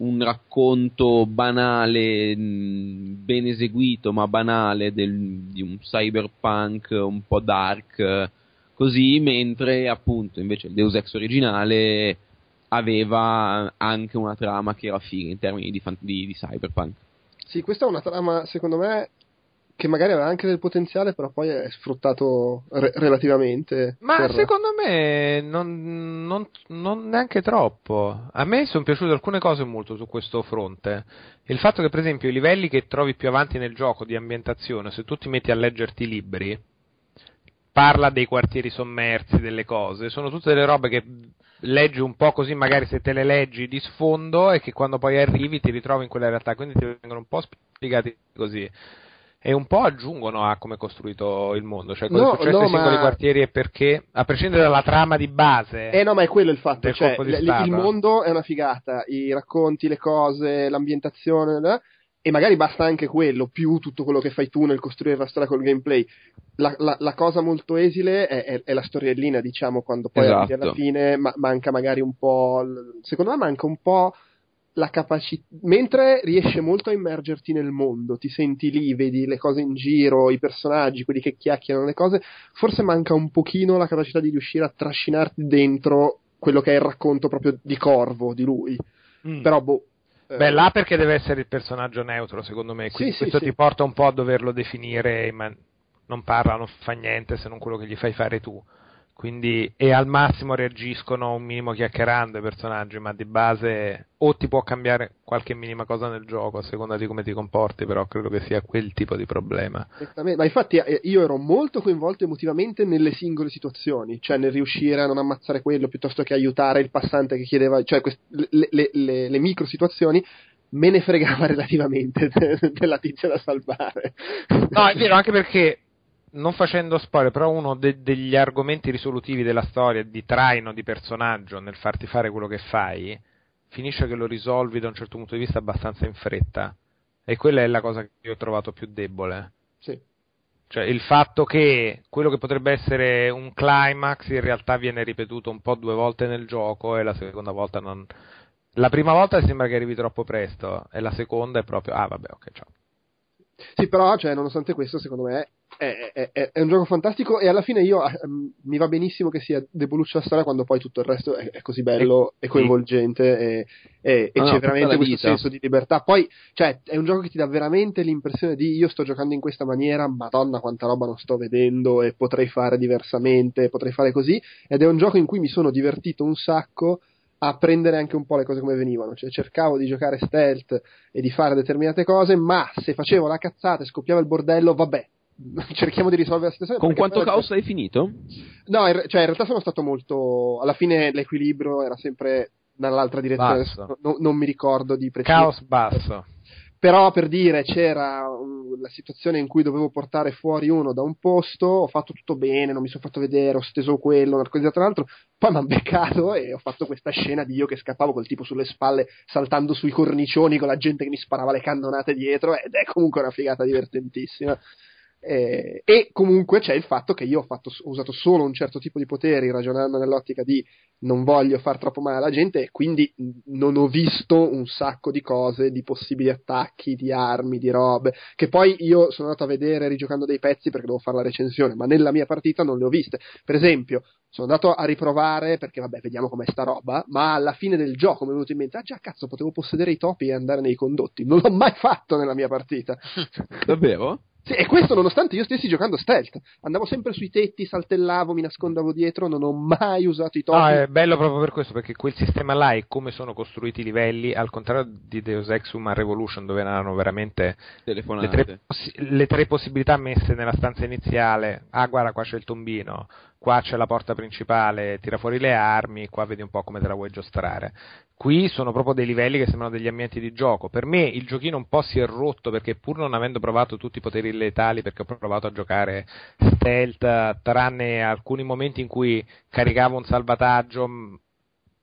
un racconto banale, mh, ben eseguito ma banale del- di un cyberpunk un po' dark, così, mentre appunto invece il Deus Ex originale aveva anche una trama che era figa in termini di, fan- di- di cyberpunk. Sì, questa è una trama, secondo me, che magari aveva anche del potenziale, però poi è sfruttato re- relativamente. Ma per- secondo me non, non- non neanche troppo. A me sono piaciute alcune cose molto su questo fronte. Il fatto che, per esempio, i livelli che trovi più avanti nel gioco di ambientazione, se tu ti metti a leggerti i libri, parla dei quartieri sommersi, delle cose, sono tutte delle robe che leggi un po' così, magari se te le leggi di sfondo e che quando poi arrivi ti ritrovi in quella realtà, quindi ti vengono un po' spiegati così. E un po' aggiungono a come è costruito il mondo, cioè cosa No, è successo no, ai singoli ma- quartieri e perché, a prescindere dalla trama di base. Eh no, ma è quello il fatto, cioè, l- il mondo è una figata, i racconti, le cose, l'ambientazione, eh, e magari basta anche quello, più tutto quello che fai tu nel costruire la storia col gameplay. La, la- la cosa molto esile è, è- è la storiellina, diciamo, quando poi Esatto. alla fine ma- manca magari un po', secondo me manca un po' la capacità, mentre riesce molto a immergerti nel mondo, ti senti lì, vedi le cose in giro, i personaggi, quelli che chiacchierano le cose, forse manca un pochino la capacità di riuscire a trascinarti dentro quello che è il racconto proprio di Corvo, di lui. Mm. Però, boh. eh, Beh, là perché deve essere il personaggio neutro, secondo me. Quindi Sì, questo sì, ti sì. porta un po' a doverlo definire, ma non parla, non fa niente se non quello che gli fai fare tu. Quindi, e al massimo reagiscono un minimo chiacchierando i personaggi, ma di base o ti può cambiare qualche minima cosa nel gioco a seconda di come ti comporti, però credo che sia quel tipo di problema. Esattamente, Ma infatti eh, io ero molto coinvolto emotivamente nelle singole situazioni, cioè nel riuscire a non ammazzare quello piuttosto che aiutare il passante che chiedeva, cioè quest- le, le- le- le micro situazioni me ne fregava relativamente de- della tizia da salvare. No, è vero, anche perché non facendo spoiler, però uno de- degli argomenti risolutivi della storia, di traino di personaggio nel farti fare quello che fai, finisce che lo risolvi da un certo punto di vista abbastanza in fretta. E quella è la cosa che io ho trovato più debole. Sì. Cioè il fatto che quello che potrebbe essere un climax in realtà viene ripetuto un po' due volte nel gioco e la seconda volta non... La prima volta sembra che arrivi troppo presto e la seconda è proprio... Ah vabbè, ok, ciao. Sì, però, cioè, nonostante questo, secondo me è, è- è- è un gioco fantastico e alla fine io ehm, mi va benissimo che sia deboluccia la storia quando poi tutto il resto è, così bello e coinvolgente e, e- e Ah, no, c'è tutta veramente questo vita. senso di libertà. Poi, cioè, è un gioco che ti dà veramente l'impressione di io sto giocando in questa maniera, madonna quanta roba non sto vedendo e potrei fare diversamente, potrei fare così ed è un gioco in cui mi sono divertito un sacco a prendere anche un po' le cose come venivano, cioè cercavo di giocare stealth e di fare determinate cose, ma se facevo la cazzata e scoppiava il bordello, vabbè, cerchiamo di risolvere la situazione. Con quanto caos hai finito? No, in, re- cioè in realtà sono stato molto, alla fine l'equilibrio era sempre dall'altra direzione, no- non mi ricordo di preciso. Caos basso. Però per dire c'era um, la situazione in cui dovevo portare fuori uno da un posto, ho fatto tutto bene, non mi sono fatto vedere, ho steso quello, narcotizzato l'altro, poi mi hanno beccato e ho fatto questa scena di io che scappavo col tipo sulle spalle saltando sui cornicioni con la gente che mi sparava le cannonate dietro ed è comunque una figata divertentissima. Eh, e comunque c'è il fatto che io ho, fatto- ho usato solo un certo tipo di poteri ragionando nell'ottica di non voglio far troppo male alla gente e quindi non ho visto un sacco di cose, di possibili attacchi, di armi, di robe, che poi io sono andato a vedere rigiocando dei pezzi perché devo fare la recensione, ma nella mia partita non le ho viste. Per esempio, sono andato a riprovare perché vabbè, vediamo com'è sta roba, ma alla fine del gioco mi è venuto in mente, ah già cazzo, potevo possedere i topi e andare nei condotti. Non l'ho mai fatto nella mia partita. Davvero? Sì, e questo nonostante io stessi giocando stealth. Andavo sempre sui tetti, saltellavo, mi nascondavo dietro, non ho mai usato i topi. No, è bello proprio per questo, perché quel sistema là e come sono costruiti i livelli, al contrario di Deus Ex Human Revolution, dove erano veramente le Telefonate. tre, le tre possibilità messe nella stanza iniziale. Ah, guarda, qua c'è il tombino, qua c'è la porta principale, tira fuori le armi, qua vedi un po' come te la vuoi giostrare. Qui sono proprio dei livelli che sembrano degli ambienti di gioco. Per me il giochino un po' si è rotto perché pur non avendo provato tutti i poteri letali, perché ho provato a giocare stealth, tranne alcuni momenti in cui caricavo un salvataggio,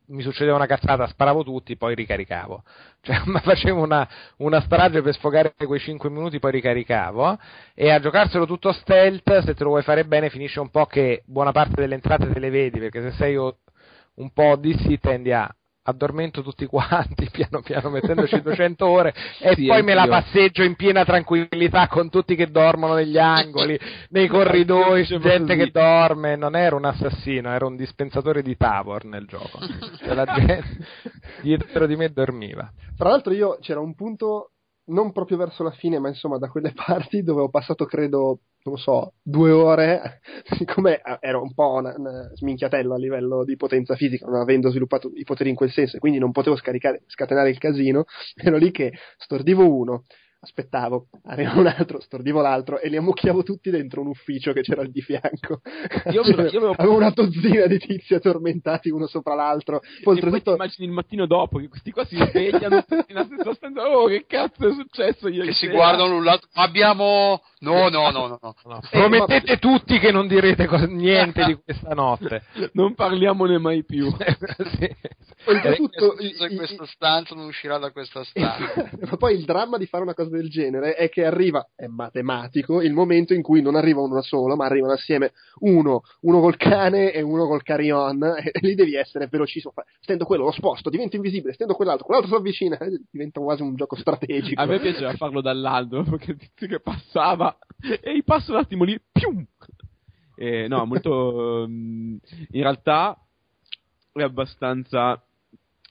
mi succedeva una cazzata, sparavo tutti, poi ricaricavo. Cioè, ma facevo una, una strage per sfogare quei 5 minuti, poi ricaricavo. E a giocarselo tutto stealth, se te lo vuoi fare bene, finisce un po' che buona parte delle entrate te le vedi, perché se sei un po' DC tendi a addormento tutti quanti piano piano mettendoci 200 ore e Sì, poi me la passeggio in piena tranquillità con tutti che dormono negli angoli, nei corridoi, gente che dorme, non ero un assassino, ero un dispensatore di Tavor nel gioco. Cioè, la gente dietro di me dormiva. Tra l'altro io c'era un punto non proprio verso la fine, ma insomma da quelle parti dove ho passato credo, non so, due ore, siccome eh, ero un po' una, una sminchiatello a livello di potenza fisica, non avendo sviluppato i poteri in quel senso e quindi non potevo scatenare il casino, ero lì che stordivo uno, aspettavo, arrivava un altro, stordivo l'altro e li ammucchiavo tutti dentro un ufficio che c'era al di fianco. Io lo- io lo- Avevo una dozzina di tizi addormentati uno sopra l'altro, poi E poi oltretutto... immagini il mattino dopo che questi qua si svegliano tutti nella stessa stanza. Oh, che cazzo è successo ieri Che si sera?" guardano l'un l'altro. Ma abbiamo. No, no, no, no. no. Promettete tutti che non direte cos- niente di questa notte. Non parliamone mai più. Sì. Oltretutto, È i- in questa stanza, non uscirà da questa stanza. Ma poi il dramma di fare una cosa del genere è che arriva, è matematico, il momento in cui non arriva uno solo, ma arrivano assieme uno, uno col cane e uno col carillon, e lì devi essere velocissimo. Stendo quello, lo sposto, divento invisibile, stendo quell'altro, quell'altro si avvicina, eh, diventa quasi un gioco strategico. A me piaceva farlo dall'alto perché il tizio che passava e gli passo un attimo lì, pium! Eh, no, molto. ehm, in realtà è abbastanza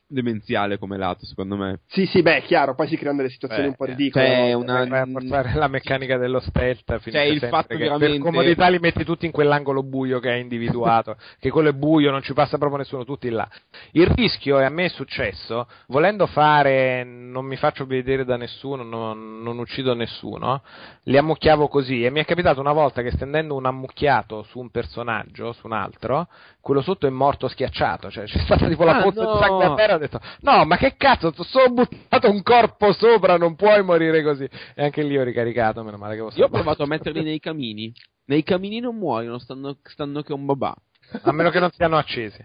demenziale come lato, secondo me. Sì, sì, beh, è chiaro, poi si creano delle situazioni Beh, un po' ridicole. cioè, no? una- Vai a forzare la meccanica dello stealth Cioè, il fatto che veramente- per comodità li metti tutti in quell'angolo buio che hai individuato che quello è buio non ci passa proprio nessuno tutti là il rischio e a me è successo volendo fare non mi faccio vedere da nessuno non, non uccido nessuno li ammucchiavo così e mi è capitato una volta che stendendo un ammucchiato su un personaggio su un altro quello sotto è morto schiacciato cioè c'è stata tipo la Ah, pozza no. di sangue a terra ho detto no ma che cazzo ti sono buttato un corpo sopra non puoi morire così e anche lì ho ricaricato meno male che ho Io ho provato a metterli nei camini. Nei camini non muoiono, stanno, stanno che un babà. a meno che non siano accesi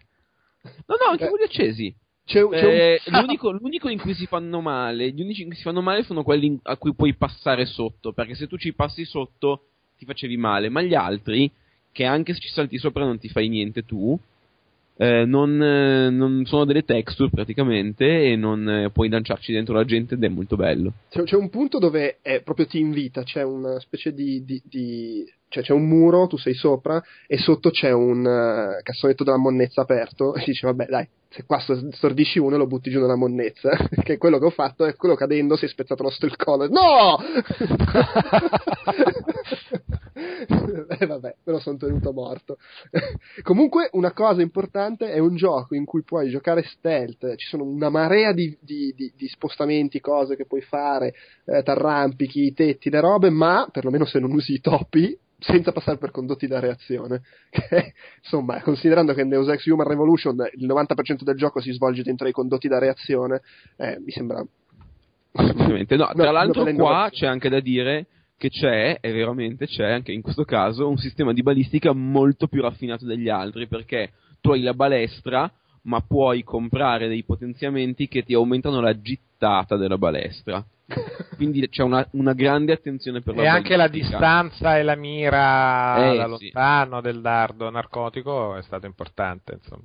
No, no, anche quelli accesi. C'è, c'è un- Eh, l'unico, l'unico in cui si fanno male, gli unici in cui si fanno male sono quelli in- a cui puoi passare sotto, perché se tu ci passi sotto ti facevi male, ma gli altri, che anche se ci salti sopra non ti fai niente tu, eh, non, eh, non sono delle texture praticamente e non eh, puoi lanciarci dentro la gente ed è molto bello. C'è, c'è un punto dove proprio ti invita, c'è una specie di, di- di- cioè c'è un muro, tu sei sopra e sotto c'è un eh, cassonetto della monnezza aperto e dici vabbè dai, se qua sto- stordisci uno lo butti giù nella monnezza, che è quello che ho fatto e quello cadendo si è spezzato lo il collo. No! eh, vabbè, me lo sono tenuto morto. Comunque, una cosa importante è un gioco in cui puoi giocare stealth, ci sono una marea di, di- di- di spostamenti, cose che puoi fare, eh, t'arrampichi, i tetti, le robe, ma perlomeno se non usi i topi, senza passare per condotti da reazione. Che, insomma, considerando che in Deus Ex Human Revolution il 90% del gioco si svolge dentro i condotti da reazione, eh, mi sembra Assolutamente. No, tra No, l'altro qua c'è anche da dire che c'è, e veramente c'è anche in questo caso, un sistema di balistica molto più raffinato degli altri, perché tu hai la balestra, ma puoi comprare dei potenziamenti che ti aumentano la gittata della balestra. Quindi c'è una, una grande attenzione per la e anche la distanza e la mira Eh, da sì. lontano del dardo narcotico è stato importante insomma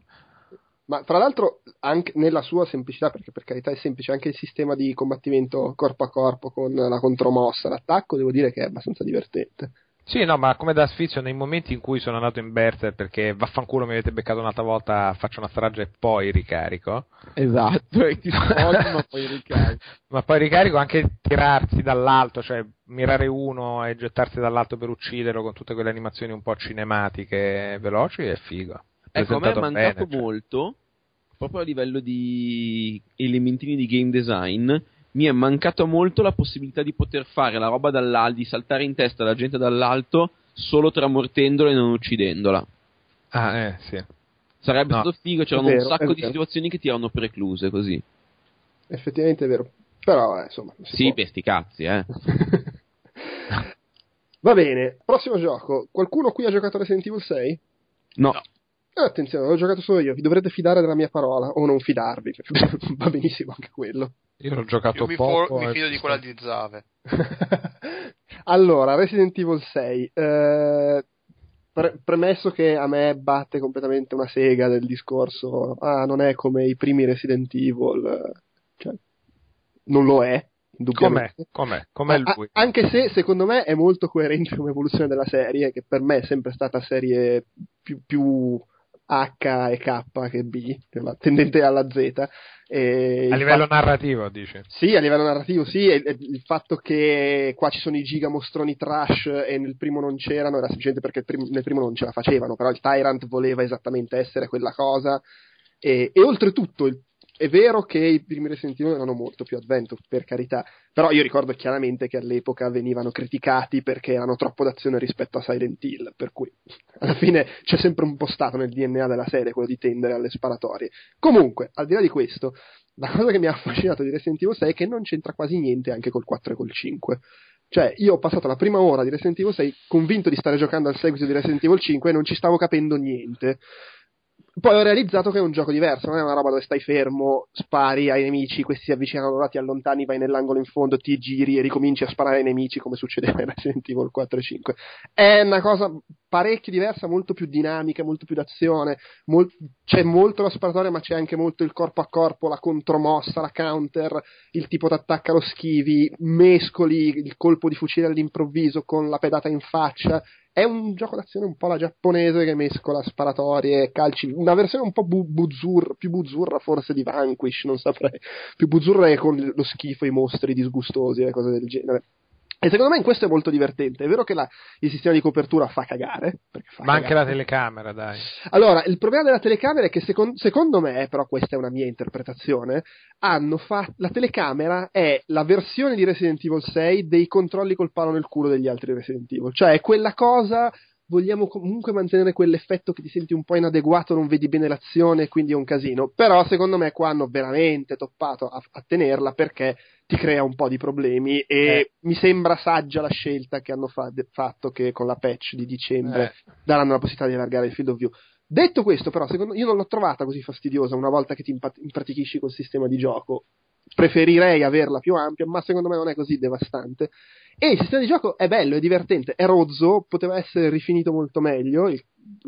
Ma fra l'altro, anche nella sua semplicità, perché per carità è semplice, anche il sistema di combattimento corpo a corpo con la contromossa, l'attacco, devo dire che è abbastanza divertente. Sì, no, ma come da sfizio, nei momenti in cui sono andato in berser perché vaffanculo mi avete beccato un'altra volta, faccio una strage e poi ricarico. Esatto, e ti sposti ma poi ricarichi. Ma poi ricarico anche tirarsi dall'alto, cioè mirare uno e gettarsi dall'alto per ucciderlo con tutte quelle animazioni un po' cinematiche veloci è figo. È Ecco, a me è mancato bene, cioè. molto, proprio a livello di elementini di game design, mi è mancato molto la possibilità di poter fare la roba dall'alto, di saltare in testa alla gente dall'alto solo tramortendola e non uccidendola. Ah, eh, sì. Sarebbe No. stato figo, c'erano vero, un sacco di vero. situazioni che ti erano precluse così. Effettivamente è vero. Però, eh, insomma, si Sì, può. per sti cazzi, eh. Va bene, prossimo gioco. Qualcuno qui ha giocato Resident Evil 6? No, Eh, attenzione, l'ho giocato solo io, vi dovrete fidare della mia parola, o non fidarvi, va benissimo anche quello. Io l'ho giocato Io mi, for- poco. mi e- fido di quella di Zave. allora, Resident Evil 6. eh, pre- premesso che a me batte completamente una sega del discorso, ah, non è come i primi Resident Evil, eh, cioè, non lo è, Com'è? indubbiamente. Com'è? Com'è A- lui? anche se secondo me è molto coerente come evoluzione della serie, che per me è sempre stata serie più, più H e K che B, tendente alla Z. E A livello fatto- narrativo, dici? sì, a livello narrativo sì, e- e il fatto che qua ci sono i giga mostroni trash e nel primo non c'erano era semplicemente perché prim- nel primo non ce la facevano, però il Tyrant voleva esattamente essere quella cosa e, e oltretutto il- è vero che i primi Resident Evil erano molto più adventure, per carità, però io ricordo chiaramente che all'epoca venivano criticati perché erano troppo d'azione rispetto a Silent Hill, per cui alla fine c'è sempre un po' stato nel DNA della serie quello di tendere alle sparatorie. Comunque, al di là di questo, la cosa che mi ha affascinato di Resident Evil 6 è che non c'entra quasi niente anche col 4 e col 5. Cioè, io ho passato la prima ora di Resident Evil 6 convinto di stare giocando al seguito di Resident Evil 5 e non ci stavo capendo niente. Poi ho realizzato che è un gioco diverso, non è una roba dove stai fermo, spari ai nemici, questi si avvicinano ti allontani, vai nell'angolo in fondo, ti giri e ricominci a sparare ai nemici come succedeva in Resident Evil 4 e 5. È una cosa parecchio diversa, molto più dinamica, molto più d'azione, mol- c'è molto la sparatoria ma c'è anche molto il corpo a corpo, la contromossa, la counter, il tipo d'attacca lo schivi, mescoli il colpo di fucile all'improvviso con la pedata in faccia, è un gioco d'azione un po' la giapponese che mescola sparatorie, calci, una versione un po' bu- buzzurra, più buzzurra forse di Vanquish, non saprei, più buzzurra e con lo schifo, i mostri disgustosi e cose del genere. E secondo me in questo è molto divertente. È vero che la- il sistema di copertura fa cagare. fa Ma anche la cagare. telecamera, dai. Allora, il problema della telecamera è che secon- secondo me, però questa è una mia interpretazione, hanno fa- la telecamera è la versione di Resident Evil 6 dei controlli col palo nel culo degli altri Resident Evil. Cioè, è quella cosa, vogliamo comunque mantenere quell'effetto che ti senti un po' inadeguato, non vedi bene l'azione, quindi è un casino. Però secondo me qua hanno veramente toppato a, a tenerla perché ti crea un po' di problemi e Eh. mi sembra saggia la scelta che hanno fa- fatto che con la patch di dicembre Eh. daranno la possibilità di allargare il field of view. Detto questo, però, secondo io non l'ho trovata così fastidiosa una volta che ti impat- impratichisci col sistema di gioco. Preferirei averla più ampia, ma secondo me non è così devastante. E il sistema di gioco è bello, è divertente, è rozzo, poteva essere rifinito molto meglio.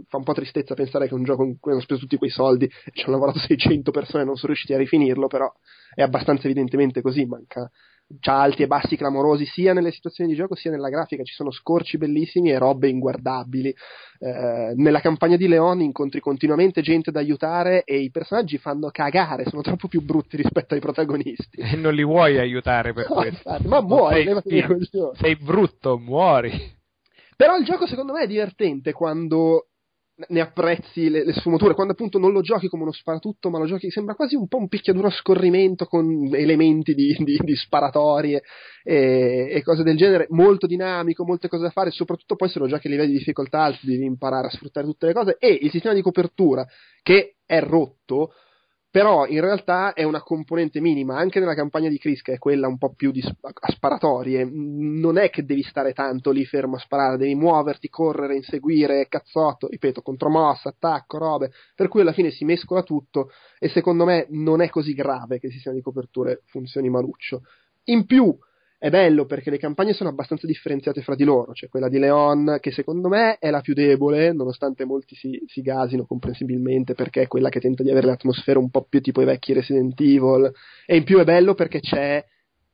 fa un po' tristezza pensare che un gioco in cui hanno speso tutti quei soldi ci hanno lavorato 600 persone e non sono riusciti a rifinirlo, però è abbastanza evidentemente così. Manca c'ha alti e bassi clamorosi sia nelle situazioni di gioco sia nella grafica, ci sono scorci bellissimi e robe inguardabili. Eh, nella campagna di Leon incontri continuamente gente da aiutare e i personaggi fanno cagare, sono troppo più brutti rispetto ai protagonisti. E non li vuoi aiutare per No, questo. infatti, ma muori, sei, sei brutto, muori. Però il gioco secondo me è divertente quando ne apprezzi le, le sfumature, quando appunto non lo giochi come uno sparatutto, ma lo giochi, sembra quasi un po' un picchiaduro a scorrimento con elementi di, di- di sparatorie e, e cose del genere, molto dinamico, molte cose da fare, soprattutto poi se lo giochi a livelli di difficoltà alti devi imparare a sfruttare tutte le cose. E il sistema di copertura che è rotto però in realtà è una componente minima anche nella campagna di Chris che è quella un po' più di a sparatorie. Non è che devi stare tanto lì fermo a sparare devi muoverti, correre, inseguire cazzotto, ripeto, contromossa, attacco, robe. Per cui alla fine si mescola tutto e secondo me non è così grave che il sistema di coperture funzioni maluccio. In più è bello perché le campagne sono abbastanza differenziate fra di loro, c'è quella di Leon che secondo me è la più debole, nonostante molti si, si gasino comprensibilmente perché è quella che tenta di avere l'atmosfera un po' più tipo i vecchi Resident Evil, e in più è bello perché c'è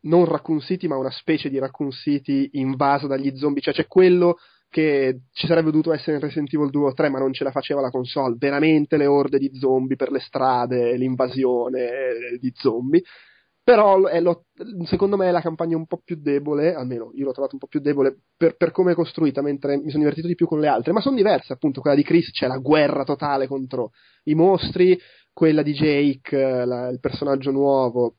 non Raccoon City ma una specie di Raccoon City invasa dagli zombie, cioè c'è quello che ci sarebbe dovuto essere in Resident Evil 2 o 3 ma non ce la faceva la console, veramente le orde di zombie per le strade, l'invasione eh, di zombie però lo- secondo me è la campagna un po' più debole, almeno io l'ho trovata un po' più debole per, per come è costruita, mentre mi sono divertito di più con le altre, ma sono diverse appunto, quella di Chris c'è la guerra totale contro i mostri, quella di Jake, eh, la- il personaggio nuovo,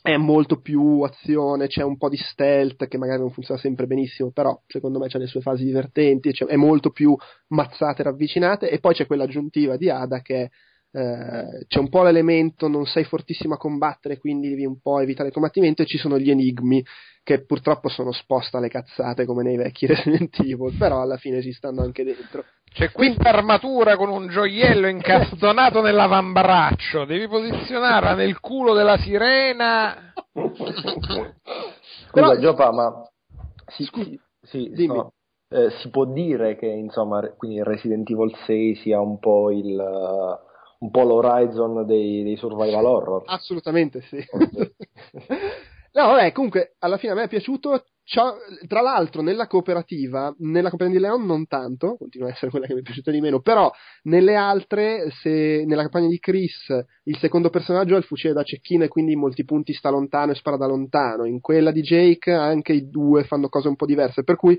è molto più azione, c'è un po' di stealth che magari non funziona sempre benissimo, però secondo me c'ha le sue fasi divertenti, c'è- è molto più mazzate e ravvicinate, e poi c'è quella aggiuntiva di Ada che è eh, c'è un po' l'elemento non sei fortissimo a combattere, quindi devi un po' evitare il combattimento e ci sono gli enigmi che purtroppo sono sposta alle cazzate come nei vecchi Resident Evil, però alla fine ci stanno anche dentro. C'è questa armatura con un gioiello incastonato nell'avambraccio. Devi posizionarla nel culo della sirena. Scusa, Però- Giopa, ma si, Scusa, si- sì, dimmi. no, eh, si può dire che insomma, quindi Resident Evil 6 sia un po' il un po' l'Horizon dei, dei survival horror. Assolutamente sì. No, vabbè, comunque alla fine a me è piaciuto. Tra l'altro, nella cooperativa, nella campagna di Leon non tanto, continua a essere quella che mi è piaciuta di meno, però nelle altre, se nella campagna di Chris il secondo personaggio ha il fucile da cecchino e quindi in molti punti sta lontano e spara da lontano, in quella di Jake anche i due fanno cose un po' diverse, per cui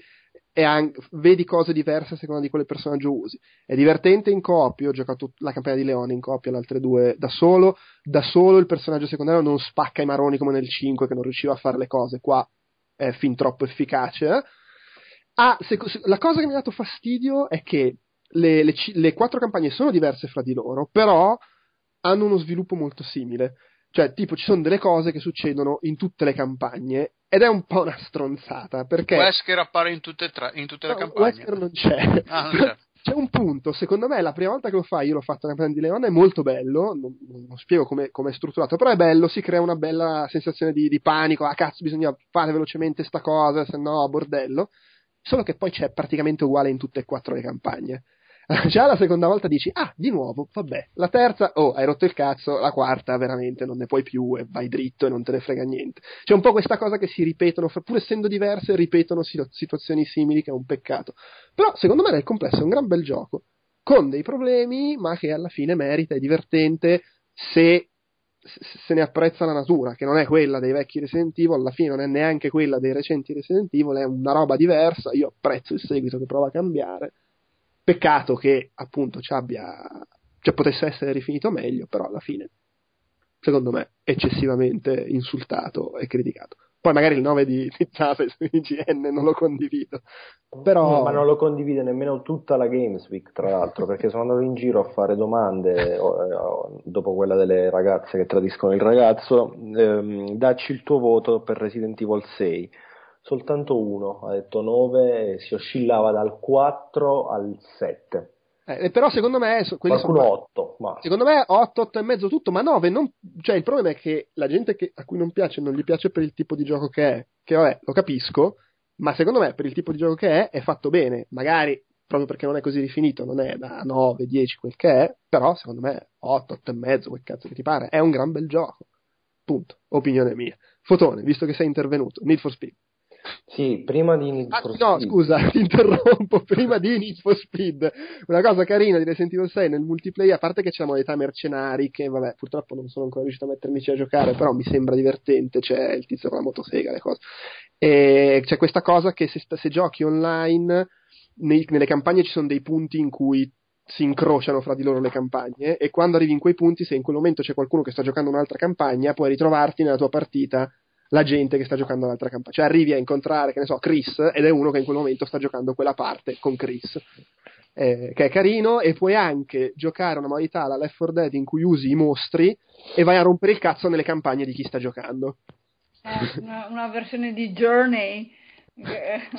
è an- vedi cose diverse a seconda di quale personaggio usi. È divertente in coppia, ho giocato la campagna di Leone in coppia, le altre due da solo, da solo il personaggio secondario non spacca i maroni come nel 5 che non riusciva a fare le cose, qua è fin troppo efficace. eh. Ah, se- la cosa che mi ha dato fastidio è che le, le le quattro campagne sono diverse fra di loro, però hanno uno sviluppo molto simile. Cioè, tipo, ci sono delle cose che succedono in tutte le campagne ed è un po' una stronzata perché Wesker appare in tutte, e tre, in tutte le No, campagne. Wesker non c'è. Ah, non c'è. C'è un punto, secondo me, la prima volta che lo fai, io l'ho fatto nella campagna di Leone, è molto bello, non, non spiego come è strutturato, però è bello, si crea una bella sensazione di, di panico, ah cazzo, bisogna fare velocemente sta cosa, se no bordello, solo che poi c'è praticamente uguale in tutte e quattro le campagne. Già la seconda volta dici, ah, di nuovo, vabbè. La terza, oh, hai rotto il cazzo. La quarta, veramente, non ne puoi più e vai dritto e non te ne frega niente. C'è un po' questa cosa che si ripetono, pur essendo diverse, ripetono situazioni simili, che è un peccato. Però, secondo me, nel complesso è un gran bel gioco, con dei problemi, ma che alla fine merita, è divertente se se ne apprezza la natura, che non è quella dei vecchi Resident Evil, alla fine non è neanche quella dei recenti Resident Evil, è una roba diversa, io apprezzo il seguito che prova a cambiare. Peccato che appunto ci abbia, cioè potesse essere rifinito meglio, però alla fine, secondo me, eccessivamente insultato e criticato. Poi magari il 9 di, di su IGN non lo condivido. Però... No, ma non lo condivide nemmeno tutta la Games Week, tra l'altro, perché sono andato in giro a fare domande eh, dopo quella delle ragazze che tradiscono il ragazzo. Ehm, dacci il tuo voto per Resident Evil 6. Soltanto uno, ha detto 9, si oscillava dal 4 al 7. Eh, però secondo me Qualcuno sono 8, ma... secondo me 8, 8 e mezzo tutto, ma 9 non, cioè il problema è che la gente che, a cui non piace non gli piace per il tipo di gioco che è, che vabbè, lo capisco, ma secondo me per il tipo di gioco che è è fatto bene, magari proprio perché non è così rifinito, non è da 9, 10 quel che è, però secondo me 8, 8 e mezzo, quel cazzo che ti pare, è un gran bel gioco. Punto, opinione mia. Fotone, visto che sei intervenuto, Need for Speed. Sì, prima di Need Ah, for no, Speed. scusa, ti interrompo. Prima di Need for Speed, una cosa carina di Resident Evil 6 nel multiplayer, a parte che c'è la modalità mercenari, che vabbè, purtroppo non sono ancora riuscito a mettermici a giocare, però mi sembra divertente. C'è il tizio con la motosega, le cose. E c'è questa cosa che se, se giochi online, nei- nelle campagne ci sono dei punti in cui si incrociano fra di loro le campagne e quando arrivi in quei punti, se in quel momento c'è qualcuno che sta giocando un'altra campagna, puoi ritrovarti nella tua partita la gente che sta giocando un'altra campagna. Cioè arrivi a incontrare, che ne so, Chris ed è uno che in quel momento sta giocando quella parte con Chris. Eh, che è carino e puoi anche giocare una modalità alla Left 4 Dead in cui usi i mostri e vai a rompere il cazzo nelle campagne di chi sta giocando. Eh, una, una versione di Journey.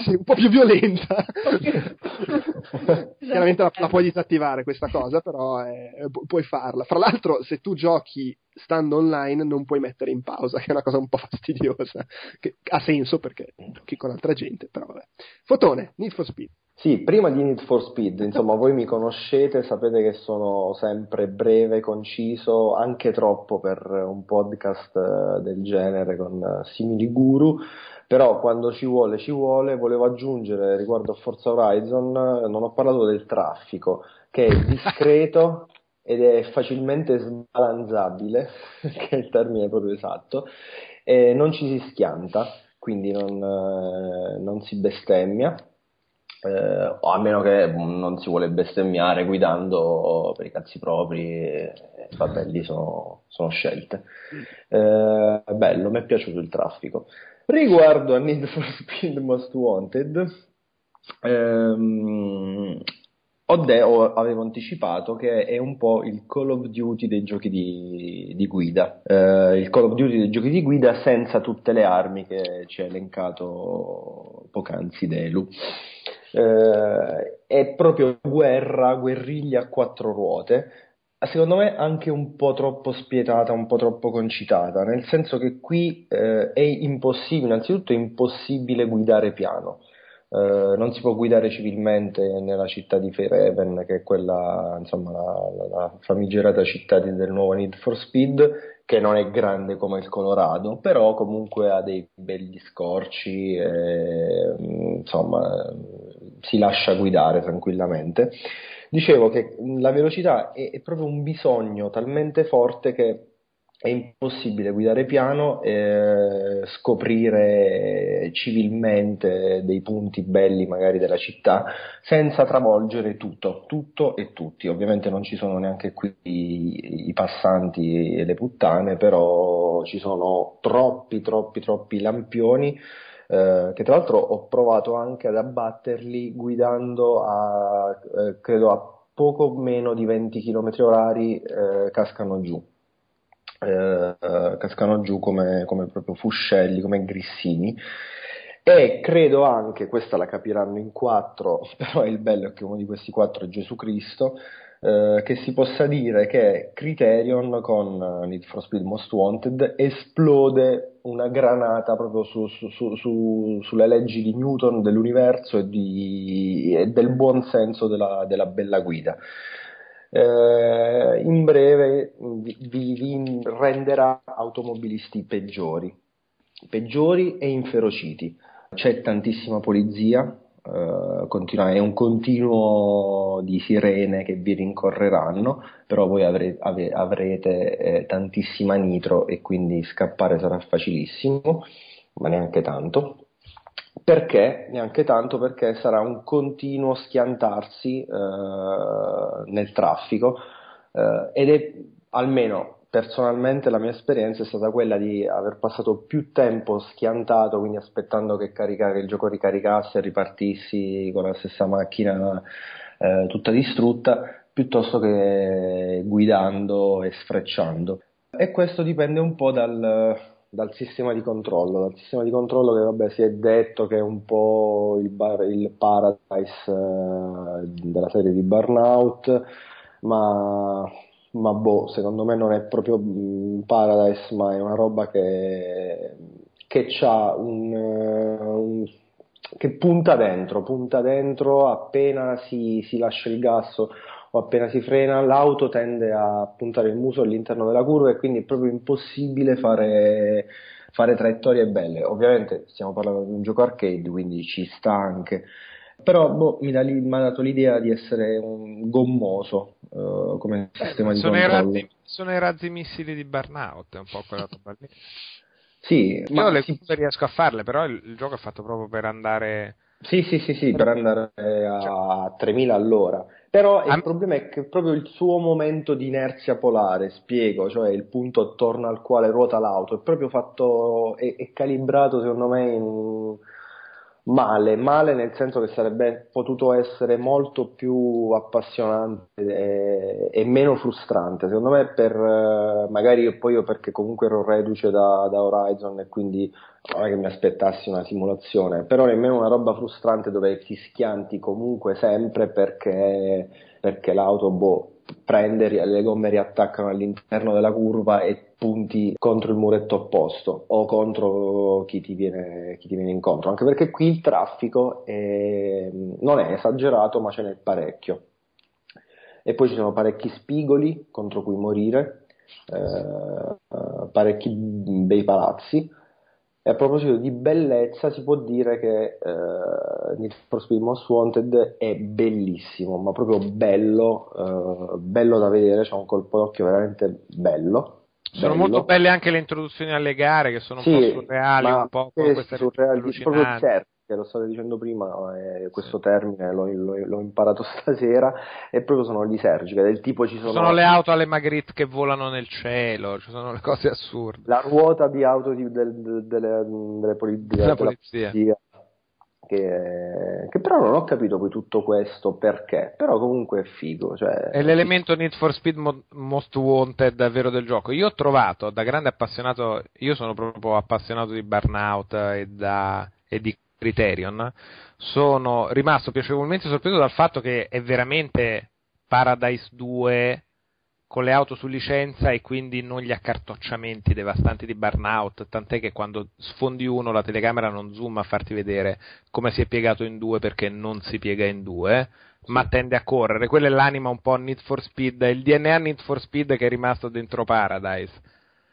Sì, un po' più violenta. Chiaramente la, la puoi disattivare questa cosa, però eh, pu- puoi farla. Fra l'altro, se tu giochi stando online, non puoi mettere in pausa, che è una cosa un po' fastidiosa. Che ha senso perché giochi con altra gente, però vabbè. Fotone, Need for Speed. Sì, prima di Need for Speed, insomma, voi mi conoscete, sapete che sono sempre breve, conciso, anche troppo per un podcast eh, del genere con eh, simili guru, però quando ci vuole, ci vuole. Volevo aggiungere riguardo a Forza Horizon, eh, non ho parlato del traffico, che è discreto ed è facilmente sbalanzabile, che è il termine proprio esatto, e non ci si schianta, quindi non, eh, non si bestemmia eh, a meno che non si vuole bestemmiare guidando per i cazzi propri, e, vabbè, lì sono, sono scelte. Eh, bello, mi è piaciuto il traffico. Riguardo a Need for Speed Most Wanted, ehm, ho de- ho- avevo anticipato che è un po' il Call of Duty dei giochi di, di guida, Eh, il Call of Duty dei giochi di guida senza tutte le armi che ci ha elencato poc'anzi Delu. Eh, è proprio guerra, guerriglia a quattro ruote, secondo me anche un po' troppo spietata, un po' troppo concitata, nel senso che qui eh, è impossibile, innanzitutto è impossibile guidare piano. Eh, non si può guidare civilmente nella città di Fairhaven, che è quella, insomma, la, la- famigerata città del nuovo Need for Speed, che non è grande come il Colorado, però comunque ha dei belli scorci, e, mm, insomma, si lascia guidare tranquillamente. Dicevo che la velocità è, è proprio un bisogno talmente forte che è impossibile guidare piano e scoprire civilmente dei punti belli magari della città senza travolgere tutto, tutto e tutti. Ovviamente non ci sono neanche qui i, i passanti e le puttane, però ci sono troppi, troppi, troppi lampioni eh, che tra l'altro ho provato anche ad abbatterli guidando a, eh, credo a poco meno di 20 km orari, eh, cascano giù. Eh, eh, cascano giù come, come proprio fuscelli, come grissini. E credo anche, questa la capiranno in quattro, però il bello è che uno di questi quattro è Gesù Cristo, eh, che si possa dire che Criterion con eh, Need for Speed Most Wanted esplode una granata proprio su, su, su, sulle leggi di Newton dell'universo e, di, e del buon senso della, della bella guida. Eh, in breve vi, vi renderà automobilisti peggiori, peggiori e inferociti c'è tantissima polizia, continua, è un continuo di sirene che vi rincorreranno, però voi avre, ave, avrete eh, tantissima nitro e quindi scappare sarà facilissimo, ma neanche tanto. Perché? Neanche tanto perché sarà un continuo schiantarsi eh, nel traffico eh, ed è almeno personalmente la mia esperienza è stata quella di aver passato più tempo schiantato, quindi aspettando che, che il gioco ricaricasse e ripartissi con la stessa macchina eh, tutta distrutta, piuttosto che guidando e sfrecciando. E questo dipende un po' dal, dal sistema di controllo, dal sistema di controllo che vabbè si è detto che è un po' il, bar, il paradise eh, della serie di Burnout, ma ma boh, secondo me non è proprio mm, Paradise, ma è una roba che, che ha un, eh, un, che punta dentro, punta dentro appena si, si lascia il gas o appena si frena, l'auto tende a puntare il muso all'interno della curva e quindi è proprio impossibile fare, fare traiettorie belle. Ovviamente stiamo parlando di un gioco arcade, quindi ci sta anche però boh, mi, ha dato l'idea di essere un gommoso uh, come eh, sistema di sono controllo. I razzi, sono i razzi missili di Burnout, è un po' quella roba lì. sì, Io ma le curve riesco a farle, però il, il, gioco è fatto proprio per andare... Sì, sì, sì, sì, per andare a 3000 all'ora. Però il problema è che proprio il suo momento di inerzia polare, spiego, cioè il punto attorno al quale ruota l'auto, è proprio fatto, è, è calibrato secondo me in male, male nel senso che sarebbe potuto essere molto più appassionante e, e meno frustrante. Secondo me, per eh, magari poi io perché comunque ero reduce da, da, Horizon e quindi non è che mi aspettassi una simulazione, però nemmeno una roba frustrante dove ti schianti comunque sempre perché, perché l'auto boh, prende, le gomme riattaccano all'interno della curva e punti contro il muretto opposto o contro chi ti viene, chi ti viene incontro, anche perché qui il traffico è, non è esagerato ma ce n'è parecchio. E poi ci sono parecchi spigoli contro cui morire, eh, parecchi bei palazzi, e a proposito di bellezza, si può dire che eh, Need for Speed Most Wanted è bellissimo, ma proprio bello, eh, bello da vedere, c'è un colpo d'occhio veramente bello. Sono bello. molto belle anche le introduzioni alle gare, che sono un Sì, po' surreali, un po' queste surreali, proprio certo, che lo state dicendo prima, eh, questo termine l'ho, l'ho- l'ho imparato stasera, e proprio sono lisergiche, del tipo ci sono... Ci sono le auto alle Magritte che volano nel cielo, ci sono le cose assurde. la ruota di auto di- del- del- delle, delle poli- Della della polizia. che, che però non ho capito poi tutto questo perché, però comunque è figo. Cioè, È l'elemento Need for Speed Mo- Most Wanted davvero del gioco. Io ho trovato, da grande appassionato, io sono proprio appassionato di Burnout e, da, e di Criterion, sono rimasto piacevolmente sorpreso dal fatto che è veramente Paradise 2 con le auto su licenza e quindi non gli accartocciamenti devastanti di Burnout, tant'è che quando sfondi uno la telecamera non zoom a farti vedere come si è piegato in due perché non si piega in due, ma tende a correre. Quella è l'anima un po' Need for Speed, il DNA Need for Speed che è rimasto dentro Paradise.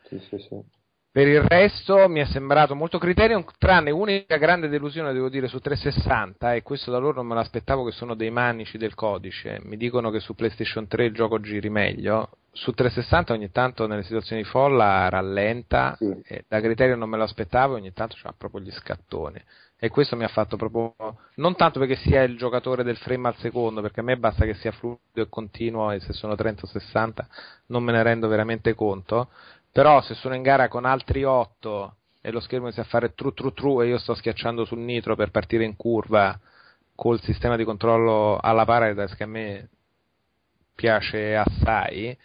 Sì, sì, sì. Per il resto mi è sembrato molto Criterion, tranne unica grande delusione, devo dire, su 360, e questo da loro non me l'aspettavo, che sono dei manici del codice. Mi dicono che su PlayStation 3 il gioco giri meglio. Su 360 ogni tanto nelle situazioni di folla rallenta, Sì. e da Criterion non me lo aspettavo, e ogni tanto c'ha proprio gli scattoni. E questo mi ha fatto proprio, non tanto perché sia il giocatore del frame al secondo, perché a me basta che sia fluido e continuo, e se sono 30 o 60 non me ne rendo veramente conto, però se sono in gara con altri 8 e lo schermo inizia a fare tru tru tru e io sto schiacciando sul nitro per partire in curva col sistema di controllo alla Paradise che a me piace assai,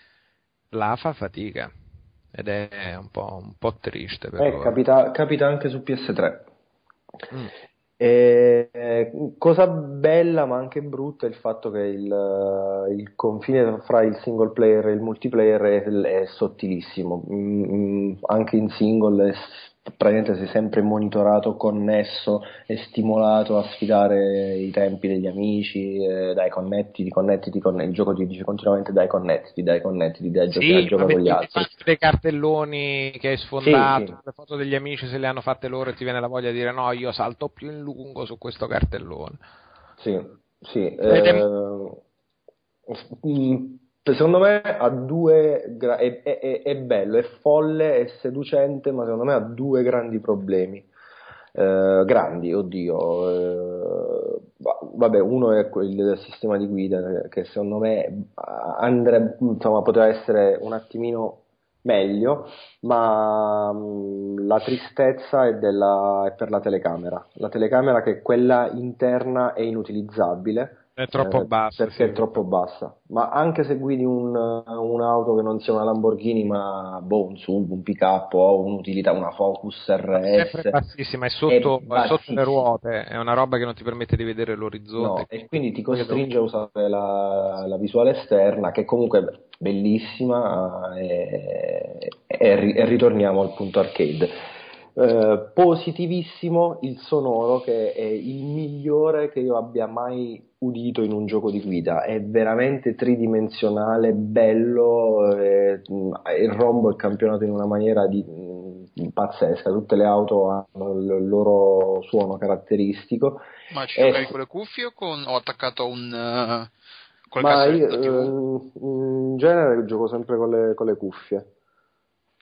la fa fatica ed è un po', un po triste Eh, capita, capita anche su PS3. Mm. E, eh, cosa bella ma anche brutta è il fatto che il, eh, il confine fra il single player e il multiplayer è, è sottilissimo. Mm, mm, anche in single è praticamente sei sempre monitorato, connesso e stimolato a sfidare i tempi degli amici, eh, dai connettiti, connettiti, conne- il gioco ti dice continuamente dai connettiti, dai connettiti, dai giochi, Sì, gioca con gli altri. dei cartelloni che hai sfondato, Sì, sì. le foto degli amici se le hanno fatte loro e ti viene la voglia di dire no, io salto più in lungo su questo cartellone. Sì, sì. È- eh, secondo me ha due gra- è, è- è- bello, è folle, è seducente, ma secondo me ha due grandi problemi. Eh, grandi, oddio. eh, va- vabbè, uno è quello del sistema di guida che secondo me andrebbe, insomma, poteva essere un attimino meglio, ma mh, la tristezza è, della- è per la telecamera. La telecamera che quella interna è inutilizzabile. È troppo eh, bassa, Perché sì. è troppo bassa. Ma anche se guidi un- un'auto che non sia una Lamborghini, ma boh, un SUV, un pick-up o un'utilità, una Focus RS. Sempre bassissima, è sotto, è sotto le ruote, è una roba che non ti permette di vedere No, l'orizzonte. e quindi ti costringe a usare la, la visuale esterna, che comunque è bellissima, e, e ri- e ritorniamo al punto arcade. Eh, positivissimo il sonoro che è il migliore che io abbia mai udito in un gioco di guida, è veramente tridimensionale, bello, eh, il rombo è campionato in una maniera di- mh, pazzesca, tutte le auto hanno il loro suono caratteristico. Ma ci Eh, giocavi con le cuffie o con... ho attaccato un... eh, col Ma io eh, in genere gioco sempre con le, con le cuffie,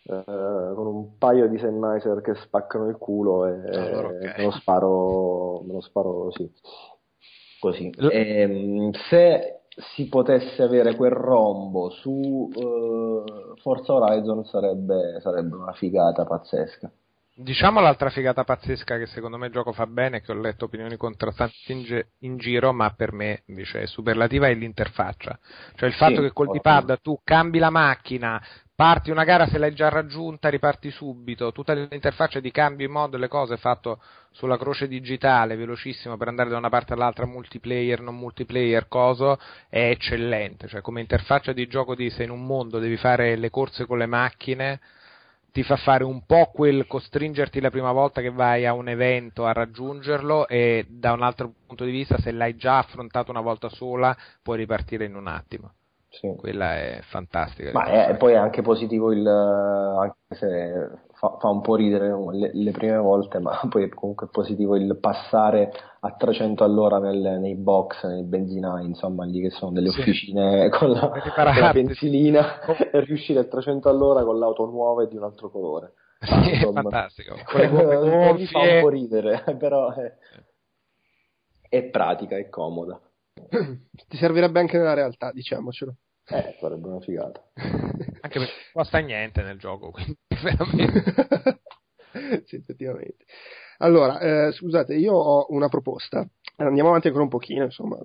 eh, con un paio di Sennheiser che spaccano il culo e Allora, ok. me lo sparo, me lo sparo sì, così. L- Ehm, se si potesse avere quel rombo su eh, Forza Horizon sarebbe, sarebbe una figata pazzesca. Diciamo l'altra figata pazzesca che secondo me il gioco fa bene, che ho letto opinioni contrastanti in, gi- in giro, ma per me invece è superlativa, è l'interfaccia. Cioè il fatto Sì, che col. D-pad tu cambi la macchina, parti una gara, se l'hai già raggiunta riparti subito, tutta l'interfaccia di cambio in modo le cose fatto sulla croce digitale, velocissimo per andare da una parte all'altra, multiplayer, non multiplayer, coso, è eccellente. Cioè come interfaccia di gioco di sei in un mondo, devi fare le corse con le macchine, ti fa fare un po' quel costringerti la prima volta che vai a un evento a raggiungerlo e da un altro punto di vista se l'hai già affrontato una volta sola puoi ripartire in un attimo. Sì. Quella è fantastica. Ma è, poi è anche positivo il, anche se fa, fa un po' ridere le, le prime volte, ma poi è comunque positivo il passare a 300 all'ora nel- nei box, nei benzinai, insomma, lì che sono delle Sì. officine con la, con la pensilina e riuscire a 300 all'ora con l'auto nuova e di un altro colore. Sì, è Insomma, fantastico. Gomme un po' mi fa un po' ridere, però è, è pratica, è comoda. Ti servirebbe anche nella realtà, diciamocelo. Eh, sarebbe una figata. Anche perché non costa niente nel gioco, quindi veramente. sì, effettivamente. Allora, eh, scusate, io ho una proposta. Andiamo avanti ancora un pochino, insomma,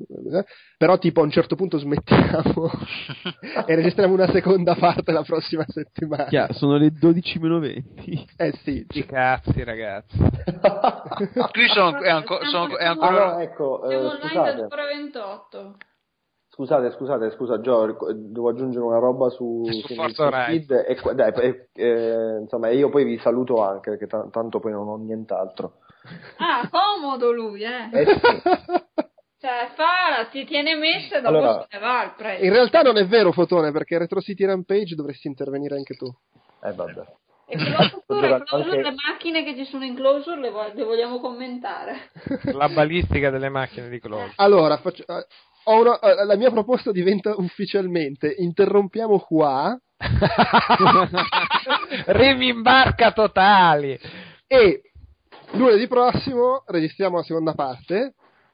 però tipo a un certo punto smettiamo e registriamo una seconda parte la prossima settimana. Chia- sono le 12 meno 20. Eh sì, Di cazzi, ragazzi. Qui sono, è, anco- sono- è ancora... Allora, ecco, eh, Siamo online scusate. ore 28. Scusate, scusate, scusa Gio, ric- devo aggiungere una roba su, Su su Forza Horizon. E, dai, e- eh, insomma, e io poi vi saluto anche, perché ta- tanto poi non ho nient'altro. Ah, comodo lui, eh. Eh sì, Cioè, fa, ti tiene messa e dopo Allora- se ne va il prezzo. In realtà non è vero, Fotone, perché Retro City Rampage dovresti intervenire anche tu. eh vabbè. E closure, closure, le macchine che ci sono in closure le, vo- le vogliamo commentare. La balistica delle macchine di Close. Allora, faccio- eh, una- eh, la mia proposta diventa ufficialmente interrompiamo qua Rimimbarca totali. e lunedì prossimo registriamo la seconda parte,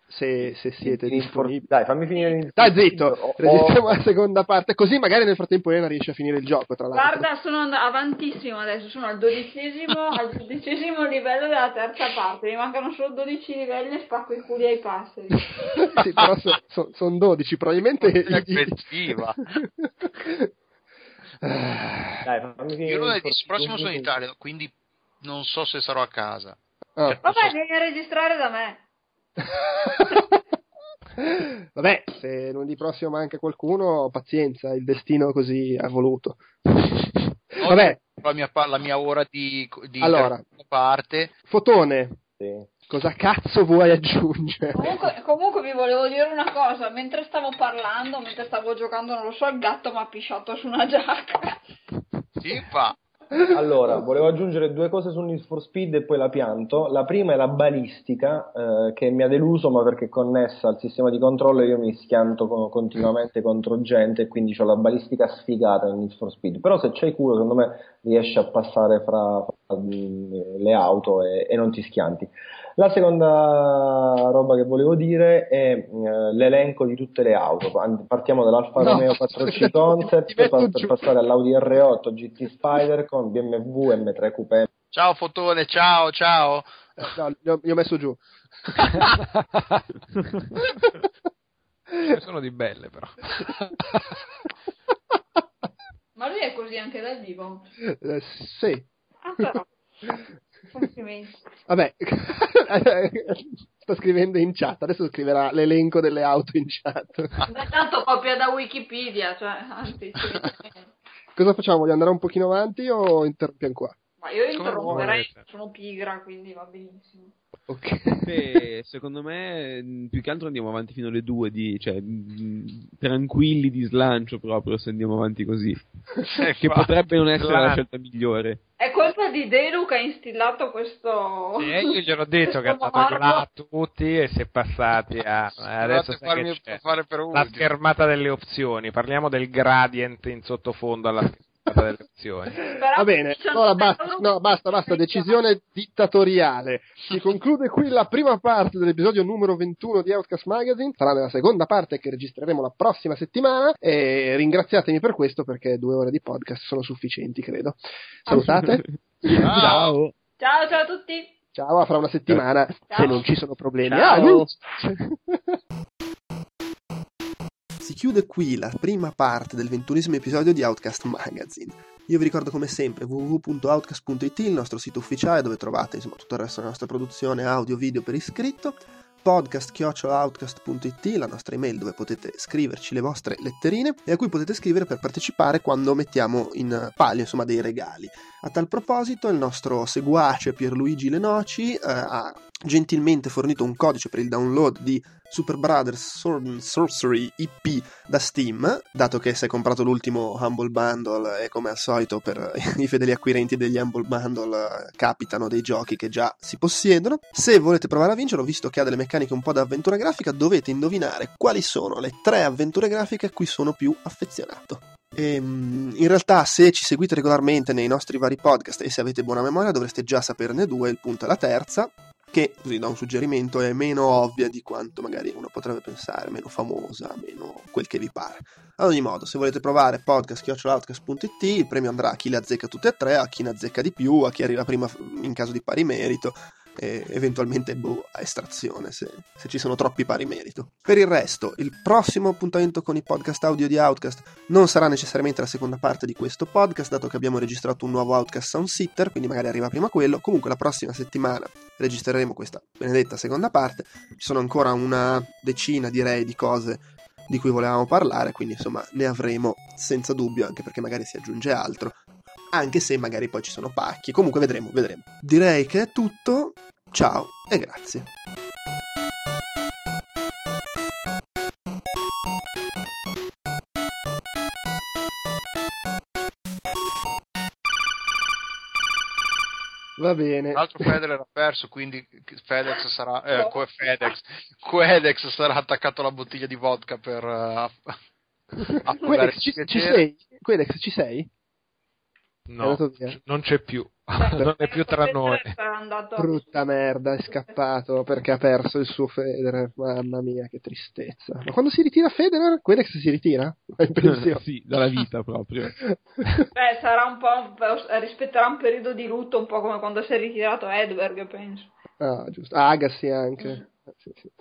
se, se siete disponibili. Dai, fammi finire il Dai, zitto, Ho- registriamo ho- la seconda parte, così magari nel frattempo Elena riesce a finire il gioco, tra l'altro. Guarda, sono and- avantissimo adesso, sono al dodicesimo, al dodicesimo livello della terza parte, mi mancano solo 12 livelli e spacco i culi ai passeri. sì, però sono 12, probabilmente... È aggressiva. Dai, fammi finire Io il lunedì for- prossimo sono in Italia, quindi non so se sarò a casa. Ah. Vabbè, vieni a registrare da me. Vabbè, se lunedì prossimo manca qualcuno, pazienza, il destino così ha voluto. Vabbè, La mia, la mia ora di, di Allora. parte. Fotone, Sì. cosa cazzo vuoi aggiungere? Comunque, comunque vi volevo dire una cosa, mentre stavo parlando, mentre stavo giocando, non lo so, il gatto mi ha pisciato su una giacca. Sì, fa. Allora, volevo aggiungere due cose su Need for Speed e poi la pianto. La prima è la balistica, eh, che mi ha deluso, ma perché è connessa al sistema di controllo io mi schianto co- continuamente contro gente e quindi ho la balistica sfigata in Need for Speed. Però se c'hai culo, secondo me riesci a passare fra, fra, mm, le auto e, e non ti schianti. La seconda roba che volevo dire è eh, l'elenco di tutte le auto. Partiamo dall'Alfa No, Romeo 4C Concept per, per passare all'Audi R8 GT Spider con BMW M3 Coupé. Ciao Fotone, ciao, ciao. No, li ho, li ho messo giù. Ce sono di belle però. Ma lui è così anche dal vivo. Eh, sì. Ah, però. Complimenti. Vabbè, sta scrivendo in chat, adesso scriverà l'elenco delle auto in chat. Beh, tanto copia da Wikipedia, cioè, anzi. Cosa facciamo? Voglio andare un pochino avanti o interrompiamo qua? Ma io interromperei, sono pigra, quindi va benissimo. Ok. Beh, secondo me mh, più che altro andiamo avanti fino alle due di, cioè, mh, tranquilli di slancio proprio se andiamo avanti così. Che potrebbe non essere la scelta migliore. È colpa di Delu che ha instillato questo... Eh, io gliel'ho detto che ha dato là a tutti e si è passati a... Adesso farmi fare per La schermata delle opzioni. Parliamo del gradient in sottofondo alla schermata Va bene, 19 allora basta, euro- no, basta, basta, decisione dittatoriale. Si conclude qui la prima parte dell'episodio numero 21 di Outcast Magazine, sarà nella seconda parte che registreremo la prossima settimana e ringraziatemi per questo perché due ore di podcast sono sufficienti, credo. Salutate, Ciao. Ciao, ciao a tutti. ciao, a fra una settimana se non ci sono problemi. Ah, Ciao. lui- Si chiude qui la prima parte del ventunesimo episodio di Outcast Magazine. Io vi ricordo come sempre www.outcast.it, il nostro sito ufficiale dove trovate insomma, tutto il resto della nostra produzione audio video per iscritto, podcast.outcast.it, la nostra email dove potete scriverci le vostre letterine e a cui potete scrivere per partecipare quando mettiamo in palio insomma, dei regali. A tal proposito il nostro seguace Pierluigi Lenoci eh, ha gentilmente fornito un codice per il download di Super Brothers Sword and Sorcery EP da Steam, dato che si è comprato l'ultimo Humble Bundle e come al solito per i fedeli acquirenti degli Humble Bundle eh, capitano dei giochi che già si possiedono. Se volete provare a vincerlo, visto che ha delle meccaniche un po' da avventura grafica, dovete indovinare quali sono le tre avventure grafiche a cui sono più affezionato. Ehm, in realtà, se ci seguite regolarmente nei nostri vari podcast e se avete buona memoria, dovreste già saperne due. Il punto è la terza, che, così da un suggerimento, è meno ovvia di quanto magari uno potrebbe pensare, meno famosa, meno quel che vi pare. Ad ogni modo, se volete provare podcast.outcast.it, il premio andrà a chi le azzecca tutte e tre, a chi ne azzecca di più, a chi arriva prima in caso di pari merito e eventualmente boh, a estrazione se, se ci sono troppi pari merito. Per il resto, il prossimo appuntamento con i podcast audio di Outcast non sarà necessariamente la seconda parte di questo podcast, dato che abbiamo registrato un nuovo Outcast Sound Sitter, quindi magari arriva prima quello. Comunque la prossima settimana registreremo questa benedetta seconda parte. Ci sono ancora una decina, direi, di cose di cui volevamo parlare, quindi insomma ne avremo senza dubbio, anche perché magari si aggiunge altro. Anche se magari poi ci sono pacchi. Comunque vedremo, vedremo. Direi che è tutto. Ciao e grazie. Va bene. L'altro Federer ha perso, quindi FedEx sarà, eh, que- FedEx, Quedex sarà attaccato alla bottiglia di vodka per uh, Quedex, ci, ci sei? Quedex, ci sei? No, non c'è più. non è più tra noi. Brutta merda, è scappato perché ha perso il suo Federer. Mamma mia, che tristezza. Ma quando si ritira Federer, Quedex si ritira? Sì, dalla vita proprio. Beh, sarà un po', rispetterà un periodo di lutto un po' come quando si è ritirato Edberg, penso. Ah, giusto. Agassi anche. Sì, sì.